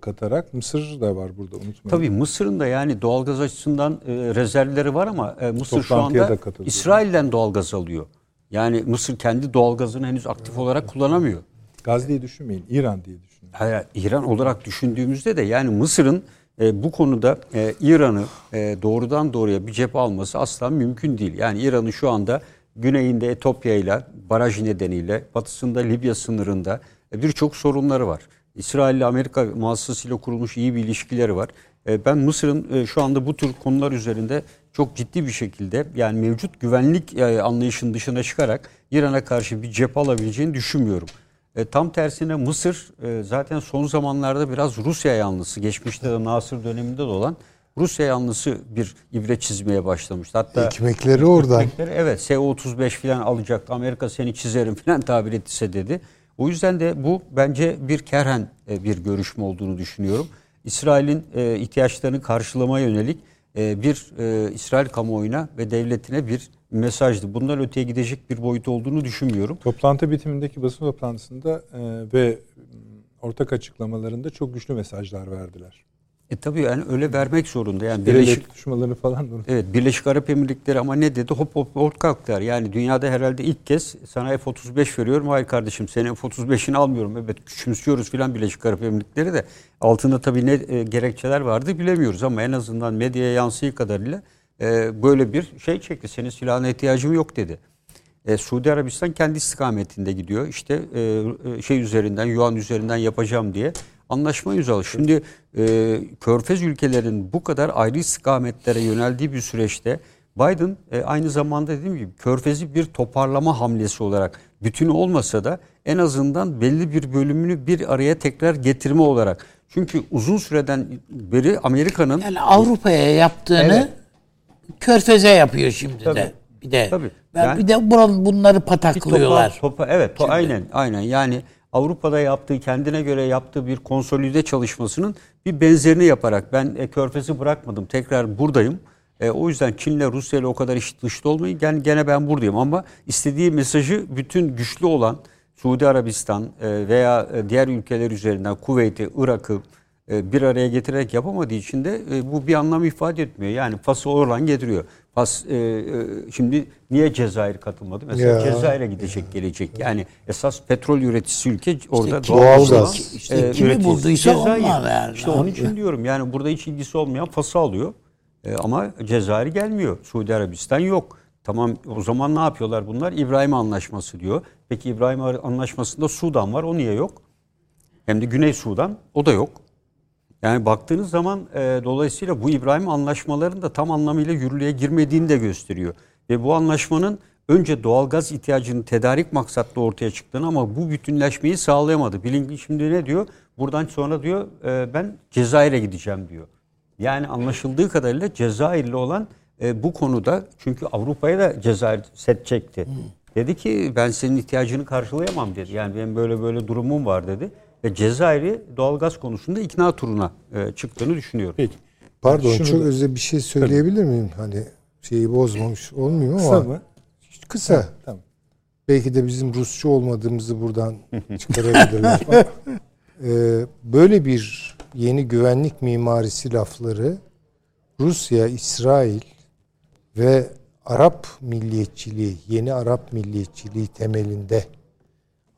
katarak Mısır da var burada unutmayın. Tabii Mısır'ın da yani doğalgaz açısından e, rezervleri var ama e, Mısır şu anda İsrail'den doğalgaz alıyor. Yani Mısır kendi doğalgazını henüz aktif evet. olarak kullanamıyor. Gaz diye düşünmeyin, İran diye düşünün. Hayır, İran olarak düşündüğümüzde de yani Mısır'ın e, bu konuda e, İran'ı e, doğrudan doğruya bir cephe alması asla mümkün değil. Yani İran'ın şu anda güneyinde Etopya ile baraj nedeniyle, batısında Libya sınırında e, birçok sorunları var. İsrail ile Amerika muassasıyla kurulmuş iyi bir ilişkileri var. E, ben Mısır'ın e, şu anda bu tür konular üzerinde çok ciddi bir şekilde yani mevcut güvenlik e, anlayışının dışına çıkarak İran'a karşı bir cephe alabileceğini düşünmüyorum. E, tam tersine Mısır e, zaten son zamanlarda biraz Rusya yanlısı, geçmişte de Nasır döneminde de olan Rusya yanlısı bir ibre çizmeye başlamıştı. Hatta Ekmekleri oradan. ekmekleri, evet S-35 falan alacaktı. Amerika seni çizerim falan tabir ettiyse dedi. O yüzden de bu bence bir kerhen e, bir görüşme olduğunu düşünüyorum. İsrail'in e, ihtiyaçlarını karşılamaya yönelik e, bir İsrail kamuoyuna ve devletine bir mesajdı. Bundan öteye gidecek bir boyut olduğunu düşünmüyorum. Toplantı bitimindeki basın toplantısında ve ortak açıklamalarında çok güçlü mesajlar verdiler. E tabii yani öyle vermek zorunda. Yani Birleşik ele tutuşmaları falan unutmayın. Evet Birleşik Arap Emirlikleri ama ne dedi? Hop hop hop kalktılar. Yani dünyada herhalde ilk kez sana F-35 veriyorum. Hayır kardeşim senin F-35'ini almıyorum. Evet küçümsüyoruz filan Birleşik Arap Emirlikleri de. Altında tabii ne e, gerekçeler vardı bilemiyoruz ama en azından medyaya yansığı kadarıyla e, böyle bir şey çekti. Senin silahına ihtiyacım yok dedi. E, Suudi Arabistan kendi istikametinde gidiyor. İşte e, e, şey üzerinden, yuan üzerinden yapacağım diye anlaşma imzaladı. Şimdi e, Körfez ülkelerin bu kadar ayrı istikametlere yöneldiği bir süreçte Biden e, aynı zamanda dediğim gibi Körfez'i bir toparlama hamlesi olarak bütünü olmasa da en azından belli bir bölümünü bir araya tekrar getirme olarak. Çünkü uzun süreden beri Amerika'nın Yani Avrupa'ya yaptığını Evet. Körfez'e yapıyor şimdi Tabii. de. Bir de Tabii. Ben Yani- bir de buranın bunları pataklıyorlar. topa- topa- evet, to- aynen, aynen. Yani Avrupa'da yaptığı, kendine göre yaptığı bir konsolide çalışmasının bir benzerini yaparak ben e, Körfez'i bırakmadım, tekrar buradayım. E, o yüzden Çin'le Rusya'yla o kadar iş dışta olmayın. Gene, gene ben buradayım ama istediği mesajı bütün güçlü olan Suudi Arabistan e, veya e, diğer ülkeler üzerinden Kuveyt'i, Irak'ı e, bir araya getirerek yapamadığı için de e, bu bir anlam ifade etmiyor. Yani Fas'ı oradan getiriyor. Fas e, e, şimdi niye Cezayir katılmadı? Mesela Ya. Cezayir'e gidecek gelecek. Yani esas petrol üreticisi ülke orada kim- Doğalgaz. olan, İşte kimi bulduysa onlar yani. İşte onun için diyorum yani burada hiç ilgisi olmayan Fas'ı alıyor. E, ama Cezayir gelmiyor. Suudi Arabistan yok. Tamam o zaman ne yapıyorlar bunlar? İbrahim Anlaşması diyor. Peki İbrahim Anlaşması'nda Sudan var. O niye yok? Hem de Güney Sudan. O da yok. Yani baktığınız zaman e, dolayısıyla bu İbrahim anlaşmalarının da tam anlamıyla yürürlüğe girmediğini de gösteriyor. Ve bu anlaşmanın önce doğalgaz ihtiyacının tedarik maksatlı ortaya çıktığını ama bu bütünleşmeyi sağlayamadı. Bilingi şimdi ne diyor? Buradan sonra diyor e, ben Cezayir'e gideceğim diyor. Yani anlaşıldığı kadarıyla Cezayir'le olan e, bu konuda çünkü Avrupa'ya da Cezayir set çekti. Dedi ki ben senin ihtiyacını karşılayamam dedi. Yani benim böyle böyle durumum var dedi. Ve Cezayir'i doğalgaz konusunda ikna turuna e, çıktığını düşünüyorum. Peki. Pardon Şunu çok da- özel bir şey söyleyebilir miyim? Hani şeyi bozmamış olmuyor Kısa ama mı? kısa. Tamam. Belki de bizim Rusça olmadığımızı buradan çıkarabilirler. Ee, böyle bir yeni güvenlik mimarisi lafları Rusya, İsrail ve Arap milliyetçiliği, yeni Arap milliyetçiliği temelinde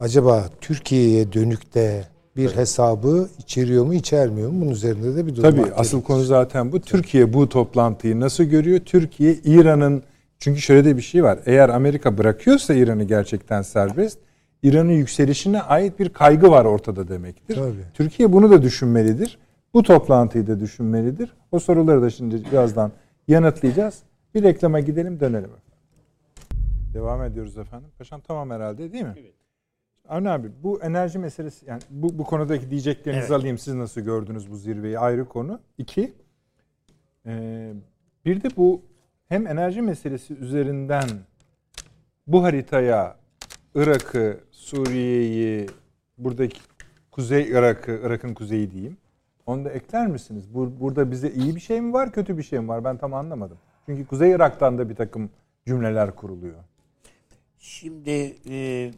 acaba Türkiye'ye dönük de bir hesabı içeriyor mu, içermiyor mu? Bunun üzerinde de bir durmak Tabii asıl gerekiyor. konu zaten bu. Türkiye bu toplantıyı nasıl görüyor? Türkiye İran'ın çünkü şöyle de bir şey var. Eğer Amerika bırakıyorsa İran'ı gerçekten serbest, İran'ın yükselişine ait bir kaygı var ortada demektir. Tabii. Türkiye bunu da düşünmelidir. Bu toplantıyı da düşünmelidir. O soruları da şimdi birazdan yanıtlayacağız. Bir reklama gidelim dönelim. Devam ediyoruz efendim. Paşam tamam herhalde değil mi? Evet. Avni abi bu enerji meselesi yani bu, bu konudaki diyeceklerinizi Evet. alayım. Siz nasıl gördünüz bu zirveyi ayrı konu. İki, e, bir de bu hem enerji meselesi üzerinden bu haritaya Irak'ı, Suriye'yi, buradaki Kuzey Irak'ı, Irak'ın kuzeyi diyeyim. Onu da ekler misiniz? Bu, burada bize iyi bir şey mi var, kötü bir şey mi var? Ben tam anlamadım. Çünkü Kuzey Irak'tan da bir takım cümleler kuruluyor. Şimdi e,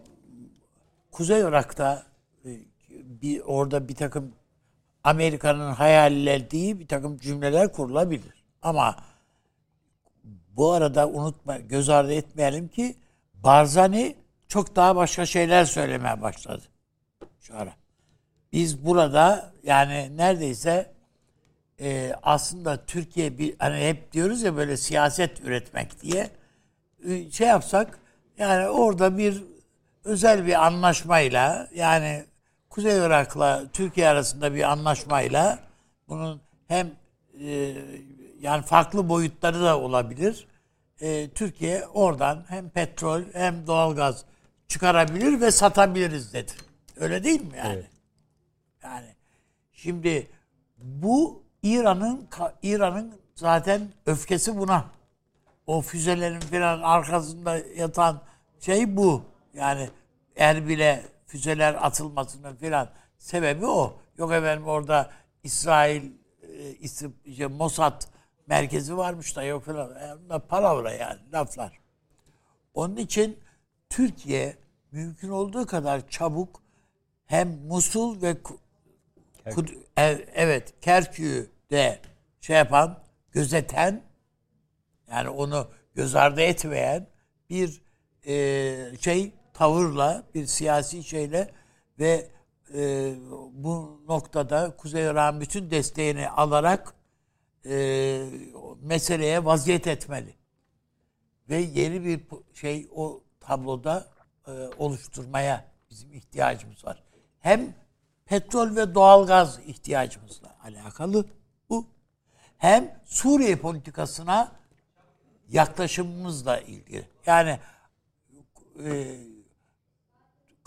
Kuzey Irak'ta e, bir orada bir takım Amerika'nın hayallediği bir takım cümleler kurulabilir. Ama bu arada unutma, göz ardı etmeyelim ki Barzani çok daha başka şeyler söylemeye başladı. Şu ara. Biz burada yani neredeyse e, aslında Türkiye bir hani hep diyoruz ya böyle siyaset üretmek diye şey yapsak yani orada bir özel bir anlaşmayla yani Kuzey Irak'la Türkiye arasında bir anlaşmayla bunun hem e, yani farklı boyutları da olabilir. E, Türkiye oradan hem petrol hem doğalgaz çıkarabilir ve satabiliriz dedi. Öyle değil mi yani? Yani şimdi bu İran'ın İran'ın zaten öfkesi buna. O füzelerin falan arkasında yatan şey bu. Yani Erbil'e füzeler atılmasının falan sebebi o. Yok efendim orada İsrail e, işte Mossad merkezi varmış da yok falan. Yani palavra yani laflar. Onun için Türkiye mümkün olduğu kadar çabuk hem Musul ve Kud, evet Kerkük'ü de şey yapan, gözeten yani onu göz ardı etmeyen bir e, şey tavırla, bir siyasi şeyle ve e, bu noktada Kuzey Irak'ın bütün desteğini alarak e, meseleye vaziyet etmeli. Ve yeni bir şey o tabloda e, oluşturmaya bizim ihtiyacımız var. Hem petrol ve doğalgaz ihtiyacımızla alakalı bu. Hem Suriye politikasına yaklaşımımızla ilgili. Yani e,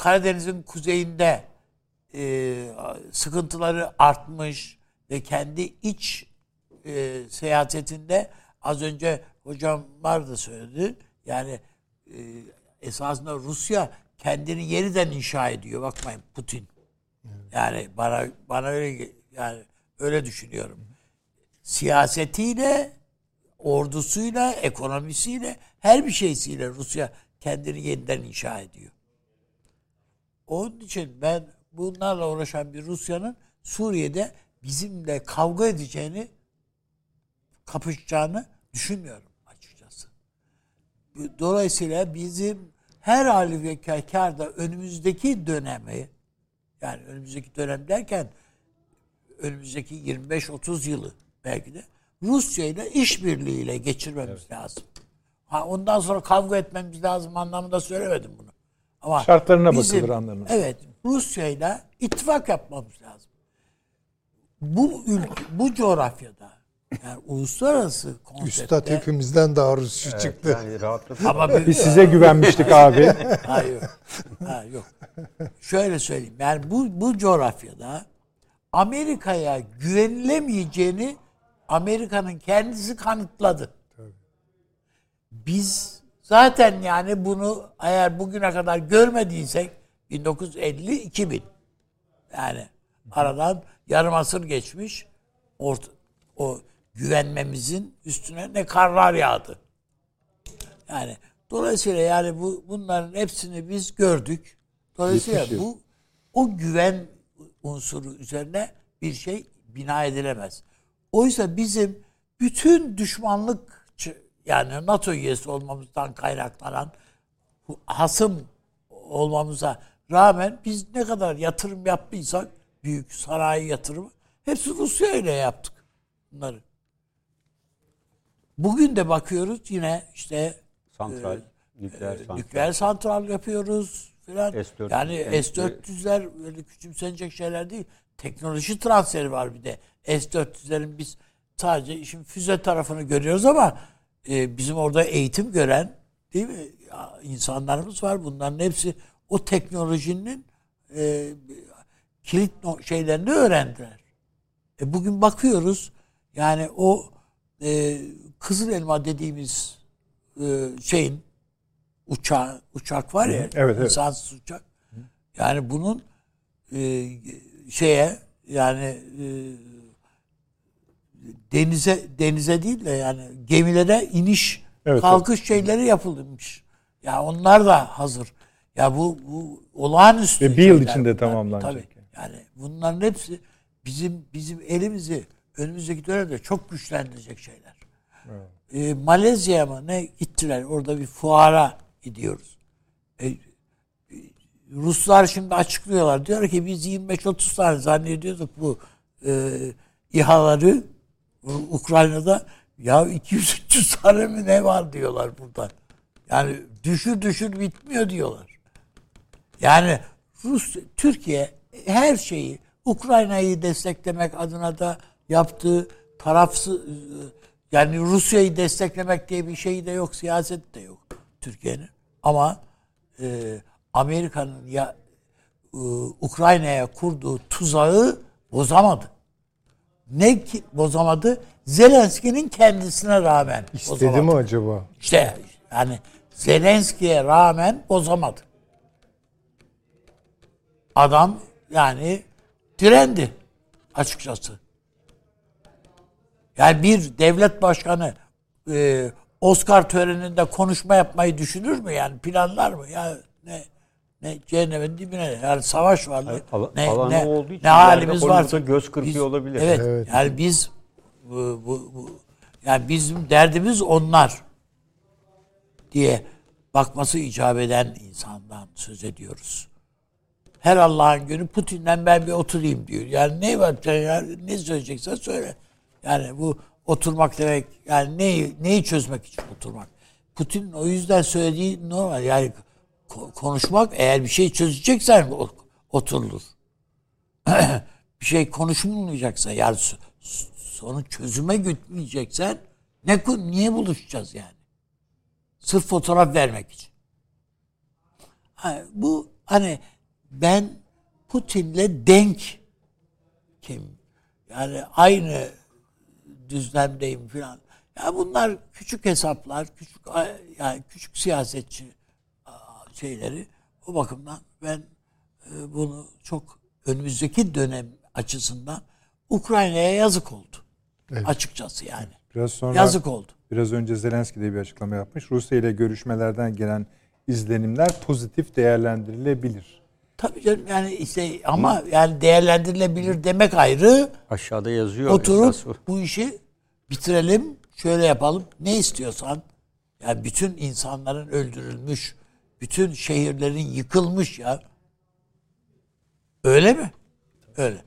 Karadeniz'in kuzeyinde e, sıkıntıları artmış ve kendi iç e, seyahatinde az önce hocam var da söyledi. Yani e, esasında Rusya kendini yeniden inşa ediyor. Bakmayın Putin. Yani bana bana öyle yani öyle düşünüyorum. Siyasetiyle, ordusuyla, ekonomisiyle, her bir şeysiyle Rusya kendini yeniden inşa ediyor. Onun için ben bunlarla uğraşan bir Rusya'nın Suriye'de bizimle kavga edeceğini, kapışacağını düşünmüyorum açıkçası. Dolayısıyla bizim her kârda önümüzdeki dönemi yani önümüzdeki dönem derken önümüzdeki 25-30 yılı belki de Rusya ile işbirliğiyle geçirmemiz evet. lazım. Ha ondan sonra kavga etmemiz lazım anlamında söylemedim bunu. Ama şartlarına bizim, bakılır anlarınız. Evet. Rusya ile ittifak yapmamız lazım. Bu ülke, bu coğrafyada yani uluslararası konsepte... Üstad hepimizden daha Rusça evet, çıktı. Yani Ama bir, Biz size güvenmiştik abi. Hayır. Ha, yok. Şöyle söyleyeyim. Yani bu, bu coğrafyada Amerika'ya güvenilemeyeceğini Amerika'nın kendisi kanıtladı. Biz zaten yani bunu eğer bugüne kadar görmediysek 1950-2000 yani aradan yarım asır geçmiş orta, o güvenmemizin üstüne ne karlar yağdı. Yani dolayısıyla yani bu bunların hepsini biz gördük. Dolayısıyla bu o güven unsuru üzerine bir şey bina edilemez. Oysa bizim bütün düşmanlık yani NATO üyesi olmamızdan kaynaklanan hasım olmamıza rağmen biz ne kadar yatırım yaptıysak büyük sanayi yatırımı hepsi Rusya ile yaptık bunları. Bugün de bakıyoruz yine işte santral, e, nükleer santral. Nükleer santral yapıyoruz filan. S-400, yani S-400'ler öyle küçümsenecek şeyler değil. Teknoloji transferi var bir de. S-400'lerin biz sadece işin füze tarafını görüyoruz ama e, bizim orada eğitim gören değil mi insanlarımız var. Bunların hepsi o teknolojinin e, kilit şeylerini öğrendiler. E, bugün bakıyoruz yani o e, Kızıl Elma dediğimiz e, şeyin uçağı uçak var ya evet, evet. insansız uçak. Yani bunun e, şeye yani e, denize denize değil de yani gemilere iniş evet, kalkış evet. şeyleri yapılmış. Ya yani onlar da hazır. Ya bu bu olağanüstü. Ve bir yıl içinde tamamlanacak. Tabii. Yani bunların hepsi bizim bizim elimizi önümüzdeki dönemde çok güçlendirecek şeyler. Evet. Ee, Malezya'ya mı ne gittiler orada bir fuara gidiyoruz. Ee, Ruslar şimdi açıklıyorlar. Diyor ki biz 25-30 tane zannediyorduk bu e, İHA'ları Ukrayna'da ya 200-300 tane mi ne var diyorlar buradan. Yani düşür düşür bitmiyor diyorlar. Yani Rus, Türkiye her şeyi Ukrayna'yı desteklemek adına da yaptığı tarafsız yani Rusya'yı desteklemek diye bir şey de yok, siyaset de yok Türkiye'nin. Ama e, Amerika'nın ya e, Ukrayna'ya kurduğu tuzağı bozamadı. Ne ki bozamadı? Zelenski'nin kendisine rağmen İstedi bozamadı. mi acaba? İşte yani Zelenski'ye rağmen bozamadı. Adam yani direndi açıkçası. Yani bir devlet başkanı e, Oscar töreninde konuşma yapmayı düşünür mü yani planlar mı ya ne ne cehennemin dibine yani savaş var Al- ne alanı ne, olduğu için ne halimiz var göz kırpıyor olabilir. Evet, Evet. yani biz bu, bu, bu yani bizim derdimiz onlar diye bakması icap eden insandan söz ediyoruz. Her Allah'ın günü Putin'den ben bir oturayım diyor. Yani ne var sen ya, ne söyleyeceksen söyle. Yani bu oturmak demek yani neyi, neyi çözmek için oturmak. Putin o yüzden söylediği normal yani konuşmak eğer bir şey çözeceksen oturulur. bir şey konuşulmayacaksa yani so- sonu çözüme gitmeyeceksen ne niye buluşacağız yani? Sırf fotoğraf vermek için. Ha, bu hani ben Putin'le denk kim? Yani aynı düzlemdeyim falan. Ya bunlar küçük hesaplar, küçük yani küçük siyasetçi şeyleri. O bakımdan ben e, bunu çok önümüzdeki dönem açısından Ukrayna'ya yazık oldu. Açıkçası yani. Biraz sonra Yazık oldu. biraz önce Zelenski de bir açıklama yapmış. Rusya ile görüşmelerden gelen izlenimler pozitif değerlendirilebilir. Tabii canım yani işte ama yani değerlendirilebilir demek ayrı. Aşağıda yazıyor. Oturup bu işi bitirelim, şöyle yapalım. Ne istiyorsan. Yani bütün insanların öldürülmüş, bütün şehirlerin yıkılmış ya. Öyle mi? Öyle.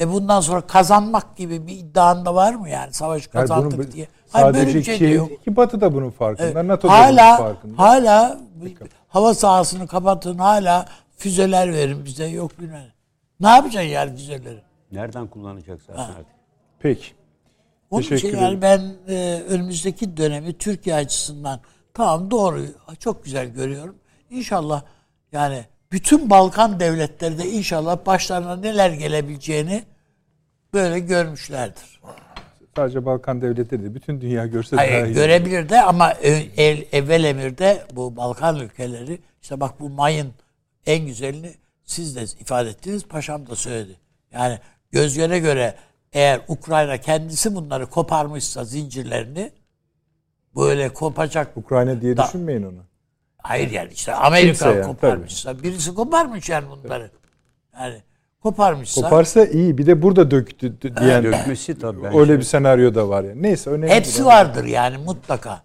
E bundan sonra kazanmak gibi bir iddian da var mı yani savaş Yani kazandık bunun diye. Hayır böyle sadece bir şey yok. değil ki Batı da bunun farkında. Evet. NATO da bunun hala farkında. hala bir- hava sahasını kapatın hala füzeler verin bize yok bilmem. ne. Yapacaksın yani füzeleri? Nereden kullanacak zaten artık? Peki. Onun Teşekkür için yani ben e, önümüzdeki dönemi Türkiye açısından tamam doğru çok güzel görüyorum. İnşallah yani bütün Balkan devletleri de inşallah başlarına neler gelebileceğini böyle görmüşlerdir. Sadece Balkan devletleri değil, bütün dünya görse daha Hayır, iyi. görebilir de ama ö- el, evvel emirde bu Balkan ülkeleri işte bak bu mayın en güzelini siz de ifade ettiniz paşam da söyledi. Yani göz göre göre eğer Ukrayna kendisi bunları koparmışsa zincirlerini böyle kopacak. Ukrayna diye Da- düşünmeyin onu. Hayır yani işte Amerika yani, koparmışsa birisi koparmış yani bunları. Yani koparmışsa Koparsa iyi. Bir de burada döktü diyen Dökmesi tabii. öyle bir senaryo da var yani. Neyse önemli. Hepsi değil. vardır yani mutlaka.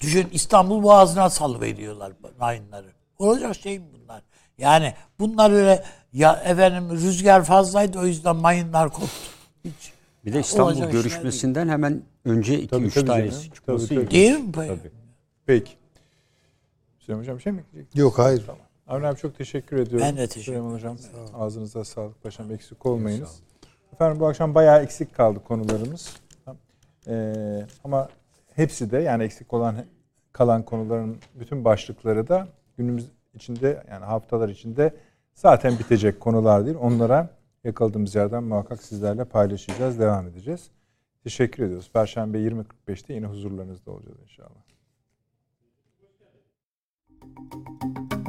Düşün İstanbul Boğazı'na salıveriyorlar mayınları. Olacak şey mi bunlar? Yani bunlar öyle ya efendim rüzgar fazlaydı o yüzden mayınlar koptu. Hiç. Bir de İstanbul görüşmesinden hemen önce Tabii, 2-3 tabii tanesi çıkması Tabii, tabii. Değil mi? Tabii. Peki. Süleyman Hocam bir şey mi? Yok hayır. Avni abi çok teşekkür ediyorum. Ben de teşekkür Süleyman Hocam ağzınıza sağlık paşam eksik olmayınız. Efendim bu akşam bayağı eksik kaldı konularımız. Ee, ama hepsi de yani eksik olan kalan konuların bütün başlıkları da günümüz içinde yani haftalar içinde zaten bitecek konular değil. Onlara yakaladığımız yerden muhakkak sizlerle paylaşacağız, devam edeceğiz. Teşekkür ediyoruz. Perşembe 20.45'te yine huzurlarınızda olacağız inşallah. Thank you.